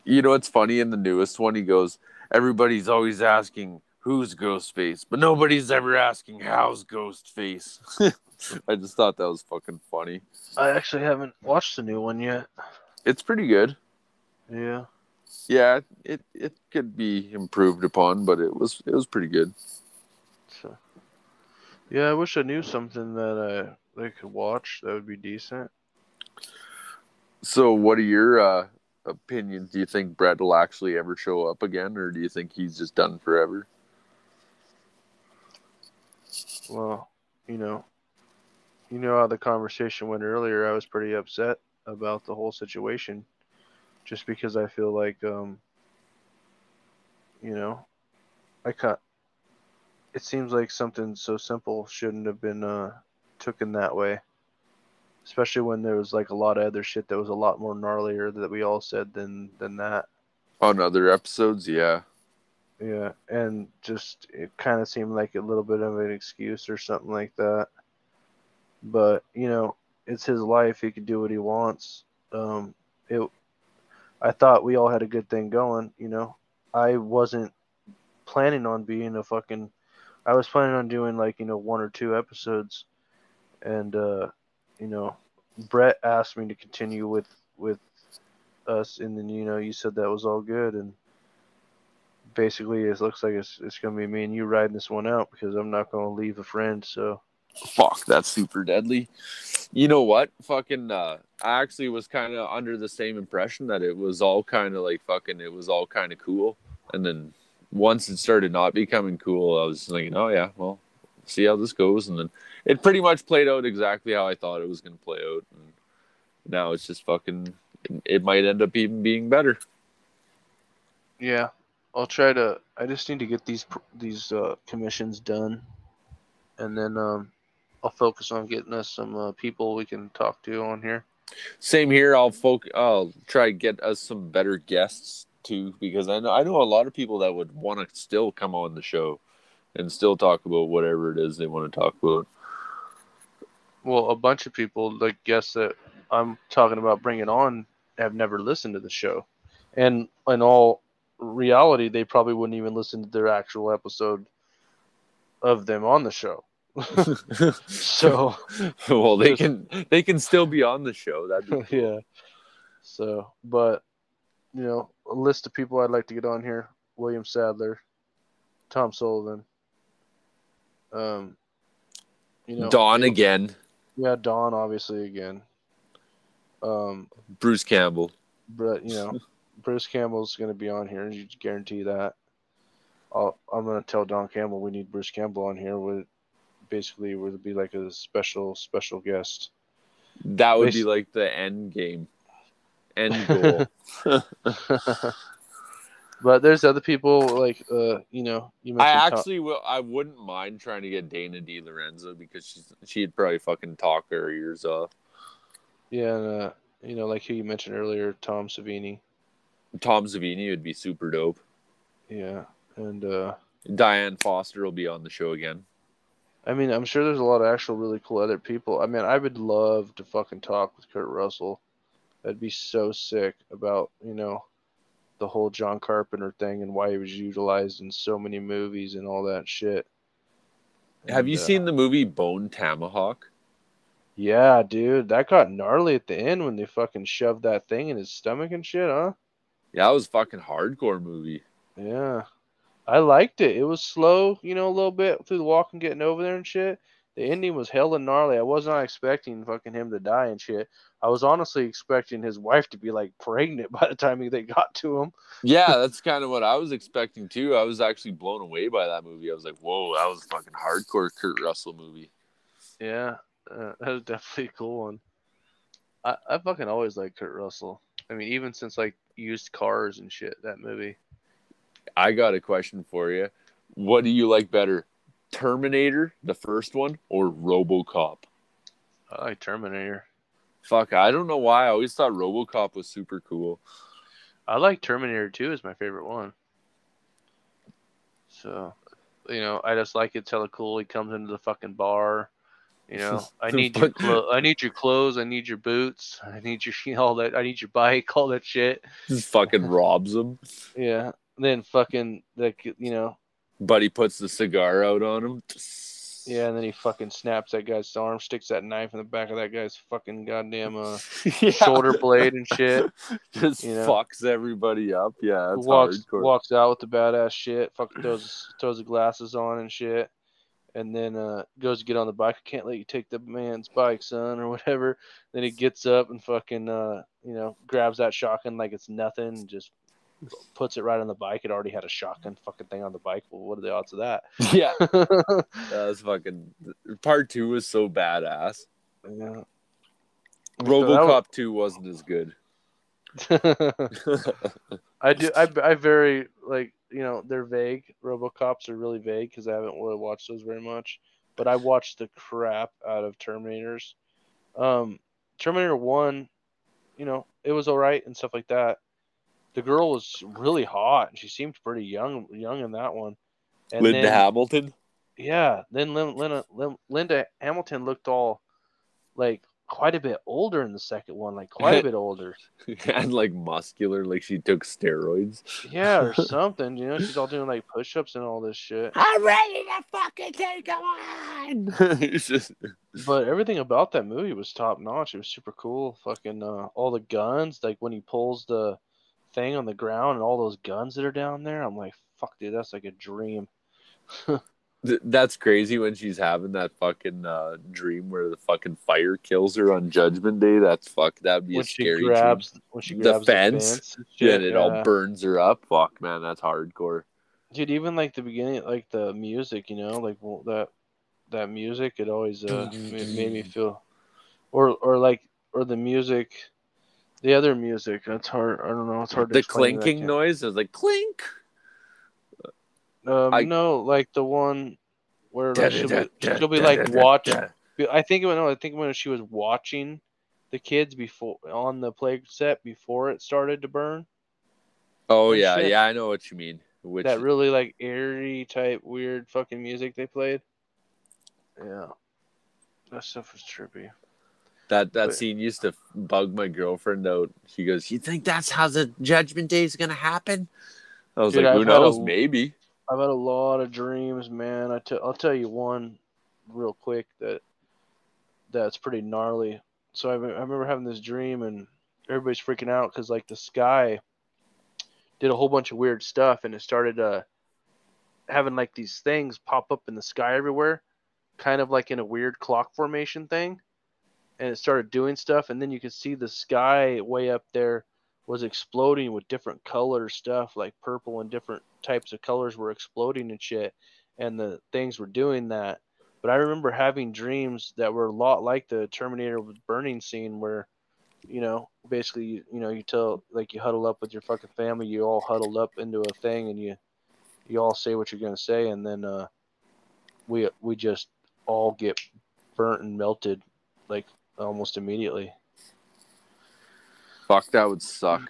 You know it's funny in the newest one? He goes, "Everybody's always asking who's Ghostface, but nobody's ever asking how's Ghostface." I just thought that was fucking funny. I actually haven't watched the new one yet. It's pretty good. Yeah. Yeah, it it could be improved upon, but it was it was pretty good. So. Yeah, I wish I knew something that I I could watch that would be decent. So, what are your uh, opinions? Do you think Brett will actually ever show up again, or do you think he's just done forever? Well, you know, you know how the conversation went earlier. I was pretty upset about the whole situation, just because I feel like, um, you know, I cut. It seems like something so simple shouldn't have been uh, taken that way, especially when there was like a lot of other shit that was a lot more gnarlier that we all said than than that. On other episodes, yeah. Yeah, and just it kind of seemed like a little bit of an excuse or something like that. But you know, it's his life; he can do what he wants. Um, it. I thought we all had a good thing going. You know, I wasn't planning on being a fucking. I was planning on doing like you know one or two episodes, and uh, you know, Brett asked me to continue with with us, and then you know you said that was all good, and basically it looks like it's it's gonna be me and you riding this one out because I'm not gonna leave a friend. So Fuck, that's super deadly. You know what? Fucking, uh, I actually was kind of under the same impression that it was all kind of like fucking, it was all kind of cool. And then once it started not becoming cool, I was thinking, oh yeah, well, see how this goes. And then it pretty much played out exactly how I thought it was going to play out. And now it's just fucking, it might end up even being better. yeah, I'll try to. I just need to get these these uh, commissions done, and then um, I'll focus on getting us some uh, people we can talk to on here. Same here. I'll folk. I'll try to get us some better guests too, because I know I know a lot of people that would want to still come on the show and still talk about whatever it is they want to talk about. Well, a bunch of people, like guests that I'm talking about bringing on, have never listened to the show, and in all reality, they probably wouldn't even listen to their actual episode of them on the show. So well, they can they can still be on the show. That'd be cool. yeah. So, but you know, a list of people I'd like to get on here: William Sadler, Tom Sullivan. Um, you know, Dawn again. Yeah, Don obviously again. Um, Bruce Campbell. but you know, Bruce Campbell's going to be on here. You guarantee that. I'll, I'm going to tell Don Campbell we need Bruce Campbell on here. With basically would be like a special special guest. That would be like the end game, end goal. But there's other people like uh, you know, you I mentioned Tom- actually will. I wouldn't mind trying to get Dana DeLorenzo because she's she'd probably fucking talk her ears off. yeah, and, uh, you know, like who you mentioned earlier, Tom Savini. Tom Savini would be super dope. Yeah, and uh, Diane Foster will be on the show again. I mean, I'm sure there's a lot of actual really cool other people. I mean, I would love to fucking talk with Kurt Russell. That'd be so sick about, you know, the whole John Carpenter thing and why he was utilized in so many movies and all that shit. Have And, you uh, seen the movie Bone Tomahawk? Yeah, dude, that got gnarly at the end when they fucking shoved that thing in his stomach and shit, huh? Yeah, that was a fucking hardcore movie. Yeah. I liked it. It was slow, you know, a little bit through the walk and getting over there and shit. The ending was hella gnarly. I was not expecting fucking him to die and shit. I was honestly expecting his wife to be like pregnant by the time they got to him. Yeah, that's kind of what I was expecting too. I was actually blown away by that movie. I was like, "Whoa, that was a fucking hardcore Kurt Russell movie." Yeah, uh, that was definitely a cool one. I, I fucking always liked Kurt Russell. I mean, even since like used cars and shit, that movie. I got a question for you. What do you like better, Terminator, the first one, or RoboCop? I like Terminator. Fuck, I don't know why. I always thought RoboCop was super cool. I like Terminator 2 is my favorite one. So, you know, I just like it. it's hella cool. He comes into the fucking bar. You know, I need your clo- I need your clothes. I need your boots. I need your you know, all that. I need your bike. All that shit. Just fucking robs him. Yeah. Then fucking like you know. Buddy puts the cigar out on him. Yeah, and then he fucking snaps that guy's arm, sticks that knife in the back of that guy's fucking goddamn uh, Yeah. shoulder blade and shit. Just you know. fucks everybody up. Yeah, walks hardcore. walks out with the badass shit. Fucking throws throws the glasses on and shit, and then uh, goes to get on the bike. I can't let you take the man's bike, son, or whatever. Then he gets up and fucking uh, you know grabs that shotgun like it's nothing, and just puts it right on the bike. It already had a shotgun fucking thing on the bike. Well, what are the odds of that? yeah, that was fucking. Part two was so badass. yeah. RoboCop two wasn't as good. I do. I, I very like you know they're vague. RoboCops are really vague because I haven't really watched those very much. But I watched the crap out of Terminators. Um, Terminator One, you know, it was all right and stuff like that. The girl was really hot and she seemed pretty young, young in that one. And Linda then, Hamilton. yeah, then Lin- Linda, Linda Hamilton looked all like quite a bit older in the second one, like quite a bit older. and like muscular, like she took steroids. Yeah, or something. You know, she's all doing like push-ups and all this shit. I'm ready to fucking take him on. it's just But everything about that movie was top notch. It was super cool. Fucking uh, all the guns, like when he pulls the thing on the ground and all those guns that are down there. I'm like, fuck, dude, that's like a dream. Th- that's crazy when she's having that fucking uh, dream where the fucking fire kills her on Judgment Day. That's fuck. That'd be when a she scary grabs, when she The grabs fence? and dream. shit, Yeah, and it all burns her up. Fuck, man, that's hardcore. dude. Even like the beginning, like the music, you know, like well, that that music, it always uh, made, made me feel, or or like or the music, the other music. That's hard. I don't know. It's hard The. Clinking noise. Was like clink. Um, I- no, like the one where like, she'll, be, she'll be like watch. I think when no, I think when she was watching the kids before on the play set before it started to burn. Oh Oh, yeah, shit. yeah, I know what you mean. Which that really like airy type weird fucking music they played. Yeah, that stuff was trippy. that that but- scene used to bug my girlfriend out. She goes, "You think that's how the Judgment Day is gonna happen?" I was Dude, like, "Who I've knows? a- Maybe." I've had a lot of dreams, man. I t- I'll tell you one real quick that that's pretty gnarly. So I, I remember having this dream and everybody's freaking out because like the sky did a whole bunch of weird stuff and it started uh having like these things pop up in the sky everywhere, kind of like in a weird clock formation thing. And it started doing stuff and then you could see the sky way up there was exploding with different color stuff like purple and different types of colors were exploding and shit and the things were doing that. But i remember having dreams that were a lot like the terminator burning scene where you know basically you, you know you tell like you huddle up with your fucking family you all huddled up into a thing and you you all say what you're to say and then uh we we just all get burnt and melted like almost immediately Fuck, that would suck.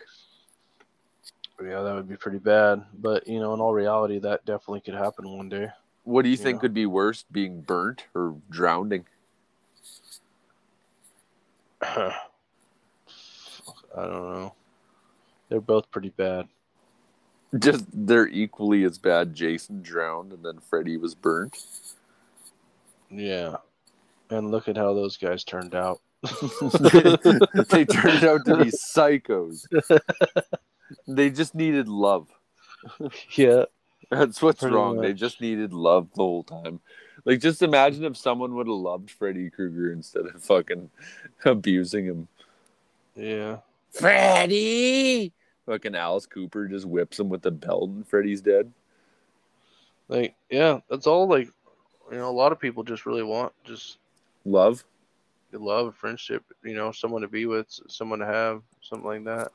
yeah that would be pretty bad but you know in all reality that definitely could happen one day What do you think Yeah. would be worse, being burnt or drowning? I don't know. They're both pretty bad. Just they're equally as bad. Jason drowned and then Freddy was burnt. Yeah. And look at how those guys turned out. they turned out to be psychos. They just needed love. yeah. That's what's Pretty wrong. They just needed love the whole time. Like, just imagine if someone would have loved Freddy Krueger instead of fucking abusing him. Yeah. Freddy! Fucking Alice Cooper just whips him with the belt and Freddy's dead. Like, yeah, that's all like you know, a lot of people just really want just Love. Love, friendship, you know, someone to be with, someone to have, something like that.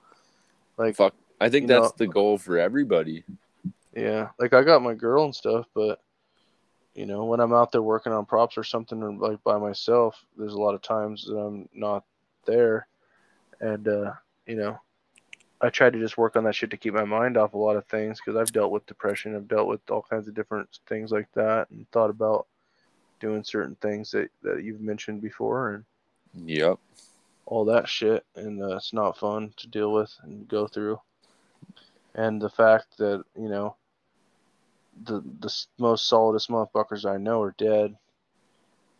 Like Fuck. I think that's know- the goal for everybody. Yeah, like I got my girl and stuff, but you know, when I'm out there working on props or something, or like by myself, there's a lot of times that I'm not there, and uh, you know, I try to just work on that shit to keep my mind off a lot of things because I've dealt with depression, I've dealt with all kinds of different things like that, and thought about doing certain things that that you've mentioned before and Yep. all that shit, and uh, it's not fun to deal with and go through. And the fact that you know the the most solidest motherfuckers I know are dead.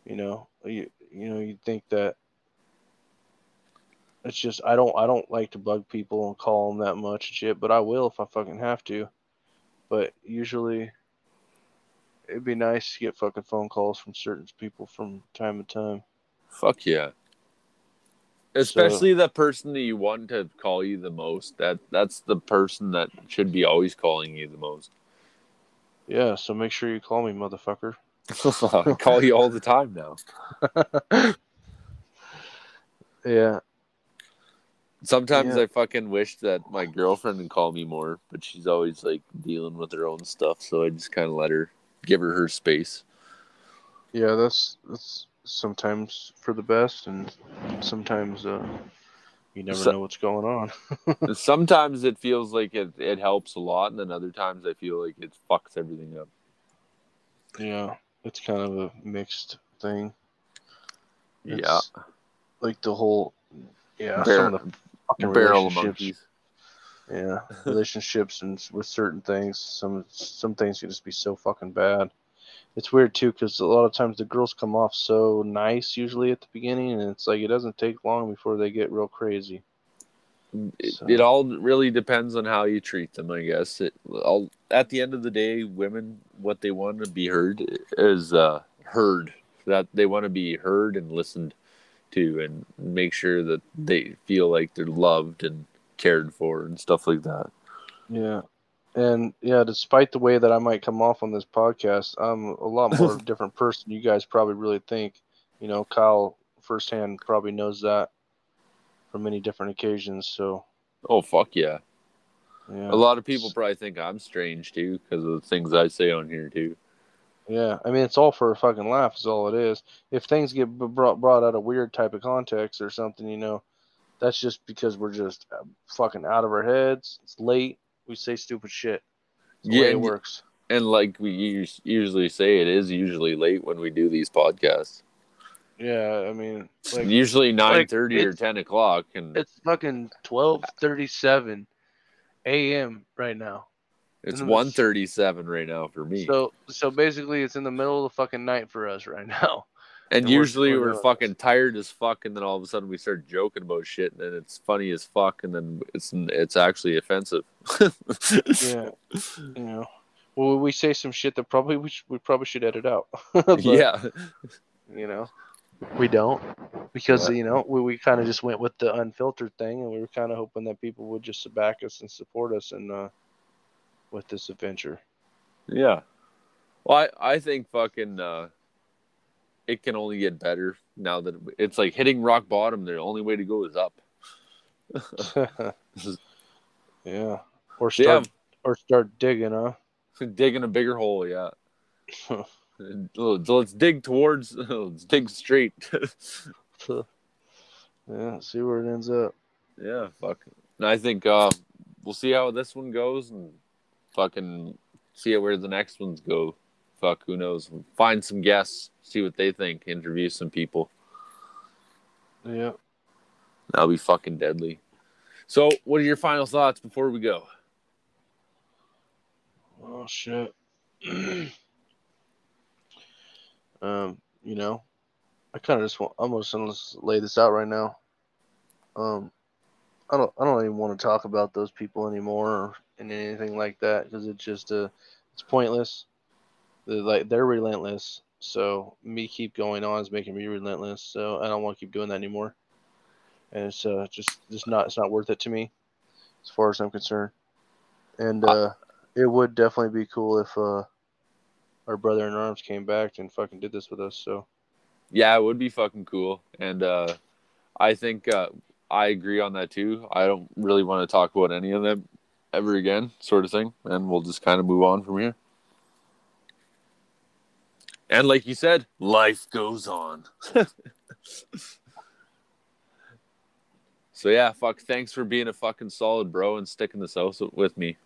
You know, you you know, you'd think that it's just I don't I don't like to bug people and call them that much and shit, but I will if I fucking have to. But usually, it'd be nice to get fucking phone calls from certain people from time to time. Fuck yeah. Especially the person that you want to call you the most. That that's the person that should be always calling you the most. Yeah, so make sure you call me, motherfucker. I call you all the time now. Yeah, Sometimes Yeah. I fucking wish that my girlfriend would call me more, but she's always like dealing with her own stuff, so I just kind of let her give her her space. yeah, that's that's sometimes for the best, and sometimes uh, you never So- know what's going on. Sometimes it feels like it, it helps a lot, and then other times I feel like it fucks everything up. Yeah, it's kind of a mixed thing. Yeah, like the whole yeah, Bar- some of the fucking barrel relationships. monkeys. Yeah, relationships and with certain things, some some things can just be so fucking bad. It's weird too because a lot of times the girls come off so nice usually at the beginning, and it's like it doesn't take long before they get real crazy. It, So- it all really depends on how you treat them, I guess. It all at the end of the day, women what they want to be heard is uh, heard. That they want to be heard and listened to, and make sure that they feel like they're loved and cared for and stuff like that. Yeah. And yeah, despite the way that I might come off on this podcast, I'm a lot more different person. You guys probably really think, you know, Kyle firsthand probably knows that from many different occasions. So Oh fuck yeah! yeah, A lot of people probably think I'm strange too because of the things I say on here too. yeah. I mean, it's all for a fucking laugh. Is all it is. If things get brought brought out of weird type of context or something, you know, that's just because we're just uh, fucking out of our heads. It's late. We say stupid shit. It's Yeah, it works. And like we usually say, it is usually late when we do these podcasts. Yeah, I mean, like usually nine thirty or ten o'clock, and It's fucking twelve thirty seven a.m. right now. it's- one thirty seven right now for me. So so basically, it's in the middle of the fucking night for us right now. And and usually we're we're, fucking tired as fuck, and then all of a sudden we start joking about shit, and then it's funny as fuck, and then it's it's actually offensive. Yeah, you know. Well, we say some shit that probably we, sh- we probably should edit out. But, yeah, you know, we don't because Yeah. you know we, we kind of just went with the unfiltered thing, and we were kind of hoping that people would just back us and support us and uh, with this adventure. yeah. Well, I I think fucking uh, it can only get better now that it's like hitting rock bottom. The only way to go is up. yeah, or Yeah. start or start digging, huh? digging a bigger hole, yeah. So let's dig towards. Let's dig straight. yeah, see where it ends up. yeah, fuck. And I think uh, we'll see how this one goes, and fucking see where the next ones go. Fuck, who knows? Find some guests, see what they think, interview some people. Yeah. That'll be fucking deadly. So, what are your final thoughts before we go? Oh shit. um, you know, I kind of just want. I'm just gonna lay this out right now. Um, I don't. I don't even want to talk about those people anymore or and anything like that because it's just uh, it's pointless. They're like they're relentless. So me keep going on is making me relentless. So I don't want to keep doing that anymore. And it's uh just just not it's not worth it to me, as far as I'm concerned. And uh, it would definitely be cool if uh our brother in arms came back and fucking did this with us. So Yeah, it would be fucking cool, and uh, I think uh, I agree on that too. I don't really want to talk about any of them ever again, sort of thing, and we'll just kind of move on from here. And like you said, life goes on. So yeah, fuck. Thanks for being a fucking solid bro and sticking this out with me.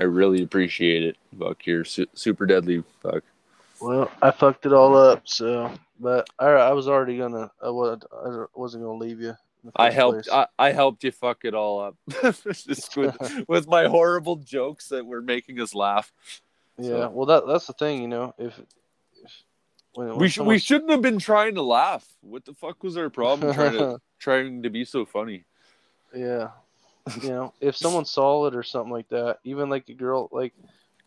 I really appreciate it. Fuck, you're su- super deadly. Fuck. Well, I fucked it all up. So, but I, I was already gonna. I was I wasn't gonna leave you. I helped. I, I helped you fuck it all up Just with, with my horrible jokes that were making us laugh. yeah. so- Well, that that's the thing, you know. If, if when, We sh- we shouldn't have been trying to laugh. What the fuck was our problem trying to trying to be so funny? Yeah. You know, if someone's solid or something like that, even like a girl, like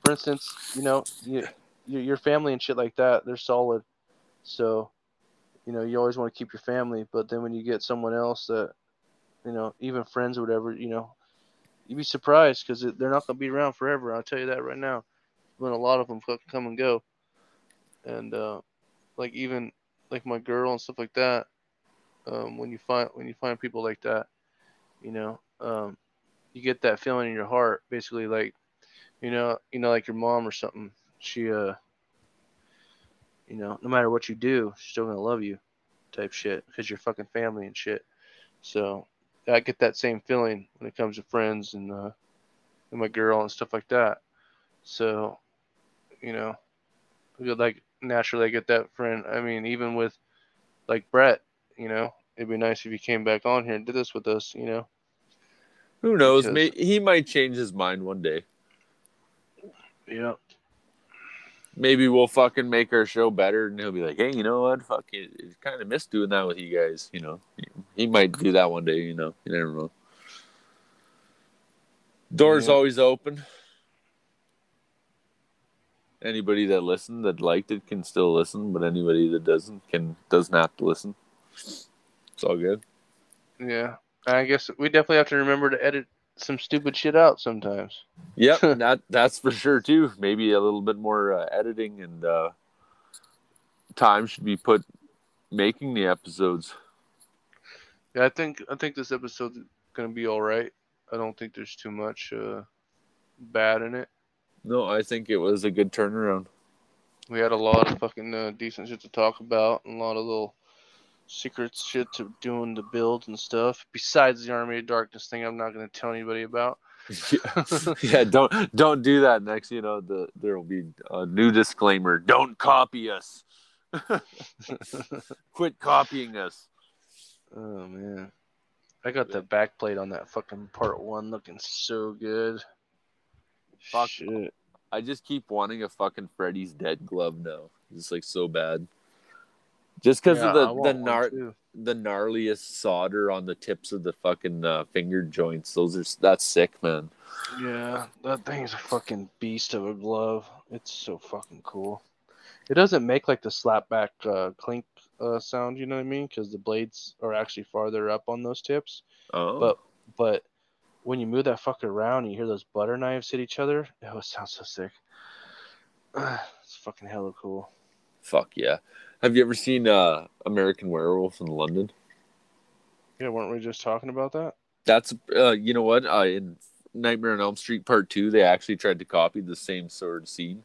for instance, you know, you, your your family and shit like that, they're solid. So, you know, you always want to keep your family, but then when you get someone else that, you know, even friends or whatever, you know, you'd be surprised because they're not gonna be around forever. I'll tell you that right now. When a lot of them come and go, and uh, like even like my girl and stuff like that. Um, when you find when you find people like that, you know um, you get that feeling in your heart basically like you know you know like your mom or something she uh you know no matter what you do she's still gonna love you type shit because you're fucking family and shit so i get that same feeling when it comes to friends and uh and my girl and stuff like that so you know like naturally i get that friend i mean even with like brett you know it'd be nice if he came back on here and did this with us you know Who knows? Because- May- he might change his mind one day. yeah Maybe we'll fucking make our show better, and he'll be like, "Hey, you know what? Fuck it, kind of missed doing that with you guys." You know, he, he might do that one day. You know, you never know. Doors Yeah. always open. Anybody that listened that liked it can still listen, but anybody that doesn't can doesn't have to listen. It's all good. Yeah, I guess we definitely have to remember to edit some stupid shit out sometimes. Yep, that that's for sure too. Maybe a little bit more uh, editing and uh, time should be put making the episodes. Yeah, I think I think this episode's gonna be all right. I don't think there's too much uh, bad in it. No, I think it was a good turnaround. We had a lot of fucking uh, decent shit to talk about, and a lot of little secret shit to doing the build and stuff. Besides the Army of Darkness thing, I'm not gonna tell anybody about. yeah, don't don't do that. Next, you know, the there will be a new disclaimer: don't copy us. Quit copying us. Oh man, I got the back plate on that fucking part one looking so good. Fuck. Shit. I just keep wanting a fucking Freddy's Dead glove now. It's like so bad. Just because Yeah, of the the gnar- too. the gnarliest solder on the tips of the fucking uh, finger joints. Those are that's sick, man. Yeah, that thing's a fucking beast of a glove. It's so fucking cool. It doesn't make like the slapback uh, clink uh, sound, you know what I mean? Because the blades are actually farther up on those tips. Oh, But but when you move that fucker around, and you hear those butter knives hit each other. Oh, it sounds so sick. it's fucking hella cool. fuck yeah! Have you ever seen uh, American Werewolf in London? Yeah, weren't we just talking about that? That's uh, you know what? Uh, in Nightmare on Elm Street Part Two, they actually tried to copy the same sort of scene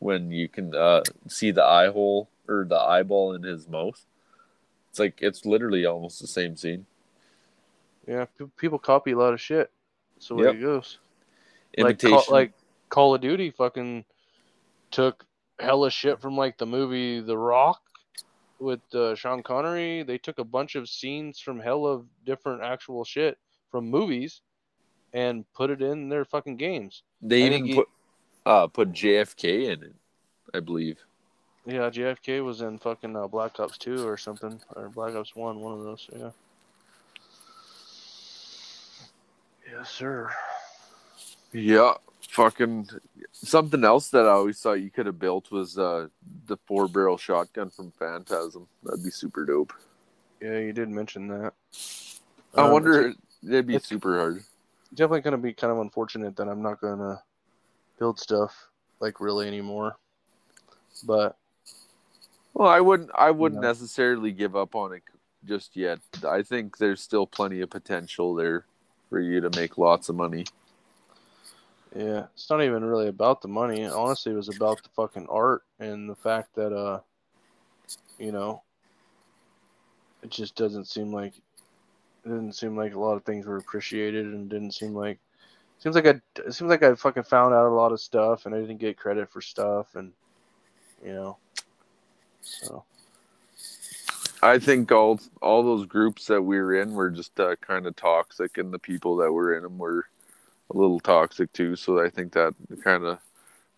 when you can uh, see the eye hole or the eyeball in his mouth. It's like it's literally almost the same scene. Yeah, people copy a lot of shit. So Yep. it goes. Imitation, Like, Call, like Call of Duty fucking took hella shit from like the movie The Rock with uh, Sean Connery. They took a bunch of scenes from hella different actual shit from movies and put it in their fucking games. they I even he- put uh, put JFK in it, I believe. Yeah, JFK was in fucking uh, Black Ops 2 or something, or Black Ops 1, one of those. Yeah. Yes, sir. Yeah, fucking something else that I always thought you could have built was uh, the four barrel shotgun from Phantasm. That'd be super dope. Yeah, you did mention that. I Um, wonder it'd be super hard. definitely going to be kind of unfortunate that I'm not going to build stuff like really anymore. But Well, I wouldn't. I wouldn't No. necessarily give up on it just yet. I think there's still plenty of potential there for you to make lots of money. yeah, it's not even really about the money. Honestly, it was about the fucking art and the fact that uh, you know, it just doesn't seem like It didn't seem like a lot of things were appreciated, and didn't seem like seems like I it seems like I fucking found out a lot of stuff, and I didn't get credit for stuff, and you know, so I think all all those groups that we were in were just uh, kind of toxic, and the people that were in them were a little toxic too. So I think that kind of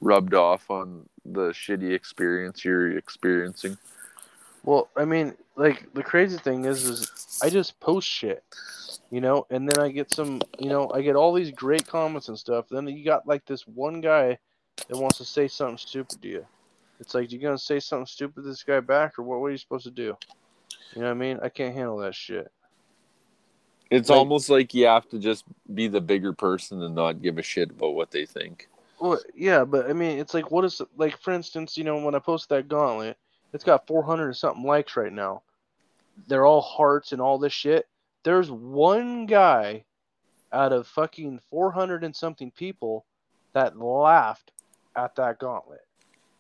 rubbed off on the shitty experience you're experiencing. Well, I mean, like the crazy thing is, is I just post shit, you know, and then I get some, you know, I get all these great comments and stuff. Then you got like this one guy that wants to say something stupid to you. It's like you gonna say something stupid to this guy back, or what? What are you supposed to do? You know what I mean? I can't handle that shit. It's Like- almost like you have to just be the bigger person and not give a shit about what they think. Well, yeah, but I mean, it's like, what is like, for instance, you know, when I post that gauntlet, it's got 400 and something likes right now. They're all hearts and all this shit. There's one guy out of fucking 400 and something people that laughed at that gauntlet.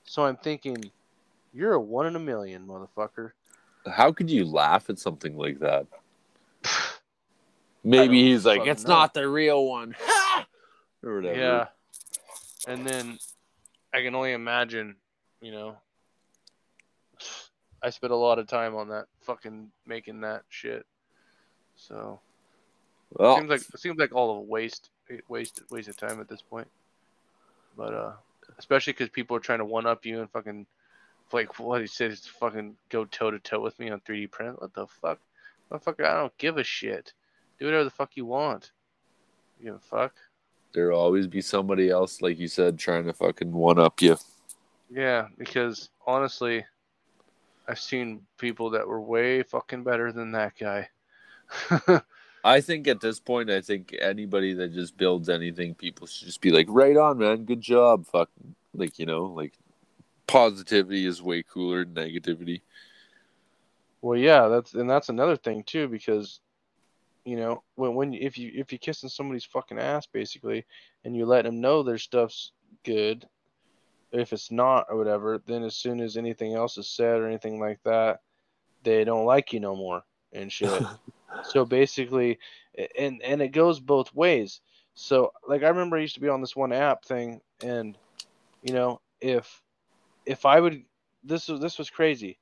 So I'm thinking, you're a one in a million, motherfucker. How could you laugh at something like that? Maybe he's like, it's know." not the real one. or whatever. Yeah. And then I can only imagine, you know, I spent a lot of time on that fucking making that shit. So Well, seems like it seems like all of a waste waste waste of time at this point. But uh especially because people are trying to one up you and fucking like what he said is fucking go toe to toe with me on 3D print. What the fuck, motherfucker? I don't give a shit. Do whatever the fuck you want. You give a fuck. there'll always be somebody else, like you said, trying to fucking one up you. Yeah, because honestly, I've seen people that were way fucking better than that guy. I think at this point, I think anybody that just builds anything, people should just be like, right on, man, good job. Fuck, like you know, like positivity is way cooler than negativity. well, yeah, that's and that's another thing too, because you know when when if you if you're kissing somebody's fucking ass basically, and you let them know their stuff's good, if it's not or whatever, then as soon as anything else is said or anything like that, they don't like you no more and shit. So basically, and and it goes both ways. So like I remember I used to be on this one app thing, and you know if if I would this was this was crazy,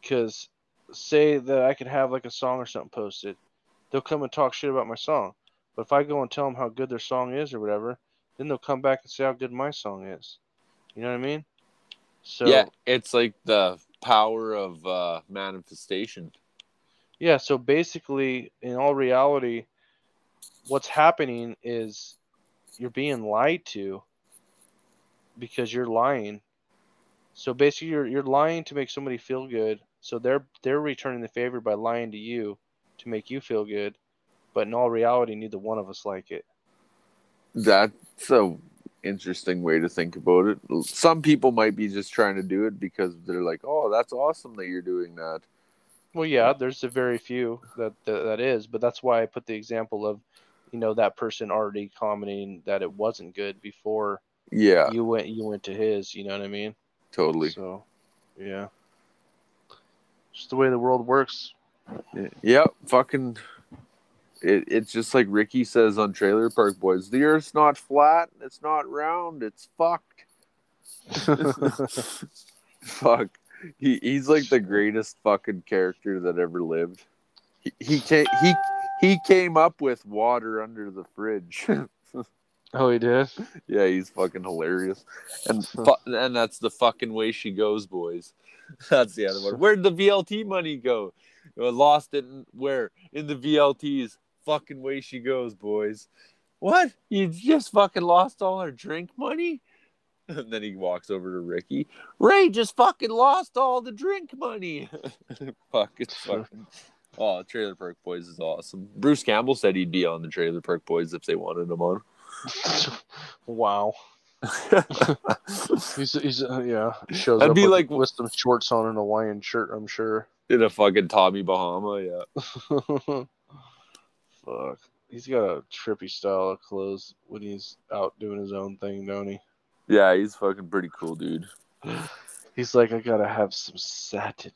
because say that I could have like a song or something posted, they'll come and talk shit about my song. But if I go and tell them how good their song is or whatever, then they'll come back and say how good my song is. You know what I mean? So yeah, it's like the power of uh, manifestation. Yeah, so basically, in all reality, what's happening is you're being lied to because you're lying. So basically, you're you're lying to make somebody feel good. So they're they're returning the favor by lying to you to make you feel good. But in all reality, neither one of us like it. That's a interesting way to think about it. Some people might be just trying to do it because they're like, "Oh, that's awesome that you're doing that." Well, yeah, there's a very few that, that that is, but that's why I put the example of, you know, that person already commenting that it wasn't good before Yeah, you went you went to his. You know what I mean? Totally. So, yeah, just the way the world works. Yep, fucking. It, it's just like Ricky says on Trailer Park Boys: the Earth's not flat, it's not round, it's fucked. Fuck, he he's like the greatest fucking character that ever lived. He he came he he came up with water under the fridge. oh, he did. yeah, he's fucking hilarious, and fu- and that's the fucking way she goes, boys. That's the other one. Where'd the VLT money go? Lost it in, where in the VLTs. Fucking way she goes, boys. What? You just fucking lost all our drink money? And then he walks over to Ricky. Ray just fucking lost all the drink money. Fuck, it's fucking. Oh, Trailer Park Boys is awesome. Bruce Campbell said he'd be on the Trailer Park Boys if they wanted him on. wow. He's he's uh, yeah. Shows That'd be like- with some shorts on and a Hawaiian shirt. I'm sure. In a fucking Tommy Bahama, yeah. Fuck. He's got a trippy style of clothes when he's out doing his own thing, don't he? Yeah, he's fucking pretty cool, dude. He's like, I gotta have some satin.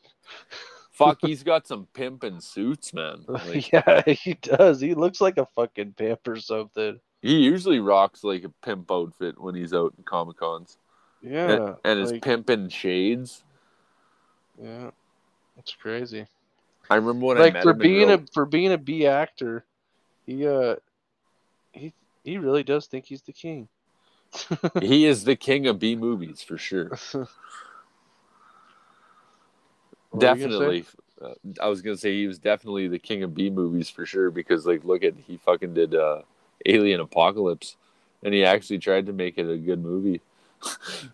fuck, he's got some pimping suits, man. Like, yeah, he does. He looks like a fucking pimp or something. He usually rocks like a pimp outfit when he's out in Comic Cons. Yeah, and, and his like- pimpin' shades. yeah, it's crazy. I remember when I like for being real- a for being a B actor, he uh, he he really does think he's the king. he is the king of B movies for sure. What were you gonna definitely. Uh, I was gonna say he was definitely the king of B movies for sure because like look at he fucking did uh, Alien Apocalypse, and he actually tried to make it a good movie.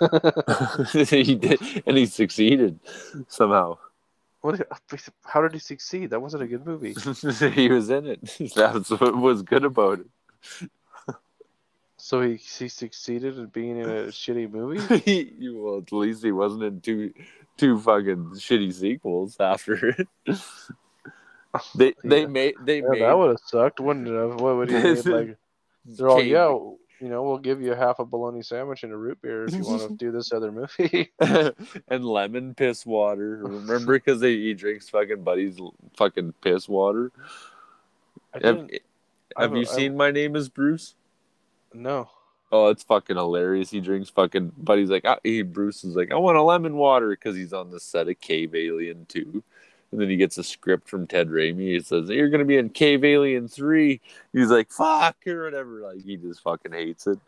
he did, and he succeeded somehow. What? How did he succeed? That wasn't a good movie. he was in it. That's what was good about it. So he he succeeded in being in a shitty movie. he, well, at least he wasn't in two two fucking shitty sequels after it. They they Yeah. made they Yeah, made that would have sucked, wouldn't it? have? What would he have like? They're all yeah, you know, we'll give you half a bologna sandwich and a root beer if you want to do this other movie. and lemon piss water. Remember, because he drinks fucking buddy's fucking piss water. Have, have I- you I- seen My Name Is Bruce? no. Oh, it's fucking hilarious. He drinks fucking. Buddy's like, ah, he Bruce is like, I want a lemon water because he's on the set of Cave Alien Two, and then he gets a script from Ted Raimi. He says, "You're gonna be in Cave Alien 3. He's like, "Fuck" or whatever. Like he just fucking hates it.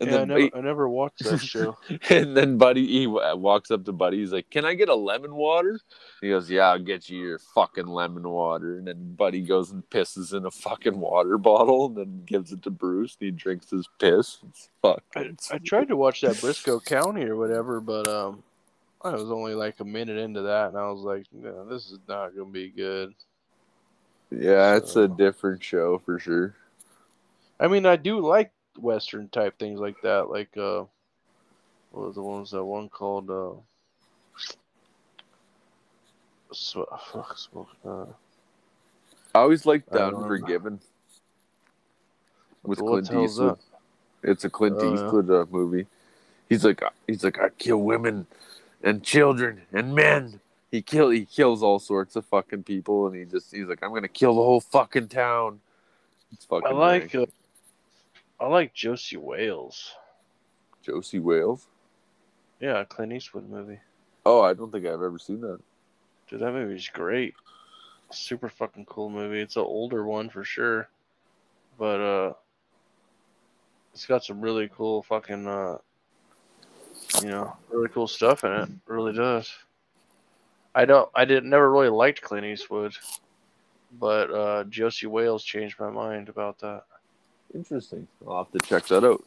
And yeah, I then never, I never watched that show. And then Buddy, he walks up to Buddy. He's like, "Can I get a lemon water?" He goes, "Yeah, I'll get you your fucking lemon water." And then Buddy goes and pisses in a fucking water bottle, and then gives it to Bruce. And he drinks his piss. It's fuck. I, I tried to watch that Brisco County or whatever, but um, I was only like a minute into that, and I was like, no, this is not gonna be good. yeah, it's a different show for sure. I mean, I do like Western type things like that, like uh, what was the ones that one called uh, fuck, uh, I always liked that. Unforgiven with what Clint Eastwood. It's a Clint yeah. Eastwood uh, movie. He's like, he's like, I kill women and children and men. He kill, he kills all sorts of fucking people, and he just, he's like, I'm gonna kill the whole fucking town. It's fucking. I like uh, I like Josey Wales. Josey Wales. Yeah, a Clint Eastwood movie. Oh, I don't think I've ever seen that. Dude, that movie's great. Super fucking cool movie. It's an older one for sure. But uh it's got some really cool fucking uh you know, really cool stuff in it. It really does. I don't I didn't never really liked Clint Eastwood. But uh Josey Wales changed my mind about that. Interesting. I'll have to check that out.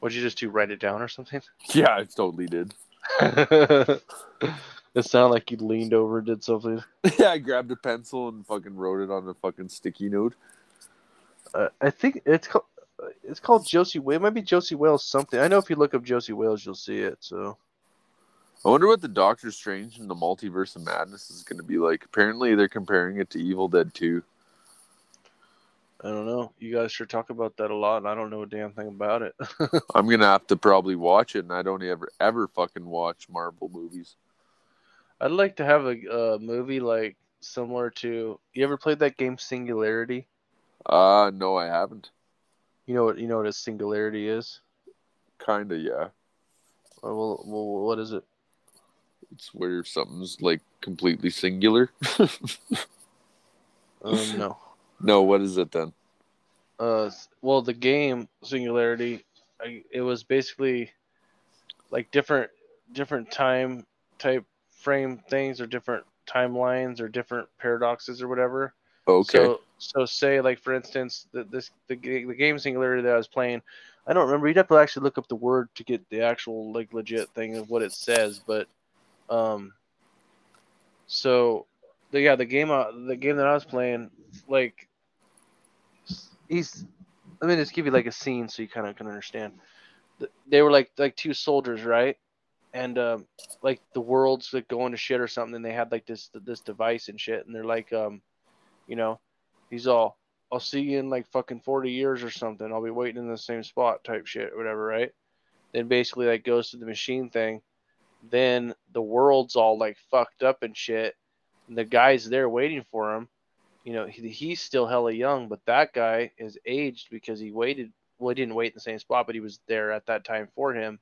Would you just do write it down or something? Yeah, I totally did. it sounded like you leaned over and did something. yeah, I grabbed a pencil and fucking wrote it on a fucking sticky note. Uh, I think it's called it's called Josey Wales. It might be Josey Wales something. I know if you look up Josey Wales, you'll see it. So I wonder what the Doctor Strange and the Multiverse of Madness is going to be like. Apparently, they're comparing it to Evil Dead 2. I don't know. You guys sure talk about that a lot, and I don't know a damn thing about it. I'm going to have to probably watch it, and I don't ever, ever fucking watch Marvel movies. I'd like to have a, a movie like similar to. You ever played that game Singularity? Uh, no, I haven't. You know what you know what a singularity is. Kind of, yeah. Well, well, what is it? It's where something's like completely singular. Um, no. no, what is it then? Uh, well, the game Singularity, I, it was basically like different different time type frame things or different timelines or different paradoxes or whatever. Okay. So, so say like for instance, the, this the the game Singularity that I was playing, I don't remember. You'd have to actually look up the word to get the actual like legit thing of what it says. But, um, so, the, yeah, the game uh, the game that I was playing, like, he's. Let me just give you like a scene so you kind of can understand. They were like like two soldiers, right? And um, like the world's like going to shit or something, and they had like this this device and shit, and they're like um you know, he's all, I'll see you in like fucking 40 years or something. I'll be waiting in the same spot type shit whatever, right? Then basically like goes to the machine thing then the world's all like fucked up and shit. And the guy's there waiting for him. You know, he, he's still hella young, but that guy is aged because he waited. Well, he didn't wait in the same spot, but he was there at that time for him,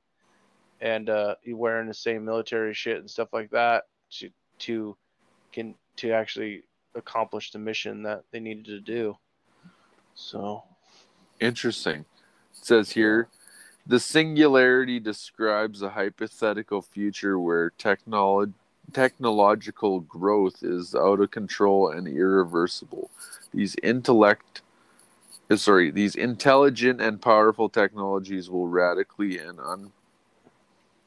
and uh, he wearing the same military shit and stuff like that to to can to actually accomplish the mission that they needed to do. So Interesting. It says here the singularity describes a hypothetical future where technolo- technological growth is out of control and irreversible. These intellect uh, sorry, these intelligent and powerful technologies will radically and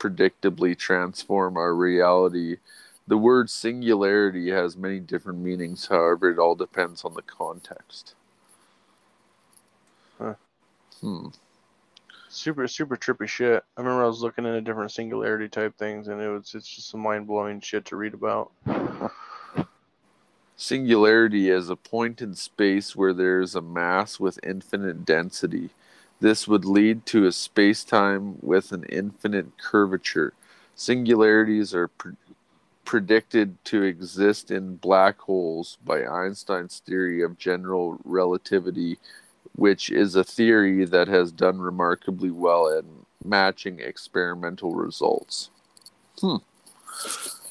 unpredictably transform our reality. The word singularity has many different meanings, however, it all depends on the context. Huh. Hmm. super super trippy shit. I remember I was looking into different singularity type things, and it was it's just some mind blowing shit to read about. Singularity is a point in space where there is a mass with infinite density. This would lead to a space-time with an infinite curvature. Singularities are pre- predicted to exist in black holes by Einstein's theory of general relativity, which is a theory that has done remarkably well at matching experimental results. Hmm.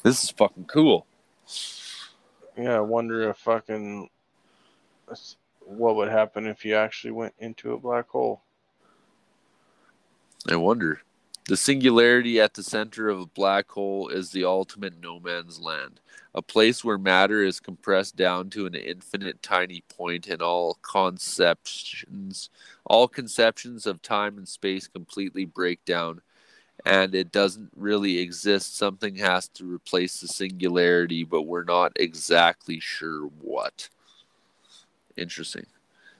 This is fucking cool. Yeah, I wonder if fucking what would happen if you actually went into a black hole. I wonder. The singularity at the center of a black hole is the ultimate no man's land, a place where matter is compressed down to an infinite tiny point and all conceptions all conceptions of time and space completely break down and it doesn't really exist. Something has to replace the singularity, but we're not exactly sure what. Interesting.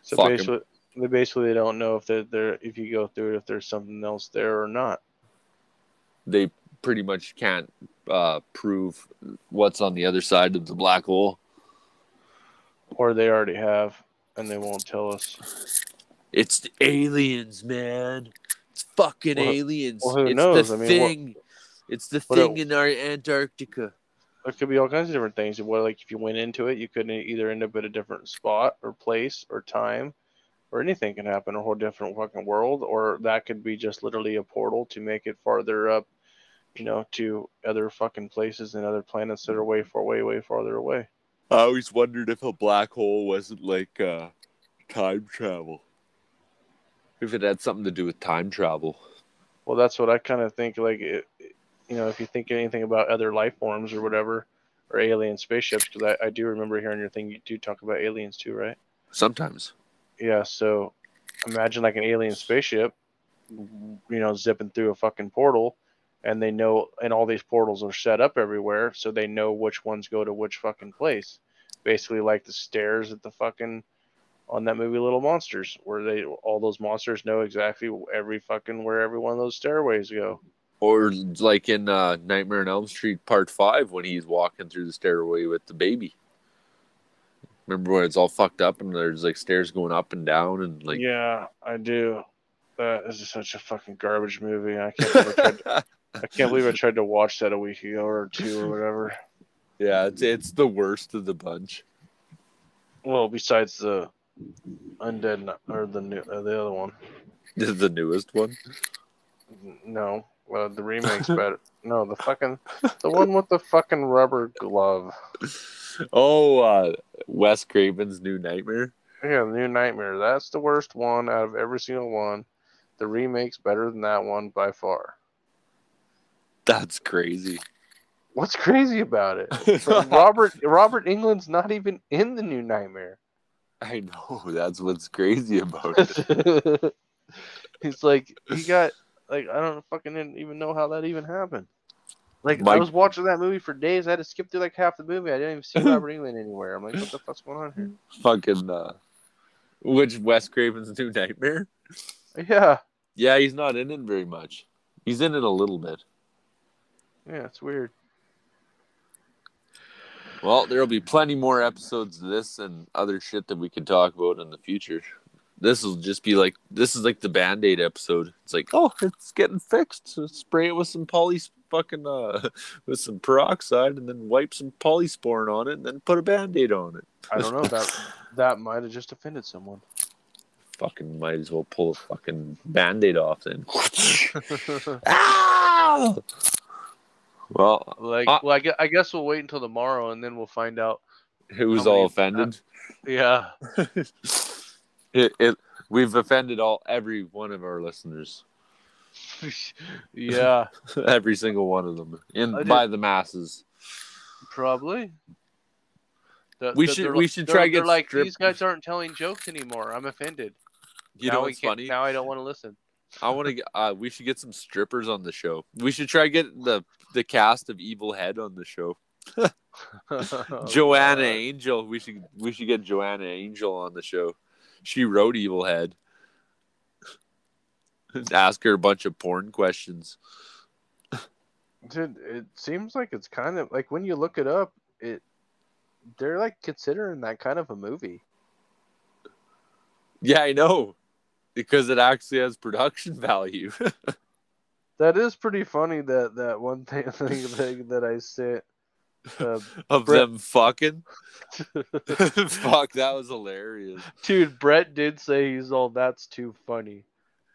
So basically, they basically don't know if they're there. If you go through it, if there's something else there or not. They pretty much can't uh, prove what's on the other side of the black hole. or they already have, and they won't tell us. It's the aliens, man. It's fucking Well, aliens. well, who it's knows? the I mean, what- thing. It's the thing el- in our Antarctica. There could be all kinds of different things. What like if you went into it, you could either end up at a different spot or place or time, or anything can happen. A whole different fucking world, or that could be just literally a portal to make it farther up, you know, to other fucking places and other planets that are way far, way, way farther away. I always wondered if a black hole wasn't like uh, time travel. If it had something to do with time travel. Well, that's what I kind of think. Like, it, you know, if you think anything about other life forms or whatever, or alien spaceships, because I, I do remember hearing your thing. You do talk about aliens too, right? Sometimes. Yeah. So imagine like an alien spaceship, you know, zipping through a fucking portal, and they know, and all these portals are set up everywhere, so they know which ones go to which fucking place. Basically, like the stairs at the fucking on that movie Little Monsters, where they all those monsters know exactly every fucking where every one of those stairways go. Or like in uh, Nightmare on Elm Street Part 5 when he's walking through the stairway with the baby. Remember when it's all fucked up and there's like stairs going up and down and like. yeah, I do. That is such a fucking garbage movie. I can't believe I tried to, I can't believe I tried to watch that a week ago or two or whatever. yeah, it's, it's the worst of the bunch. Well, besides the undead or the new uh, the other one. The newest one. No, uh, the remake's better. No, the fucking the one with the fucking rubber glove. Oh, uh, Wes Craven's New Nightmare. Yeah, the new Nightmare. That's the worst one out of every single one. The remake's better than that one by far. That's crazy. What's crazy about it? Robert Robert Englund's not even in the new Nightmare. I know. That's what's crazy about it. He's like he got like I don't fucking even know how that even happened. Like I was watching that movie for days. I had to skip through like half the movie. I didn't even see Robert Englund anywhere. I'm like, what the fuck's going on here? Fucking, uh, which Wes Craven's New Nightmare? Yeah, Yeah, he's not in it very much. He's in it a little bit. Yeah, it's weird. Well, there'll be plenty more episodes of this and other shit that we can talk about in the future. This will just be like this is like the band aid episode. It's like, oh, it's getting fixed. So spray it with some poly fucking uh with some peroxide and then wipe some polysporin on it and then put a band-aid on it. I don't know that that might have just offended someone. Fucking might as well pull a fucking band-aid off then. ah! Well, Like, Uh, well, I guess, I guess we'll wait until tomorrow and then we'll find out. who's all offended? Yeah, it, it we've offended all every one of our listeners. yeah, every single one of them in I did- by the masses. probably. The- We the- should- we should try to get like strip- these guys aren't telling jokes anymore. I'm offended. You now know what's funny? Now I don't want to listen. I want to get. Uh, we should get some strippers on the show. We should try get the the cast of Evil Head on the show. Oh, Joanna God. Angel. We should we should get Joanna Angel on the show. She wrote Evil Head. Ask her a bunch of porn questions. Dude, it seems like it's kind of like when you look it up, it they're like considering that kind of a movie. Yeah, I know, because it actually has production value. That is pretty funny. That that one thing, thing that I said. Uh, of Brett- them fucking. Fuck, that was hilarious. dude, Brett did say he's all that's too funny,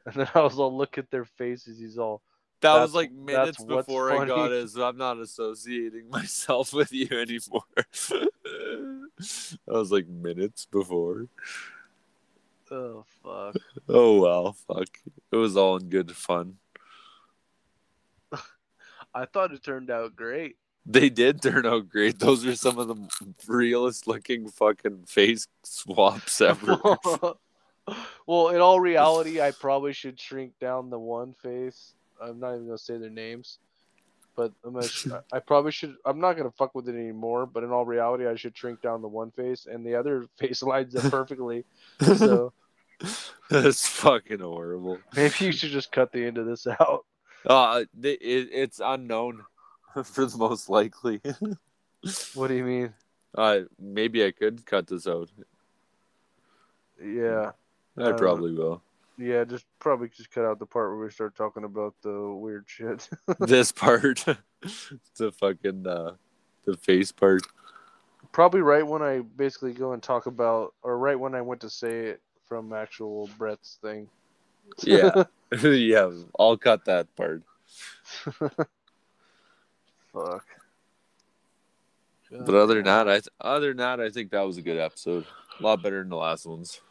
and then I was all look at their faces. He's all That was like minutes before I got it, so I'm not associating myself with you anymore. that was like minutes before. Oh fuck. Oh well, fuck. It was all in good fun. I thought it turned out great. They did turn out great. Those are some of the realest looking fucking face swaps ever. well, in all reality, I probably should shrink down the one face. I'm not even gonna say their names, but I'm gonna. I probably should. I'm not gonna fuck with it anymore. But in all reality, I should shrink down the one face, and the other face lines up perfectly. so That's fucking horrible. maybe you should just cut the end of this out. Uh, it, it, it's unknown for the most likely. What do you mean? Uh, maybe I could cut this out. Yeah, I Uh, probably will. yeah. Just probably just cut out the part where we start talking about the weird shit. this part, the fucking uh, the face part. probably right when I basically go and talk about, or right when I went to say it from actual Brett's thing. Yeah, yeah. I'll cut that part. Fuck. But other than that, I th- other than that, I think that was a good episode. A lot better than the last ones.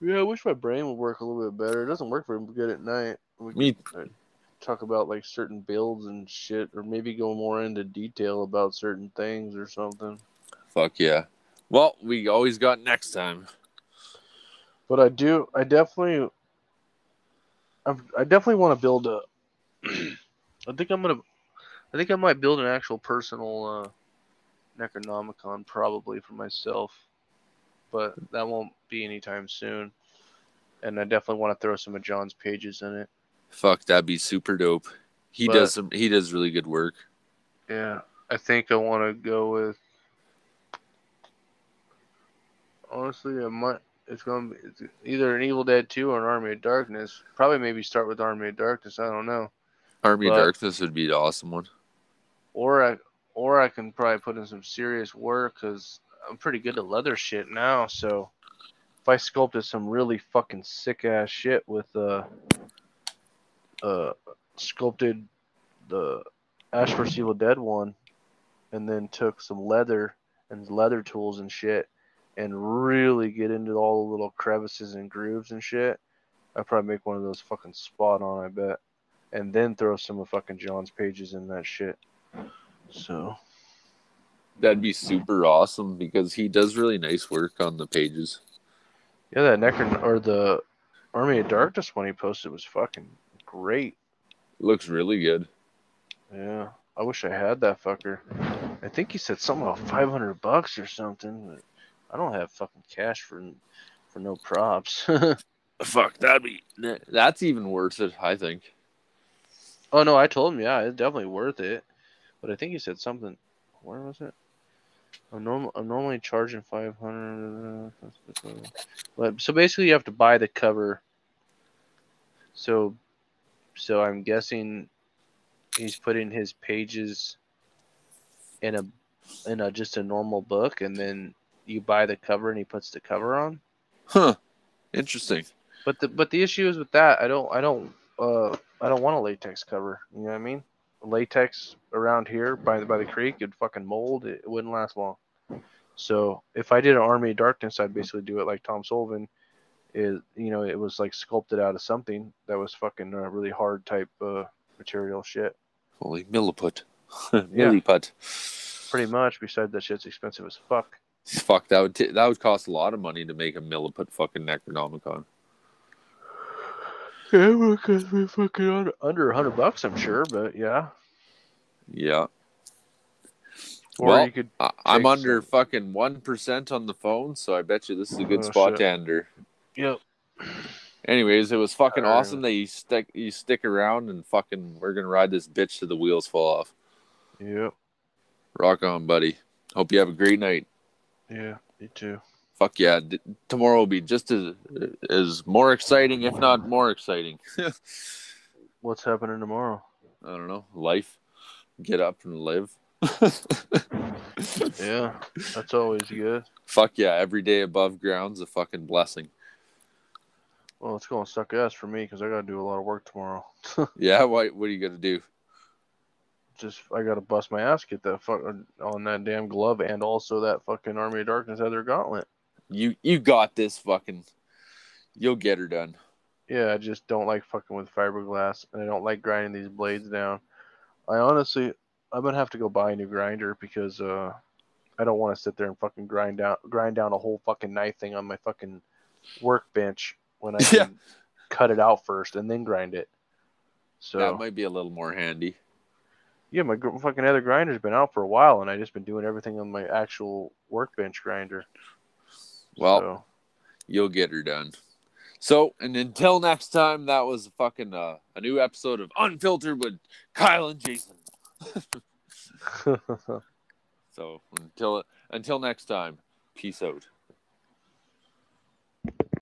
yeah, I wish my brain would work a little bit better. It doesn't work very good at night. We Me, could uh, talk about like certain builds and shit, or maybe go more into detail about certain things or something. fuck yeah. Well, we always got next time. But I do, I definitely, I've, I definitely want to build a. I think I'm gonna, I think I might build an actual personal uh, Necronomicon probably for myself, but that won't be anytime soon. And I definitely want to throw some of John's pages in it. Fuck, that'd be super dope. He But- does some. He does really good work. Yeah, I think I want to go with. Honestly, I might. It's gonna be it's either an Evil Dead Two or an Army of Darkness. Probably maybe start with Army of Darkness. I don't know. Army But- of Darkness would be the awesome one. Or I, or I can probably put in some serious work because I'm pretty good at leather shit now. So if I sculpted some really fucking sick ass shit with uh, uh, sculpted the Ash vs Evil Dead one, and then took some leather and leather tools and shit, and really get into all the little crevices and grooves and shit, I'd probably make one of those fucking spot on. I bet, and then throw some of fucking John's pages in that shit. So That'd be super awesome because he does really nice work on the pages. yeah, that Necron or the Army of Darkness one he posted was fucking great. Looks really good. Yeah, I wish I had that fucker. I think he said something about five hundred bucks or something. But I don't have fucking cash for for no props. Fuck, that'd be. That's even worth it. I think. oh no, I told him yeah, it's definitely worth it. But I think he said something. Where was it? I'm normal. I'm normally charging five hundred. But so basically, you have to buy the cover. So, so I'm guessing he's putting his pages in a in a just a normal book, and then you buy the cover, and he puts the cover on. Huh. Interesting. But the but the issue is with that, I don't I don't uh I don't want a latex cover. You know what I mean? Latex around here by the by the creek, it'd fucking mold. It, it wouldn't last long. So if I did an Army of Darkness, I'd basically do it like Tom Sullivan. Is you know it was like sculpted out of something that was fucking uh, really hard type uh, material shit. Holy milliput. milliput. Pretty much. Besides that shit's expensive as fuck. Fuck that would t- that would cost a lot of money to make a milliput fucking Necronomicon. Yeah, because we fucking under, under a hundred bucks, I'm sure, but yeah. Yeah. Or Well, you could I- I'm under some- fucking one percent on the phone, so I bet you this is a good Oh, spot shit. to ender. Yep. Anyways, it was fucking Alright. awesome that you stick you stick around and fucking we're gonna ride this bitch to the wheels fall off. Yep. Rock on, buddy. Hope you have a great night. Yeah. Me too. Fuck yeah! D- tomorrow will be just as as more exciting, if not more exciting. What's happening tomorrow? I don't know. Life, get up and live. Yeah. That's always good. Fuck yeah! Every day above ground's a fucking blessing. Well, it's gonna suck ass for me because I gotta do a lot of work tomorrow. Yeah. What What are you gonna do? Just I gotta bust my ass get that fuck on that damn glove and also that fucking Army of Darkness Heather Gauntlet. You You got this. Fucking. You'll get her done. Yeah, I just don't like fucking with fiberglass, and I don't like grinding these blades down. I honestly, I'm gonna have to go buy a new grinder because uh, I don't want to sit there and fucking grind down grind down a whole fucking knife thing on my fucking workbench when I can Yeah. cut it out first and then grind it. So That might be a little more handy. Yeah, my gr- fucking other grinder's been out for a while, and I just been doing everything on my actual workbench grinder. Well, So, you'll get her done. So, and until next time, that was a fucking uh, a new episode of Unfiltered with Kyle and Jason. So until until next time, peace out.